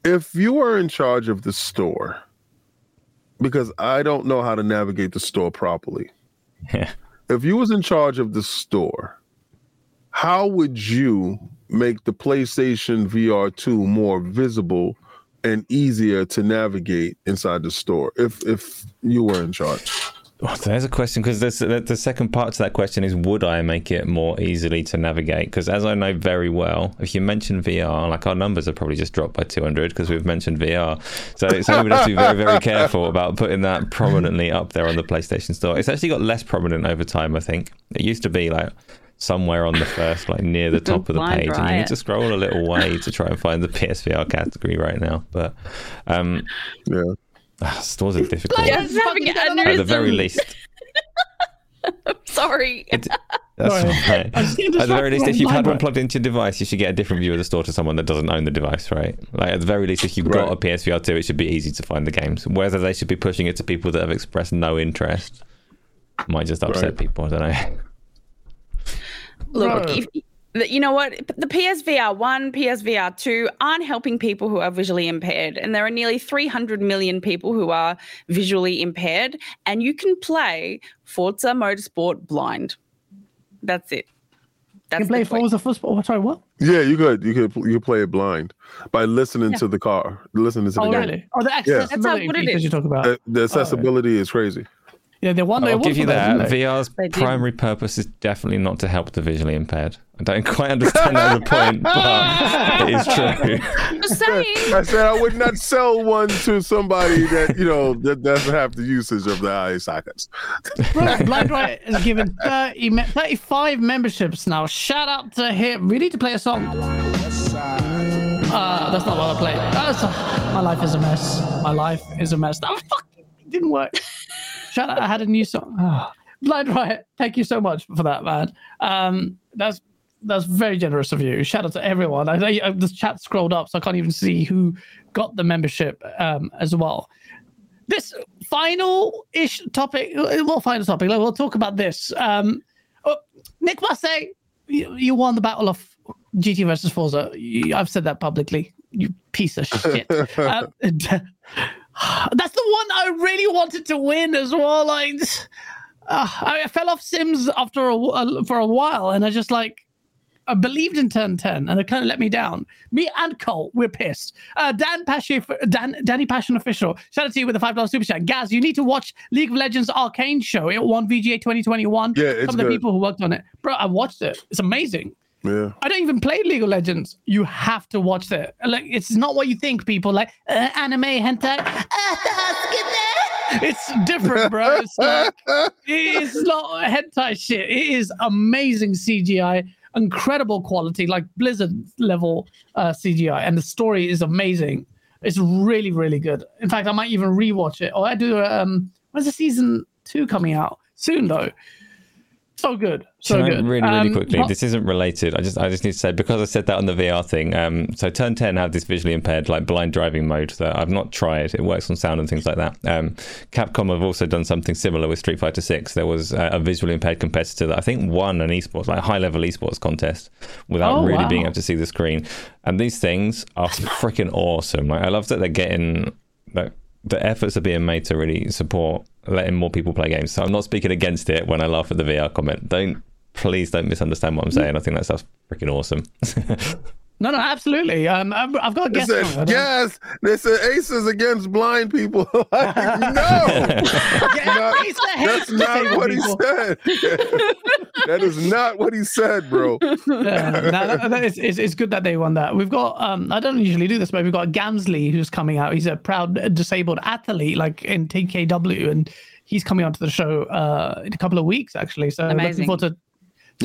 If you were in charge of the store, because I don't know how to navigate the store properly. If you was in charge of the store, how would you make the PlayStation VR 2 more visible and easier to navigate inside the store if if you were in charge? Oh, there's a question because the, the second part to that question is would I make it more easily to navigate? Because as I know very well, if you mention VR, like our numbers are probably just dropped by 200 because we've mentioned VR. So it's only have to be very, very careful about putting that prominently up there on the PlayStation Store. It's actually got less prominent over time, I think. It used to be like somewhere on the first, like near the top of the Blind page, and you need to scroll a little way to try and find the PSVR category right now. But um, Yeah. Ah, stores are difficult. Yeah, it's having fucking an don't. At the very aneurysm. least, Sorry. It, that's Sorry. right. I just get At the very least, if you've had one plugged into your device, you should get a different view of the store to someone that doesn't own the device, right? Like at the very least, if you've got a PSVR 2, it should be easy to find the games. Whether they should be pushing it to people that have expressed no interest might just upset Right. people. I don't know. Look, Bro. if, the- you know what? The PSVR 1, PSVR 2 aren't helping people who are visually impaired. And there are nearly 300 million people who are visually impaired. And you can play Forza Motorsport blind. That's it. That's You can play the point. Forza Football. Oh, sorry, what? Yeah, you could. You could. You could play it blind by listening to the car, listening to the Oh, game. really? Oh, the That's how accessibility good it features is. you talk about. The, the oh, accessibility is crazy. Yeah, they won. They I'll give you for those, that. VR's primary purpose is definitely not to help the visually impaired. I don't quite understand that point, but it is true. Just saying. I said I would not sell one to somebody that you know that doesn't have the usage of the eye sockets. Bro, Blind Riot is given 30, me- 35 memberships now. Shout out to him. We need to play a song. Uh, that's not what I played. That's my life is a mess. My life is a mess. That fucking didn't work. Shout out! I had a new song. Oh. Blind Riot, thank you so much for that, man. Um, that's that's very generous of you. Shout out to everyone. I, I, the chat scrolled up, so I can't even see who got the membership um, as well this final-ish topic, well, final topic. like, We'll talk about this. Um, oh, Nick Massey, you, you won the battle of GT versus Forza. You, I've said that publicly. You piece of shit. Uh, that's the one I really wanted to win as well. Like, uh, I fell off Sims after a, for a while, and I just like I believed in Turn 10 and it kind of let me down. Me and Cole, we're pissed. Uh, Dan Passion, Dan, Danny Passion Official, shout out to you with a $5 super chat. Gaz, you need to watch League of Legends Arcane show. It won VGA 2021. Yeah, it's Some of the good. people who worked on it. Bro, I watched it. It's amazing. Yeah. I don't even play League of Legends. You have to watch it. Like, it's not what you think, people. Like, uh, anime, hentai. It's different, bro. It's like, it's not hentai shit. It is amazing CGI, incredible quality, like Blizzard level uh, CGI, and the story is amazing. It's really, really good. In fact, I might even rewatch it. Or I do. Um, when's the season two coming out? Soon though. So good. So Can I good. really, really Um, quickly, what- this isn't related. I just, I just need to say because I said that on the VR thing. Um, so Turn Ten have this visually impaired, like blind driving mode that I've not tried. It works on sound and things like that. Um, Capcom have also done something similar with Street Fighter Six. There was uh, a visually impaired competitor that I think won an esports, like high level esports contest, without Oh, really being able to see the screen. And these things are freaking awesome. Like I love that they're getting like the efforts are being made to really support letting more people play games. So I'm not speaking against it when I laugh at the VR comment. Don't please don't misunderstand what I'm mm. saying. I think that stuff's freaking awesome. No, no, absolutely. Um, I've, I've got a They guess. said, yes. They said aces against blind people. Like, no, Yeah, it's the hate that's not disabled what he said. that is not what he said, bro. Yeah, no, that- that is- it's, it's good that they won that. We've got, um, I don't usually do this, but we've got Gamsley who's coming out. He's a proud disabled athlete, like in TKW, and he's coming onto the show uh, in a couple of weeks, actually. So Amazing. looking forward to.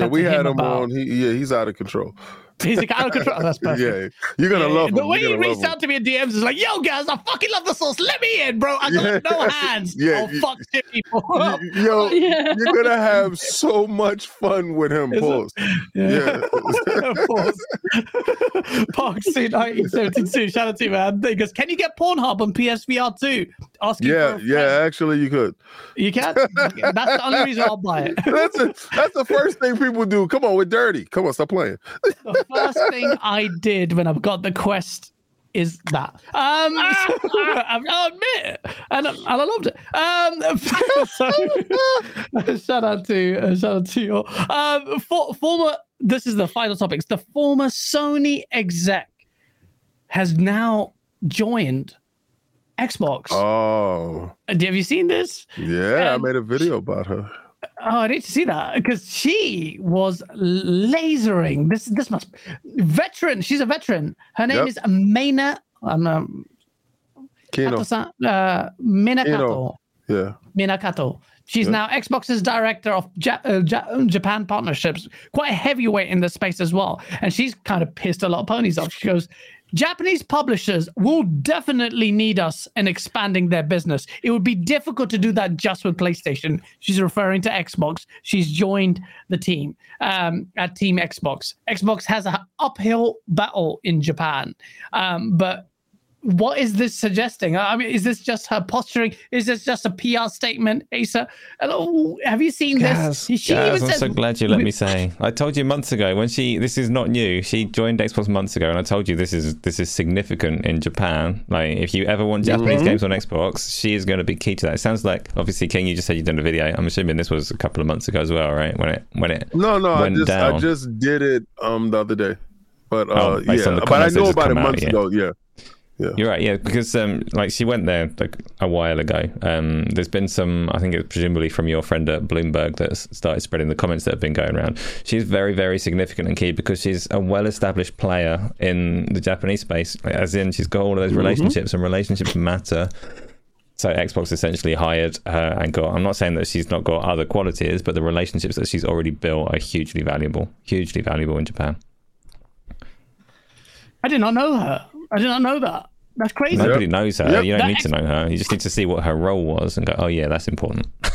Yeah, we to had him about- on. He, yeah, he's out of control. He's like, out of control. Oh, that's perfect. Yeah, you're gonna Yeah, love him. The way he reached love him. out to me in DMs is like, "Yo, guys, I fucking love the sauce. Let me in, bro. I got Yeah. no hands. Yeah, oh fuck shit, people. Yo, Yeah. you're gonna have so much fun with him, Is pause. Yeah. Pause. Park Suit 1972. Shout out to you, man. He goes, Can you get Pornhub on PSVR 2? Asking Yeah, for a yeah, friend. actually you could. You can? That's the only reason I'll buy it. That's a, that's the first thing people do. Come on, we're dirty. Come on, stop playing. First thing I did when I got the quest is that. Um, I'll admit it. And, I- and I loved it. Um, so, shout out to uh, shout out to you. all. Um, for, former. This is the final topics. The former Sony exec has now joined Xbox. Oh, Have you seen this? yeah, I Um, made a video about her. Oh, I need to see that because she was lasering. This this must veteran. She's a veteran. Her name Yep. is Mina. Um, um, Kino. Kato-san- uh, Minakato. Yeah. Minakato. She's Yep. now Xbox's director of ja- uh, ja- Japan partnerships. Quite a heavyweight in the space as well. And she's kind of pissed a lot of ponies off. She goes, Japanese publishers will definitely need us in expanding their business. It would be difficult to do that just with PlayStation. She's referring to Xbox. She's joined the team um, at Team Xbox. Xbox has an uphill battle in Japan, um, but what is this suggesting? I mean, is this just her posturing? Is this just a PR statement, Asa? Hello, have you seen Gaz, this? She Gaz, even I'm says- so glad you let me say. I told you months ago when she. This is not new. She joined Xbox months ago, and I told you this is this is significant in Japan. Like, if you ever want Japanese Mhm. games on Xbox, she is going to be key to that. It sounds like obviously, King, you just said you done a video. I'm assuming this was a couple of months ago as well, right? When it when it. No, no, I went just I just did it um the other day. But uh Oh, yeah, but I comments know about it months out, months yeah. ago. Yeah. You're right, yeah, because um, like she went there like a while ago. Um, there's been some, I think it's presumably from your friend at Bloomberg that started spreading the comments that have been going around. She's very, very significant and key because she's a well-established player in the Japanese space. like, As in, she's got all of those relationships, and relationships matter. So Xbox essentially hired her and got. I'm not saying that she's not got other qualities, but the relationships that she's already built are hugely valuable, hugely valuable in Japan. I did not know her. I did not know that. That's crazy. Nobody knows her. Yep. You don't That need to know her. You just need to see what her role was and go, oh yeah, that's important.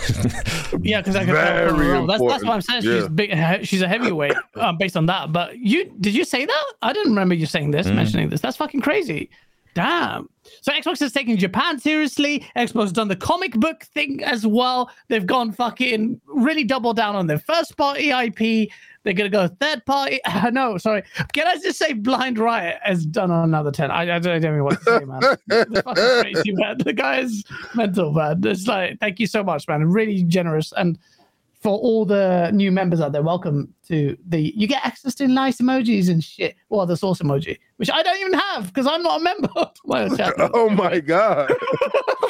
Yeah, because I can Very tell. her. That's, that's what I'm saying. She's important. big. She's a heavyweight um, based on that. But you did you say that? I didn't remember you saying this, mentioning this. That's fucking crazy. Damn. So Xbox is taking Japan seriously. Xbox has done the comic book thing as well. They've gone fucking really double down on their first party IP. They're gonna go third party. Uh, no, sorry. Can I just say Blind Riot has done another ten? I, I, don't, even know what to say, man. It's fucking crazy, man. The guy is mental, man. It's like thank you so much, man. Really generous and for all the new members out there, welcome to the. You get access to nice emojis and shit. Well, the source emoji, which I don't even have because I'm not a member of my. Oh my god.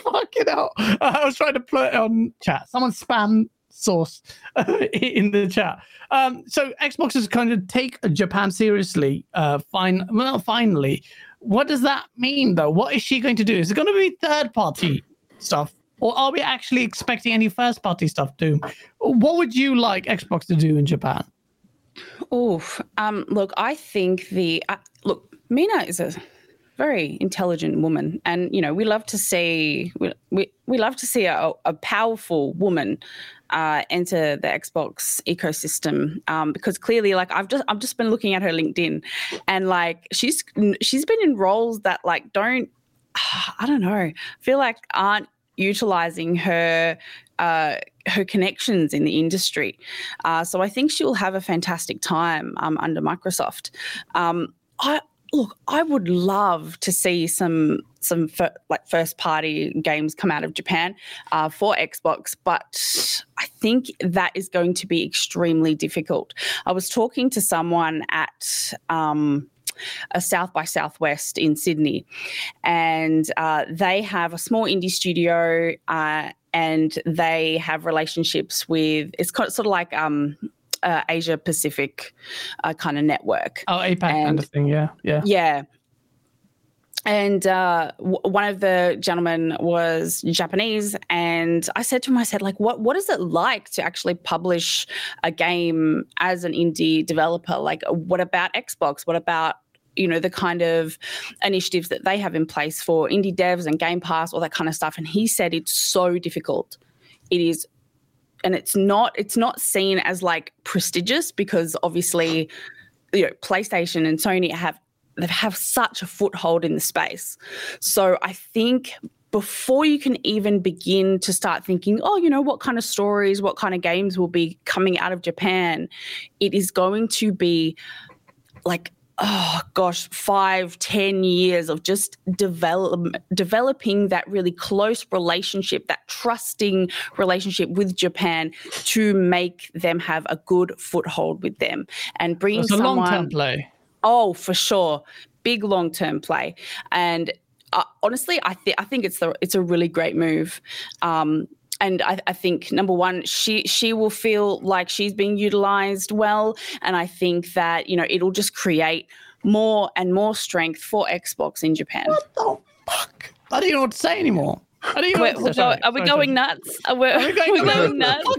Fucking hell! I was trying to put it on chat. Someone spam source in the chat. Um, so Xbox is kind of take Japan seriously. Uh, fine. Well, finally, what does that mean though? What is she going to do? Is it going to be third party stuff? Or are we actually expecting any first party stuff too? What would you like Xbox to do in Japan? Oof. Um, look, I think the uh, look, Mina is a very intelligent woman, and you know we love to see we we, we love to see a, a powerful woman uh, enter the Xbox ecosystem um, because clearly, like I've just I've just been looking at her LinkedIn, and like she's she's been in roles that like don't I don't know feel like aren't utilizing her uh, her connections in the industry. Uh, so I think she'll have a fantastic time um, under Microsoft. Um, I look, I would love to see some some fir- like first party games come out of Japan uh, for Xbox, but I think that is going to be extremely difficult. I was talking to someone at. Um, a South by Southwest in Sydney, and uh, they have a small indie studio, uh, and they have relationships with. It's sort of like um, uh, Asia Pacific uh, kind of network. Oh, APAC and, kind of thing. Yeah, yeah, yeah. And uh, w- one of the gentlemen was Japanese, and I said to him, "I said, like, what what is it like to actually publish a game as an indie developer? Like, what about Xbox? What about you know the kind of initiatives that they have in place for indie devs and game pass all that kind of stuff and he said it's so difficult it is and it's not it's not seen as like prestigious because obviously you know PlayStation and Sony have they have such a foothold in the space. So I think before you can even begin to start thinking, oh, you know, what kind of stories, what kind of games will be coming out of Japan, it is going to be like oh gosh, five, ten years of just develop, developing that really close relationship, that trusting relationship with Japan to make them have a good foothold with them and bring it's a long-term play. Oh, for sure, big long-term play, and uh, honestly, I think I think it's the it's a really great move. Um, and I, I, think number one, she she will feel like she's being utilized well, and I think that you know it'll just create more and more strength for Xbox in Japan. What the fuck? I don't even know what to say anymore. I don't even Wait, know sorry, are we sorry, going sorry. nuts? Are we, are we going going, nuts? nuts?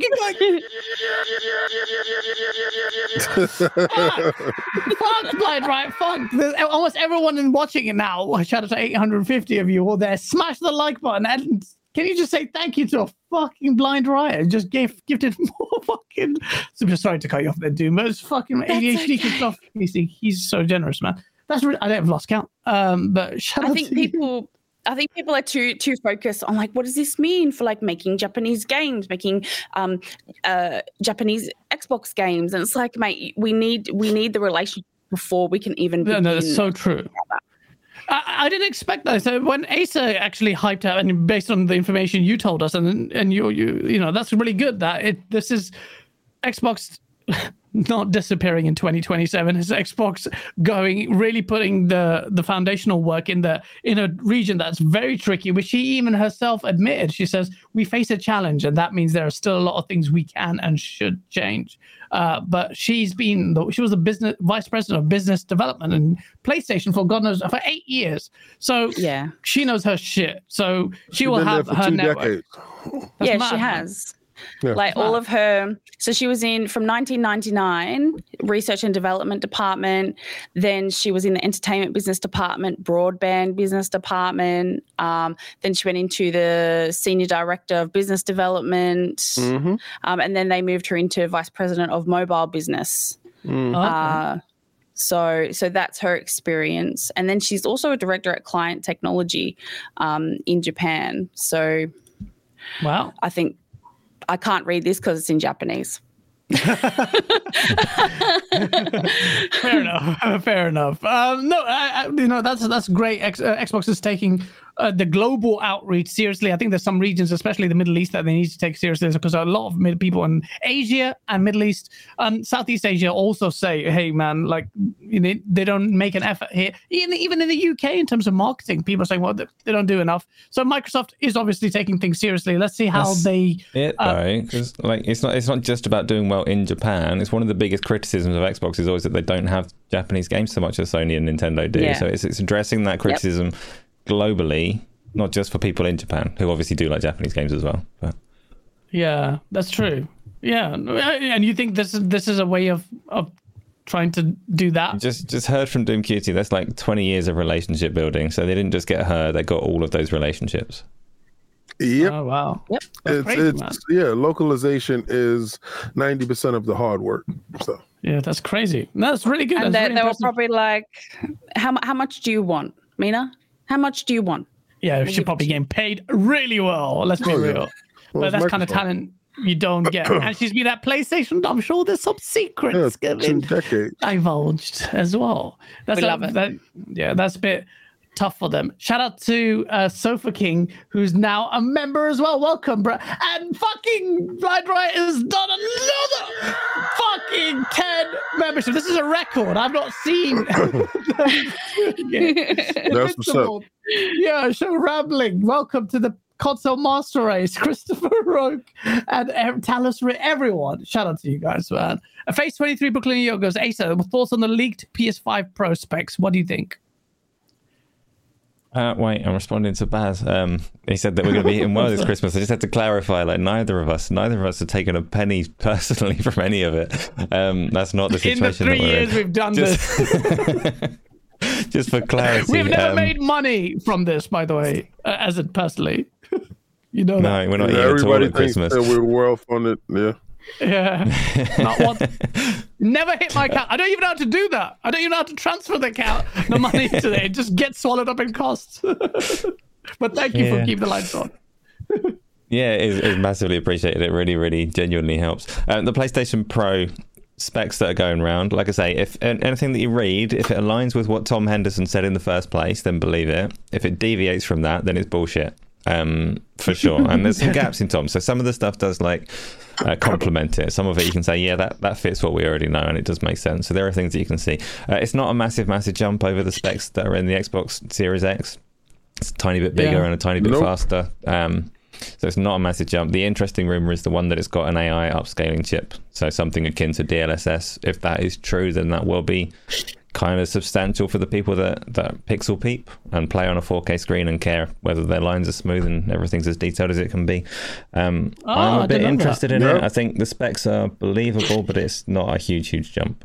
fuck Blind Riot, fuck. There's, almost everyone in watching it now, shout out to 850 of you all there, smash the like button and can you just say thank you to a fucking Blind Riot? Just gave gifted more fucking. So I'm just sorry to cut you off there, Doom, but it's fucking ADHD okay. off. He's, he's so generous, man. That's really, I don't have lost count. Um, but shout I out think to you. people I think people are too too focused on like what does this mean for like making Japanese games, making um uh Japanese Xbox games. And it's like, mate, we need we need the relationship before we can even No, no, that's so true. I, I didn't expect that. So when Asa actually hyped out, and based on the information you told us, and and you you you know that's really good. That it this is Xbox not disappearing in 2027. is Xbox going really putting the the foundational work in the in a region that's very tricky, which she even herself admitted. She says we face a challenge, and that means there are still a lot of things we can and should change. Uh, but she's been the, she was the business vice president of business development and PlayStation for God knows for eight years. So Yeah. she knows her shit. So she She's will have her two network. decades. Yeah, mad, she man. Has. Yeah. Like all of her, so she was in from 1999 research and development department. Then she was in the entertainment business department, broadband business department. Um, then she went into the senior director of business development, Mhm. um, and then they moved her into vice president of mobile business. Mm. Okay. Uh, so, so that's her experience, and then she's also a director at Client Technology um, in Japan. So wow. I think I can't read this because it's in Japanese. fair enough. Fair enough. Um, no, I, I, you know that's that's great. X, uh, Xbox is taking uh, the global outreach seriously. I think there's some regions, especially the Middle East, that they need to take seriously because a lot of mid- people in Asia and Middle East, um, Southeast Asia also say, "Hey, man, like you know, they don't make an effort here." Even even in the UK, in terms of marketing, people are saying, "Well, they, they don't do enough." So Microsoft is obviously taking things seriously. Let's see how That's they. it Uh, though, because like it's not it's not just about doing well in Japan. It's one of the biggest criticisms of Xbox is always that they don't have Japanese games so much as Sony and Nintendo do. Yeah. So it's it's addressing that criticism globally, not just for people in Japan who obviously do like Japanese games as well. But Yeah, that's true. Yeah, and you think this is this is a way of of trying to do that. Just just heard from Doomcutie. That's like 20 years of relationship building. So they didn't just get her; they got all of those relationships. Yep. Oh wow. Yep. That's it's, crazy, it's yeah, localization is 90% of the hard work. So Yeah, that's crazy. No, that's really good. And That's they, really they were probably like, how, how much do you want, Mina? How much do you want? Yeah, she's you- probably getting paid really well. Let's be Oh, yeah. real. Well, but it's that's kind of talent you don't get. and she's been at PlayStation. I'm sure there's some secrets yeah, two divulged as well. That's We a- love it. that- yeah, that's a bit tough for them. Shout out to uh, Sofa King, who's now a member as well. Welcome, bro. And fucking Blind Riot has done another fucking 10 membership. This is a record. I've not seen. That's what's up. Yeah, show rambling. Welcome to the console master race, Christopher Roke and Ev- Talus, Ri- everyone. Shout out to you guys, man. A Face 23 Brooklyn New York goes, Asa, thoughts on the leaked PS5 Pro specs? What do you think? Uh, wait, I'm responding to Baz. Um, he said that we're going to be eating well this Christmas. I just had to clarify, like neither of us, neither of us have taken a penny personally from any of it. Um, that's not the situation. In the situation three that we're years in. we've done this, Just, just for clarity, we've never um, made money from this, by the way, uh, as it personally. you know that. No, we're not Yeah, eating at all everybody at Christmas. that we're well funded. Yeah. Yeah. Not one. Never hit my account. I don't even know how to do that. I don't even know how to transfer the account, the money to it. It just gets swallowed up in costs. but thank you for Yeah. keeping the lights on. Yeah, it's, it's massively appreciated. It really, really genuinely helps. Um, the PlayStation Pro specs that are going around, like I say, if anything that you read, if it aligns with what Tom Henderson said in the first place, then believe it. If it deviates from that, then it's bullshit. Um, for sure. And there's some gaps in Tom. So some of the stuff does like uh, complement it. Some of it you can say, yeah, that, that fits what we already know, and it does make sense. So there are things that you can see. Uh, it's not a massive, massive jump over the specs that are in the Xbox Series X. It's a tiny bit bigger Yeah. and a tiny bit Nope. faster. Um, so it's not a massive jump. The interesting rumor is the one that it's got an AI upscaling chip. So something akin to DLSS. If that is true, then that will be kind of substantial for the people that, that pixel peep and play on a 4K screen and care whether their lines are smooth and everything's as detailed as it can be. Um, Oh, I'm a bit didn't that. interested in Yeah. it. I think the specs are believable, but it's not a huge, huge jump.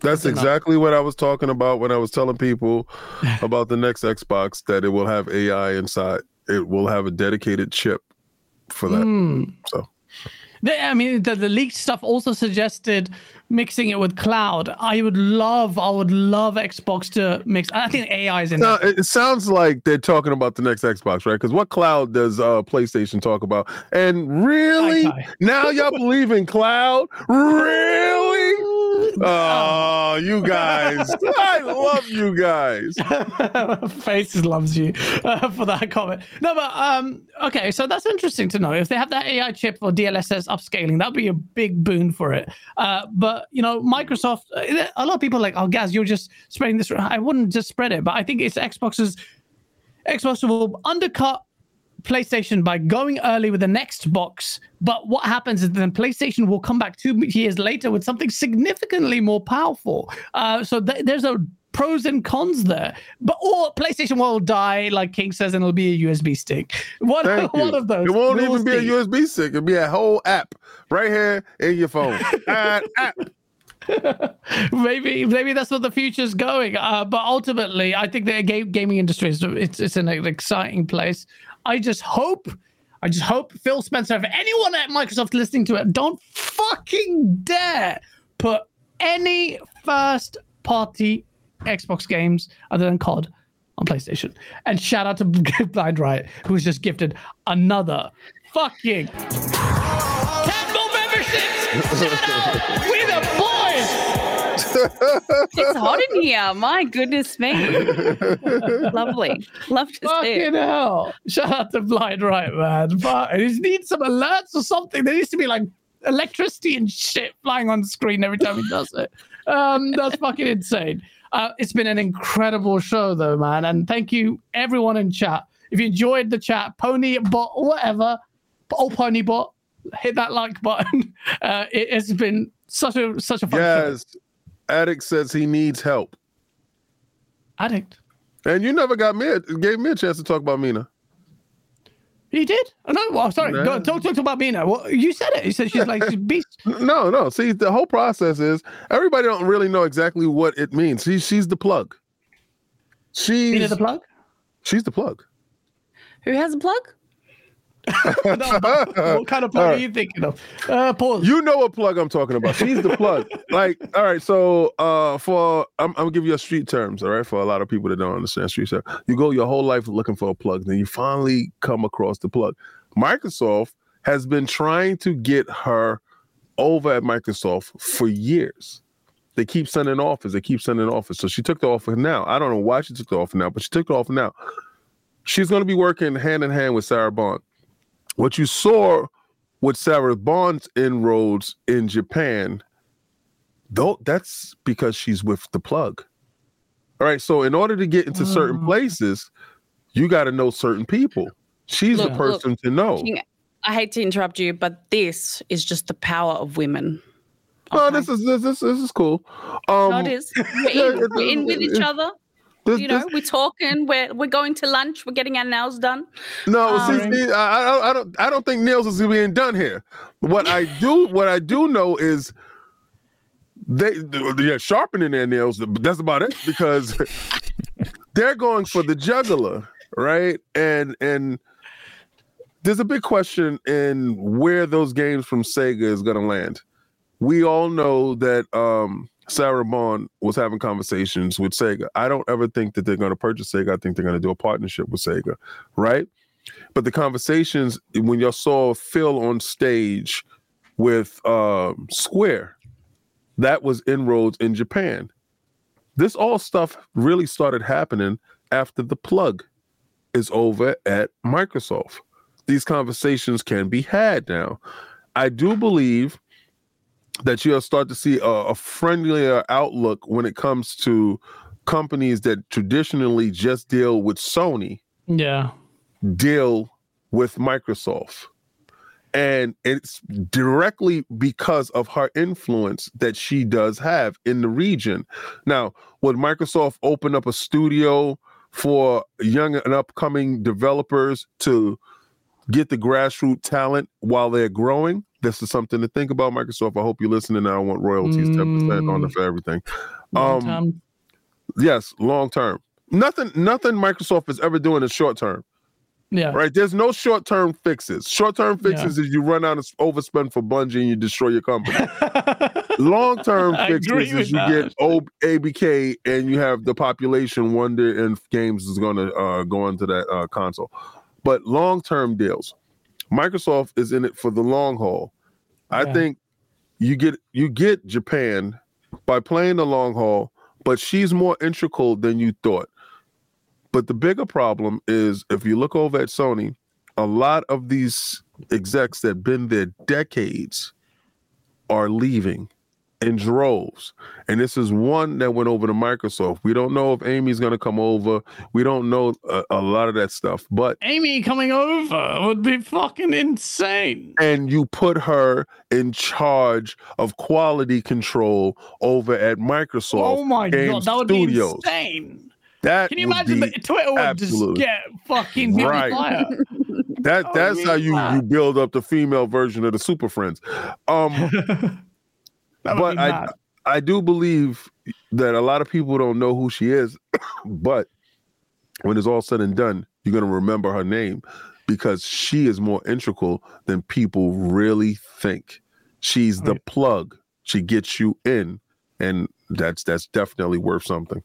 That's exactly what I was talking about when I was telling people about the next Xbox that it will have AI inside. It will have a dedicated chip for that. Hmm. So The- I mean, the, the leaked stuff also suggested mixing it with cloud. I would love, I would love Xbox to mix. I think AI is in now it. it it sounds like they're talking about the next Xbox, right? Because what cloud does uh, PlayStation talk about? And really, now y'all believe in cloud? Really? Oh, you guys! I love you guys. Faces loves you uh, for that comment. No, but um, okay, so that's interesting to know. If they have that AI chip for DLSS upscaling, that'd be a big boon for it. Uh, but you know, Microsoft, uh, a lot of people are like, oh, Gaz, you're just spreading this. I wouldn't just spread it, but I think it's Xbox's Xbox will undercut PlayStation by going early with the next box. But what happens is then PlayStation will come back two years later with something significantly more powerful. Uh, so th- there's a pros and cons there. But or PlayStation will die, like King says, and it'll be a USB stick. One, one of those. It won't even be a. USB stick. It'll be a whole app right here in your phone. An app. maybe maybe that's what the future's going. Uh, but ultimately, I think the game, gaming industry is it's it's an exciting place. I just hope, I just hope Phil Spencer, if anyone at Microsoft listening to it, don't fucking dare put any first party Xbox games other than COD on PlayStation. And shout out to Blind Riot, who was just gifted another fucking 10 more memberships. It's hot in here. My goodness me. Lovely. Love to see Fucking it. hell. Shout out to Blind Riot, man. But it needs some alerts or something. There needs to be like electricity and shit flying on the screen every time he does it. Um, that's fucking insane. Uh, it's been an incredible show, though, man. And thank you, everyone in chat. If you enjoyed the chat, Pony Bot, whatever, oh Pony Bot, hit that like button. Uh, it has been such a such a fun show. Yes. Addict says he needs help. Addict. And you never got me a, gave me a chance to talk about Mina. He did. Oh, no, well, sorry. No. Go, talk, talk about Mina. Well, you said it. You said she's like she's beast. No, no. See, the whole process is everybody don't really know exactly what it means. She, she's the plug. She's Mina the plug. she's the plug. Who has a plug? No, what kind of plug are you thinking of? Uh, pause. You know what plug I'm talking about. She's the plug. like, all right, so uh for I'm, I'm gonna give you a street terms, all right, for a lot of people that don't understand street terms. You go your whole life looking for a plug, then you finally come across the plug. Microsoft has been trying to get her over at Microsoft for years. They keep sending offers, they keep sending offers. So she took the offer now. I don't know why she took the offer now, but she took the offer now. She's gonna be working hand in hand with Sarah Bond. What you saw with Sarah Bond's inroads in Japan, though that's because she's with the plug. All right. So in order to get into certain Mm. places, you got to know certain people. She's Look, the person to know. King, I hate to interrupt you, but this is just the power of women. Oh, Okay? this is this is this is cool. Um, No, it is. We're in, we're in with each other. This- You know, this- we're talking. We're we're going to lunch. We're getting our nails done. No, Um, see, I, I, don't- I don't, I don't think nails is being done here. What I do, what I do know is they, yeah, sharpening their nails. but That's about it because they're going for the juggler, right? And and there's a big question in where those games from Sega is going to land. We all know that um, Sarah Bond was having conversations with Sega. I don't ever think that they're going to purchase Sega. I think they're going to do a partnership with Sega, right? But the conversations when y'all saw Phil on stage with um, Square, that was inroads in Japan. This all stuff really started happening after the plug is over at Microsoft. These conversations can be had now. I do believe that you'll start to see a, a friendlier outlook when it comes to companies that traditionally just deal with Sony Yeah. deal with Microsoft. And it's directly because of her influence that she does have in the region. Now, would Microsoft open up a studio for young and upcoming developers to get the grassroots talent while they're growing? This is something to think about, Microsoft. I hope you're listening. I want royalties 10% on the for everything. Long Um, term. Yes, long term. Nothing, nothing Microsoft is ever doing in short term yeah. right? There's no short term fixes. Short term fixes is you run out of overspend for Bungie and you destroy your company. Long term fixes is you that. get o- ABK and you have the population wonder if games is going to uh, go into that uh, console. But long term deals, Microsoft is in it for the long haul. I think you get you get Japan by playing the long haul, but she's more integral than you thought. But the bigger problem is if you look over at Sony, a lot of these execs that have been there decades are leaving in droves. And this is one that went over to Microsoft. We don't know if Amy's going to come over. We don't know a, a lot of that stuff. But Amy coming over would be fucking insane. and you put her in charge of quality control over at Microsoft. oh my Game god, that would Studios. be insane. That Can you imagine that Twitter would just get fucking Right. fire? that Oh, that's how you you build up the female version of the Super Friends. Um but I mad. I do believe that a lot of people don't know who she is, but when it's all said and done, you're gonna remember her name because she is more integral than people really think. She's the plug. She gets you in, and that's that's definitely worth something.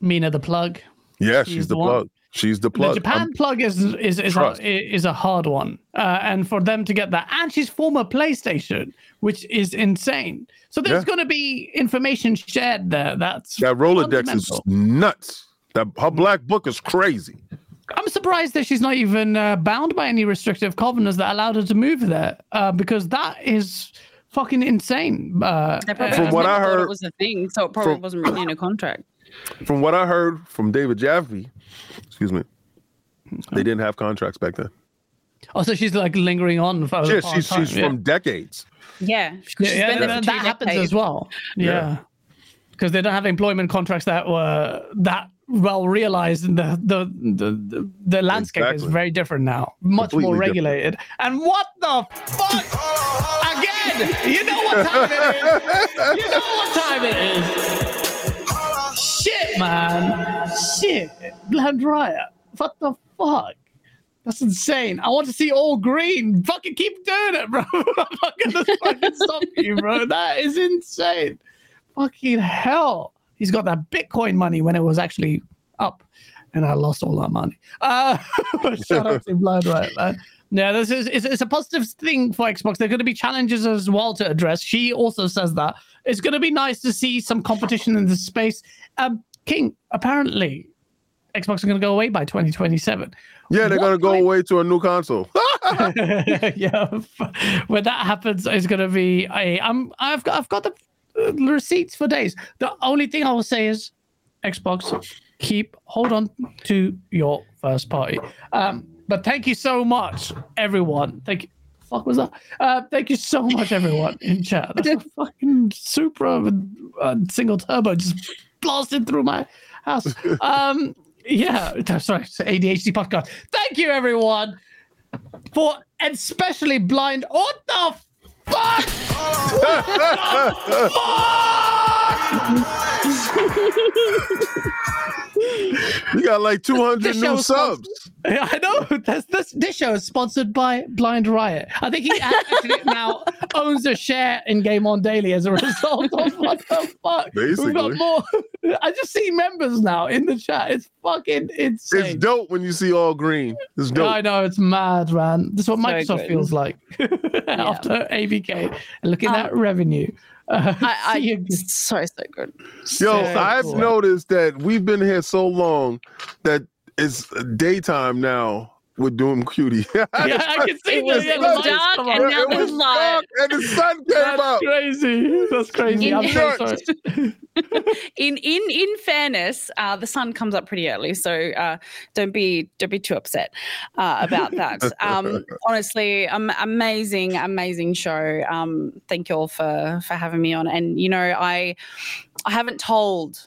Mina the plug. Yeah, She's she's, the the plug. She's the plug. The Japan I'm- plug is is is a, is a hard one, uh, and for them to get that, and she's former PlayStation, which is insane. So there's Yeah. going to be information shared there. That's that Rolodex is nuts. That her black book is crazy. I'm surprised that she's not even uh, bound by any restrictive covenants that allowed her to move there, uh, because that is fucking insane. Uh, From just what I thought heard- it was a thing, so it probably from- wasn't written in a contract. From what I heard from David Jaffe, excuse me, they didn't have contracts back then. Oh, so she's like lingering on for Yeah, a long she's time. she's yeah. from decades. Yeah, she's Yeah, yeah, that, that happens decades. as well. Yeah. Yeah. Because they don't have employment contracts that were that well realized, and the the the the, the landscape is very different now, much Completely more different. regulated. And what the fuck? Again, you know what time it is. You know what time it is. Man. Shit. Blind Riot. What the fuck? That's insane. I want to see all green. Fucking keep doing it, bro. I'm not gonna fucking stop you, bro. That is insane. Fucking hell. He's got that Bitcoin money when it was actually up. And I lost all that money. Uh, shout out to Blind Riot, man. Yeah, this is it's, it's a positive thing for Xbox. There are going to be challenges as well to address. She also says that it's going to be nice to see some competition in this space. Um, King, apparently, Xbox is going to go away by 2027. Yeah, they're What gonna go kind- away to a new console. yeah, when that happens, it's going to be a. I'm. I've got. I've got the receipts for days. The only thing I will say is, Xbox, keep hold on to your first party. Um, but thank you so much, everyone. Thank you. Fuck was that? Uh, thank you so much, everyone in chat. That's a fucking Supra uh, single turbo just blasted through my house. Um, yeah, sorry, it's ADHD podcast. Thank you, everyone, for especially blind. What the fuck? You got like 200 new show's subs. I know. That's, this, this show is sponsored by Blind Riot. I think he actually now owns a share in Game On Daily as a result of what the fuck. Basically. We've got more. I just see members now in the chat. It's fucking insane. It's dope when you see all green. It's dope. I know it's mad, man. This is what So Microsoft good. feels like after ABK Look at Um, at revenue. Uh, I, see I you- so so good. Yo, Very I've cool. noticed that we've been here so long that it's daytime now with Doomcutie. yeah, I can see It was, it was lights dark and on. now it was light. and the sun came That's out. crazy. That's crazy. In- I'm so sorry. in in in fairness, uh, the sun comes up pretty early, so uh, don't be don't be too upset uh, about that. Um, honestly, um, amazing, amazing show. Um, thank you all for for having me on. And you know, I I haven't told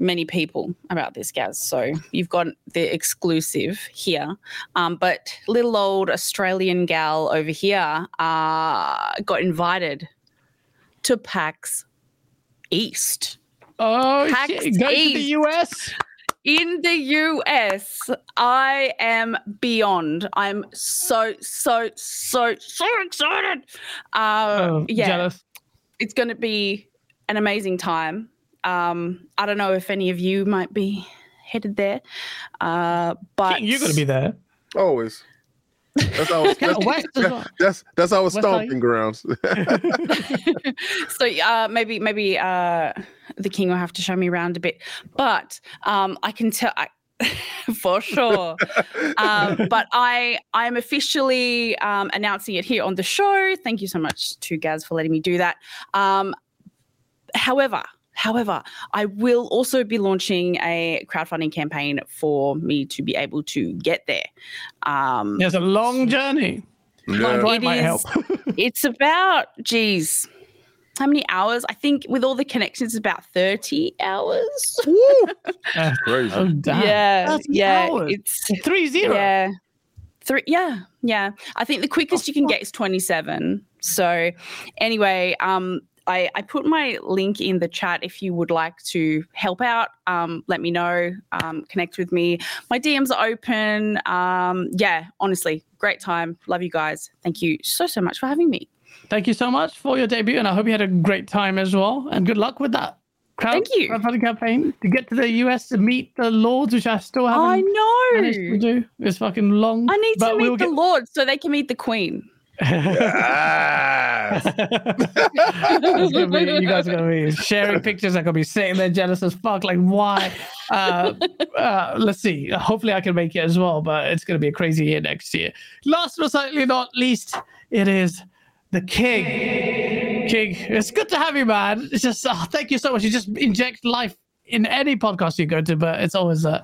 many people about this, Gaz. So you've got the exclusive here. Um, but little old Australian gal over here uh, got invited to PAX East Oh, PAX shit. Going to the US. in the US. I am beyond. I'm so so so so excited. Uh, Oh, yeah, jealous. it's going to be an amazing time. Um, I don't know if any of you might be headed there, uh, but King, you're going to be there. Always. That's our, Yeah, that's, West as well. that's, that's our stomping grounds. so uh, maybe maybe uh, the king will have to show me around a bit, but um, I can tell. I, for sure, um, but I I am officially um, announcing it here on the show. Thank you so much to Gaz for letting me do that. Um, however, however, I will also be launching a crowdfunding campaign for me to be able to get there. Um, There's a long journey. Blind Yeah. Riot It might is- help. it's about geez how many hours i think with all the connections it's about 30 hours Woo! Uh, Crazy. oh, damn. yeah 30 yeah hours. it's Three zero. yeah three yeah yeah i think the quickest you can get is 27 so anyway um I, I put my link in the chat if you would like to help out. Um, let me know. Um, connect with me. My DMs are open. Um, yeah, honestly, great time. Love you guys. Thank you so so much for having me. Thank you so much for your debut, and I hope you had a great time as well. And good luck with that. Crowd, Thank you. Crowdfunding campaign to get to the US to meet the Lords, which I still haven't I managed to know. do. It's fucking long. I need to meet we'll the get- Lord so they can meet the Queen. Gonna be, you guys are gonna be sharing pictures. I'm gonna be sitting there jealous as fuck. Like, why? Uh, uh, let's see. Hopefully, I can make it as well. But it's gonna be a crazy year next year. Last but certainly not least, it is the King. King, it's good to have you, man. It's just oh, thank you so much. You just inject life in any podcast you go to, but it's always uh,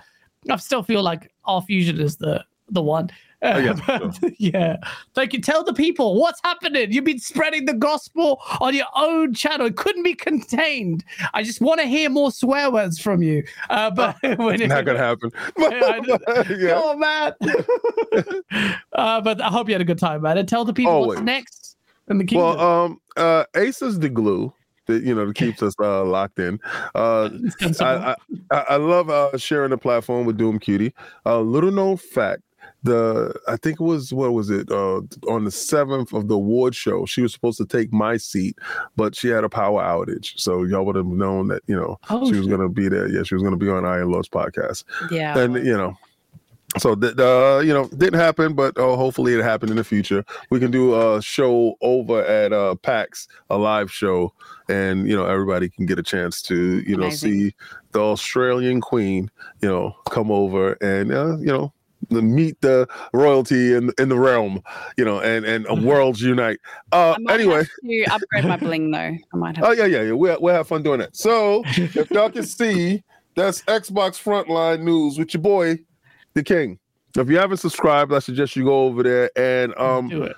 I still feel like our fusion is the the one. Oh, yeah, yeah. Thank you. Tell the people what's happening. You've been spreading the gospel on your own channel. It couldn't be contained. I just want to hear more swear words from you. Uh, but when it, Not gonna happen. Yeah. Oh man. uh, but I hope you had a good time, man. And tell the people Always. what's next in the kingdom. Well, um, uh, Ace is the glue that you know that keeps us uh, locked in. Uh, I, I I I love uh, sharing the platform with Doomcutie. A little known fact: the I think it was what was it uh, on the seventh of the award show. She was supposed to take my seat, but she had a power outage. So y'all would have known that you know Oh, she was going to be there. Yeah, she was going to be on Iron Lord's podcast, Yeah. and you know. So that uh, you know didn't happen, but uh, hopefully it happened in the future. We can do a show over at uh, PAX, a live show, and you know everybody can get a chance to you know Amazing. see the Australian Queen, you know, come over and uh, you know meet the royalty in in the realm, you know, and and uh, worlds unite. Uh, I might anyway, have to upgrade my bling though. I might have. oh yeah, yeah, yeah. We'll we'll have fun doing that. So if y'all can see, that's Xbox Frontline News with your boy, the King. If you haven't subscribed, I suggest you go over there and um do it.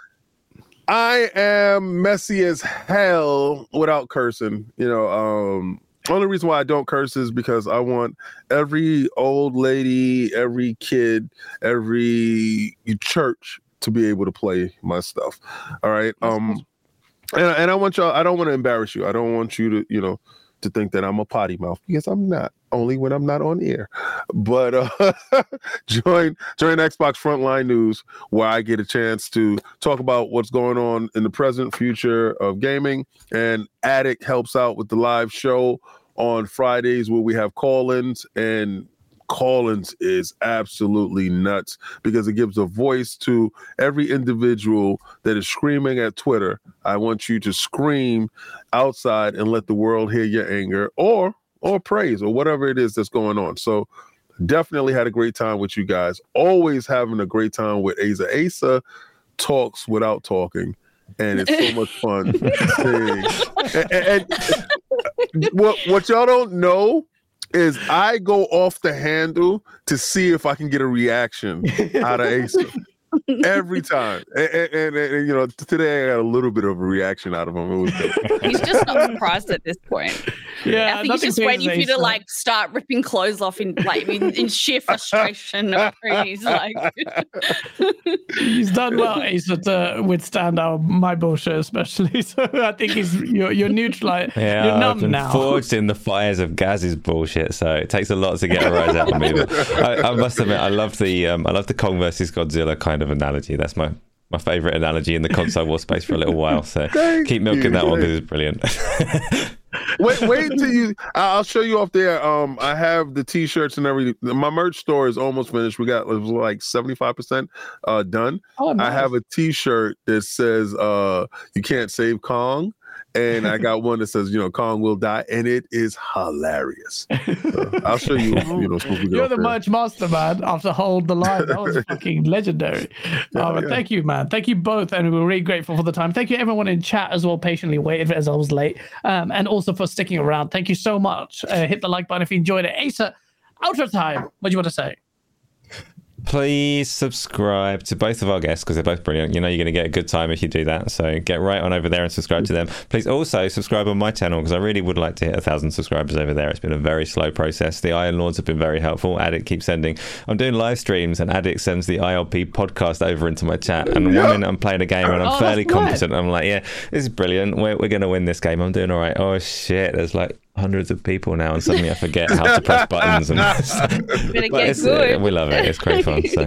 I am messy as hell without cursing. You know, um, only reason why I don't curse is because I want every old lady, every kid, every church to be able to play my stuff. All right. Um, and, and I want y'all. I don't want to embarrass you. I don't want you to, you know, to think that I'm a potty mouth because I'm not. Only when I'm not on air. But uh, join join Xbox Frontline News where I get a chance to talk about what's going on in the present, future of gaming. And Addict helps out with the live show on Fridays where we have call-ins and call-ins is absolutely nuts because it gives a voice to every individual that is screaming at Twitter. I want you to scream outside and let the world hear your anger or or praise or whatever it is that's going on. So definitely had a great time with you guys. Always having a great time with Asa. Asa talks without talking, and it's so much fun. and, and- and what what y'all don't know is I go off the handle to see if I can get a reaction out of Asa every time. And, and- and- and, you know, today I got a little bit of a reaction out of him. It was. He's just not surprised at this point. Yeah, I think he's just waiting for you to Asa. like start ripping clothes off in like in, in sheer frustration. of He's like, He's done well, Asa, to withstand our my bullshit, especially. So I think he's you're you're neutralized. Yeah, you're I've been now. forged in the fires of Gaz's bullshit, so it takes a lot to get a rise out of me. But I, I must admit, I love the um, I love the Kong versus Godzilla kind of analogy. That's my my favorite analogy in the console war space for a little while. So keep milking you. that one because it's brilliant. wait, wait until you. I'll show you off there. Um, I have the t-shirts and everything. My merch store is almost finished. We got it was like seventy five percent uh done. Oh, I have a t-shirt that says uh you can't save Kong. And I got one that says, you know, Kong will die, and it is hilarious. Uh, I'll show you, you know, to You're the merch master, man. After hold the line, that was fucking legendary. Yeah, but yeah. Thank you, man. Thank you both, and we're really grateful for the time. Thank you, everyone in chat as well, patiently waited as I was late, um, and also for sticking around. Thank you so much. Uh, hit the like button if you enjoyed it. Asa, outro time. What do you want to say? Please subscribe to both of our guests because they're both brilliant. You know you're going to get a good time if you do that. So get right on over there and subscribe to them. Please also subscribe on my channel because I really would like to hit a thousand subscribers over there. It's been a very slow process. The Iron Lords have been very helpful. Addict keeps sending. I'm doing live streams and Addict sends the ILP podcast over into my chat. And Yeah. one minute I'm playing a game and I'm Oh, fairly competent. I'm like, yeah, this is brilliant. We're, we're going to win this game. I'm doing all right. Oh shit, there's like hundreds of people now, and suddenly I forget how to press buttons and. But get good. uh, we love it. It's great fun. So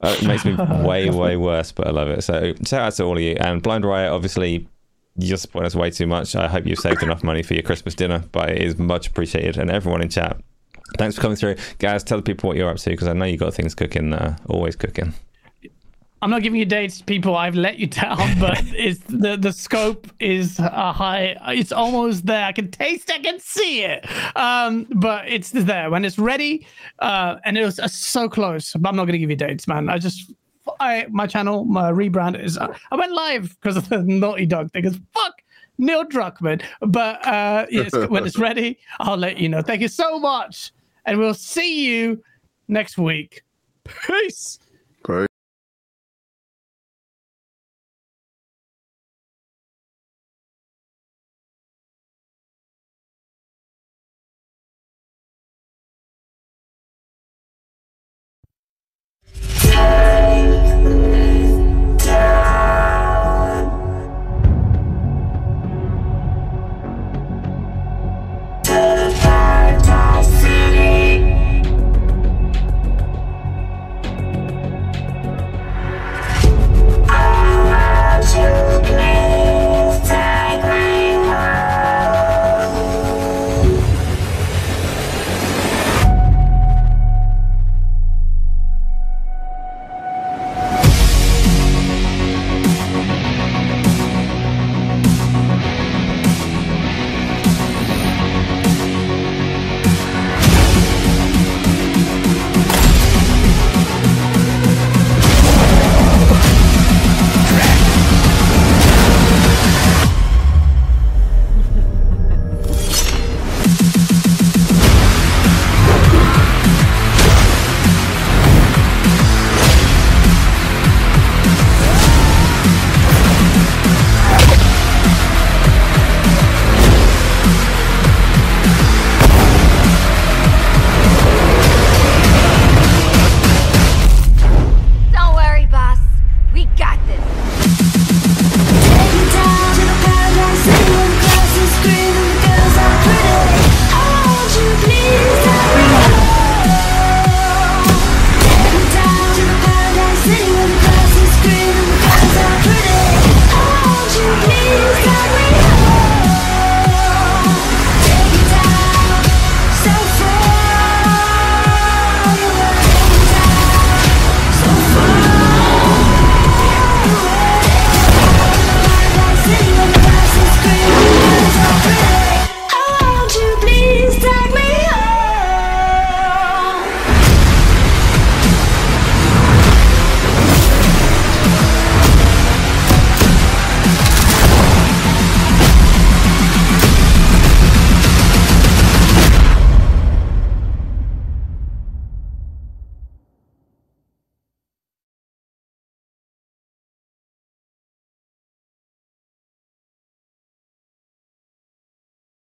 uh, it makes me way, way worse, but I love it. So shout out to all of you. And Blind Riot, obviously, you're supporting us way too much. I hope you've saved enough money for your Christmas dinner, but it is much appreciated. And everyone in chat, thanks for coming through. Guys, tell the people what you're up to because I know you've got things cooking, uh, always cooking. I'm not giving you dates, people. I've let you down, but it's the the scope is uh, high. It's almost there. I can taste. It, I can see it. Um, but it's there when it's ready. Uh, and it was uh, so close. But I'm not gonna give you dates, man. I just. I my channel, my rebrand is. I went live because of the Naughty Dog thing. Because fuck Neil Druckmann. But uh, yes, when it's ready, I'll let you know. Thank you so much, and we'll see you next week. Peace.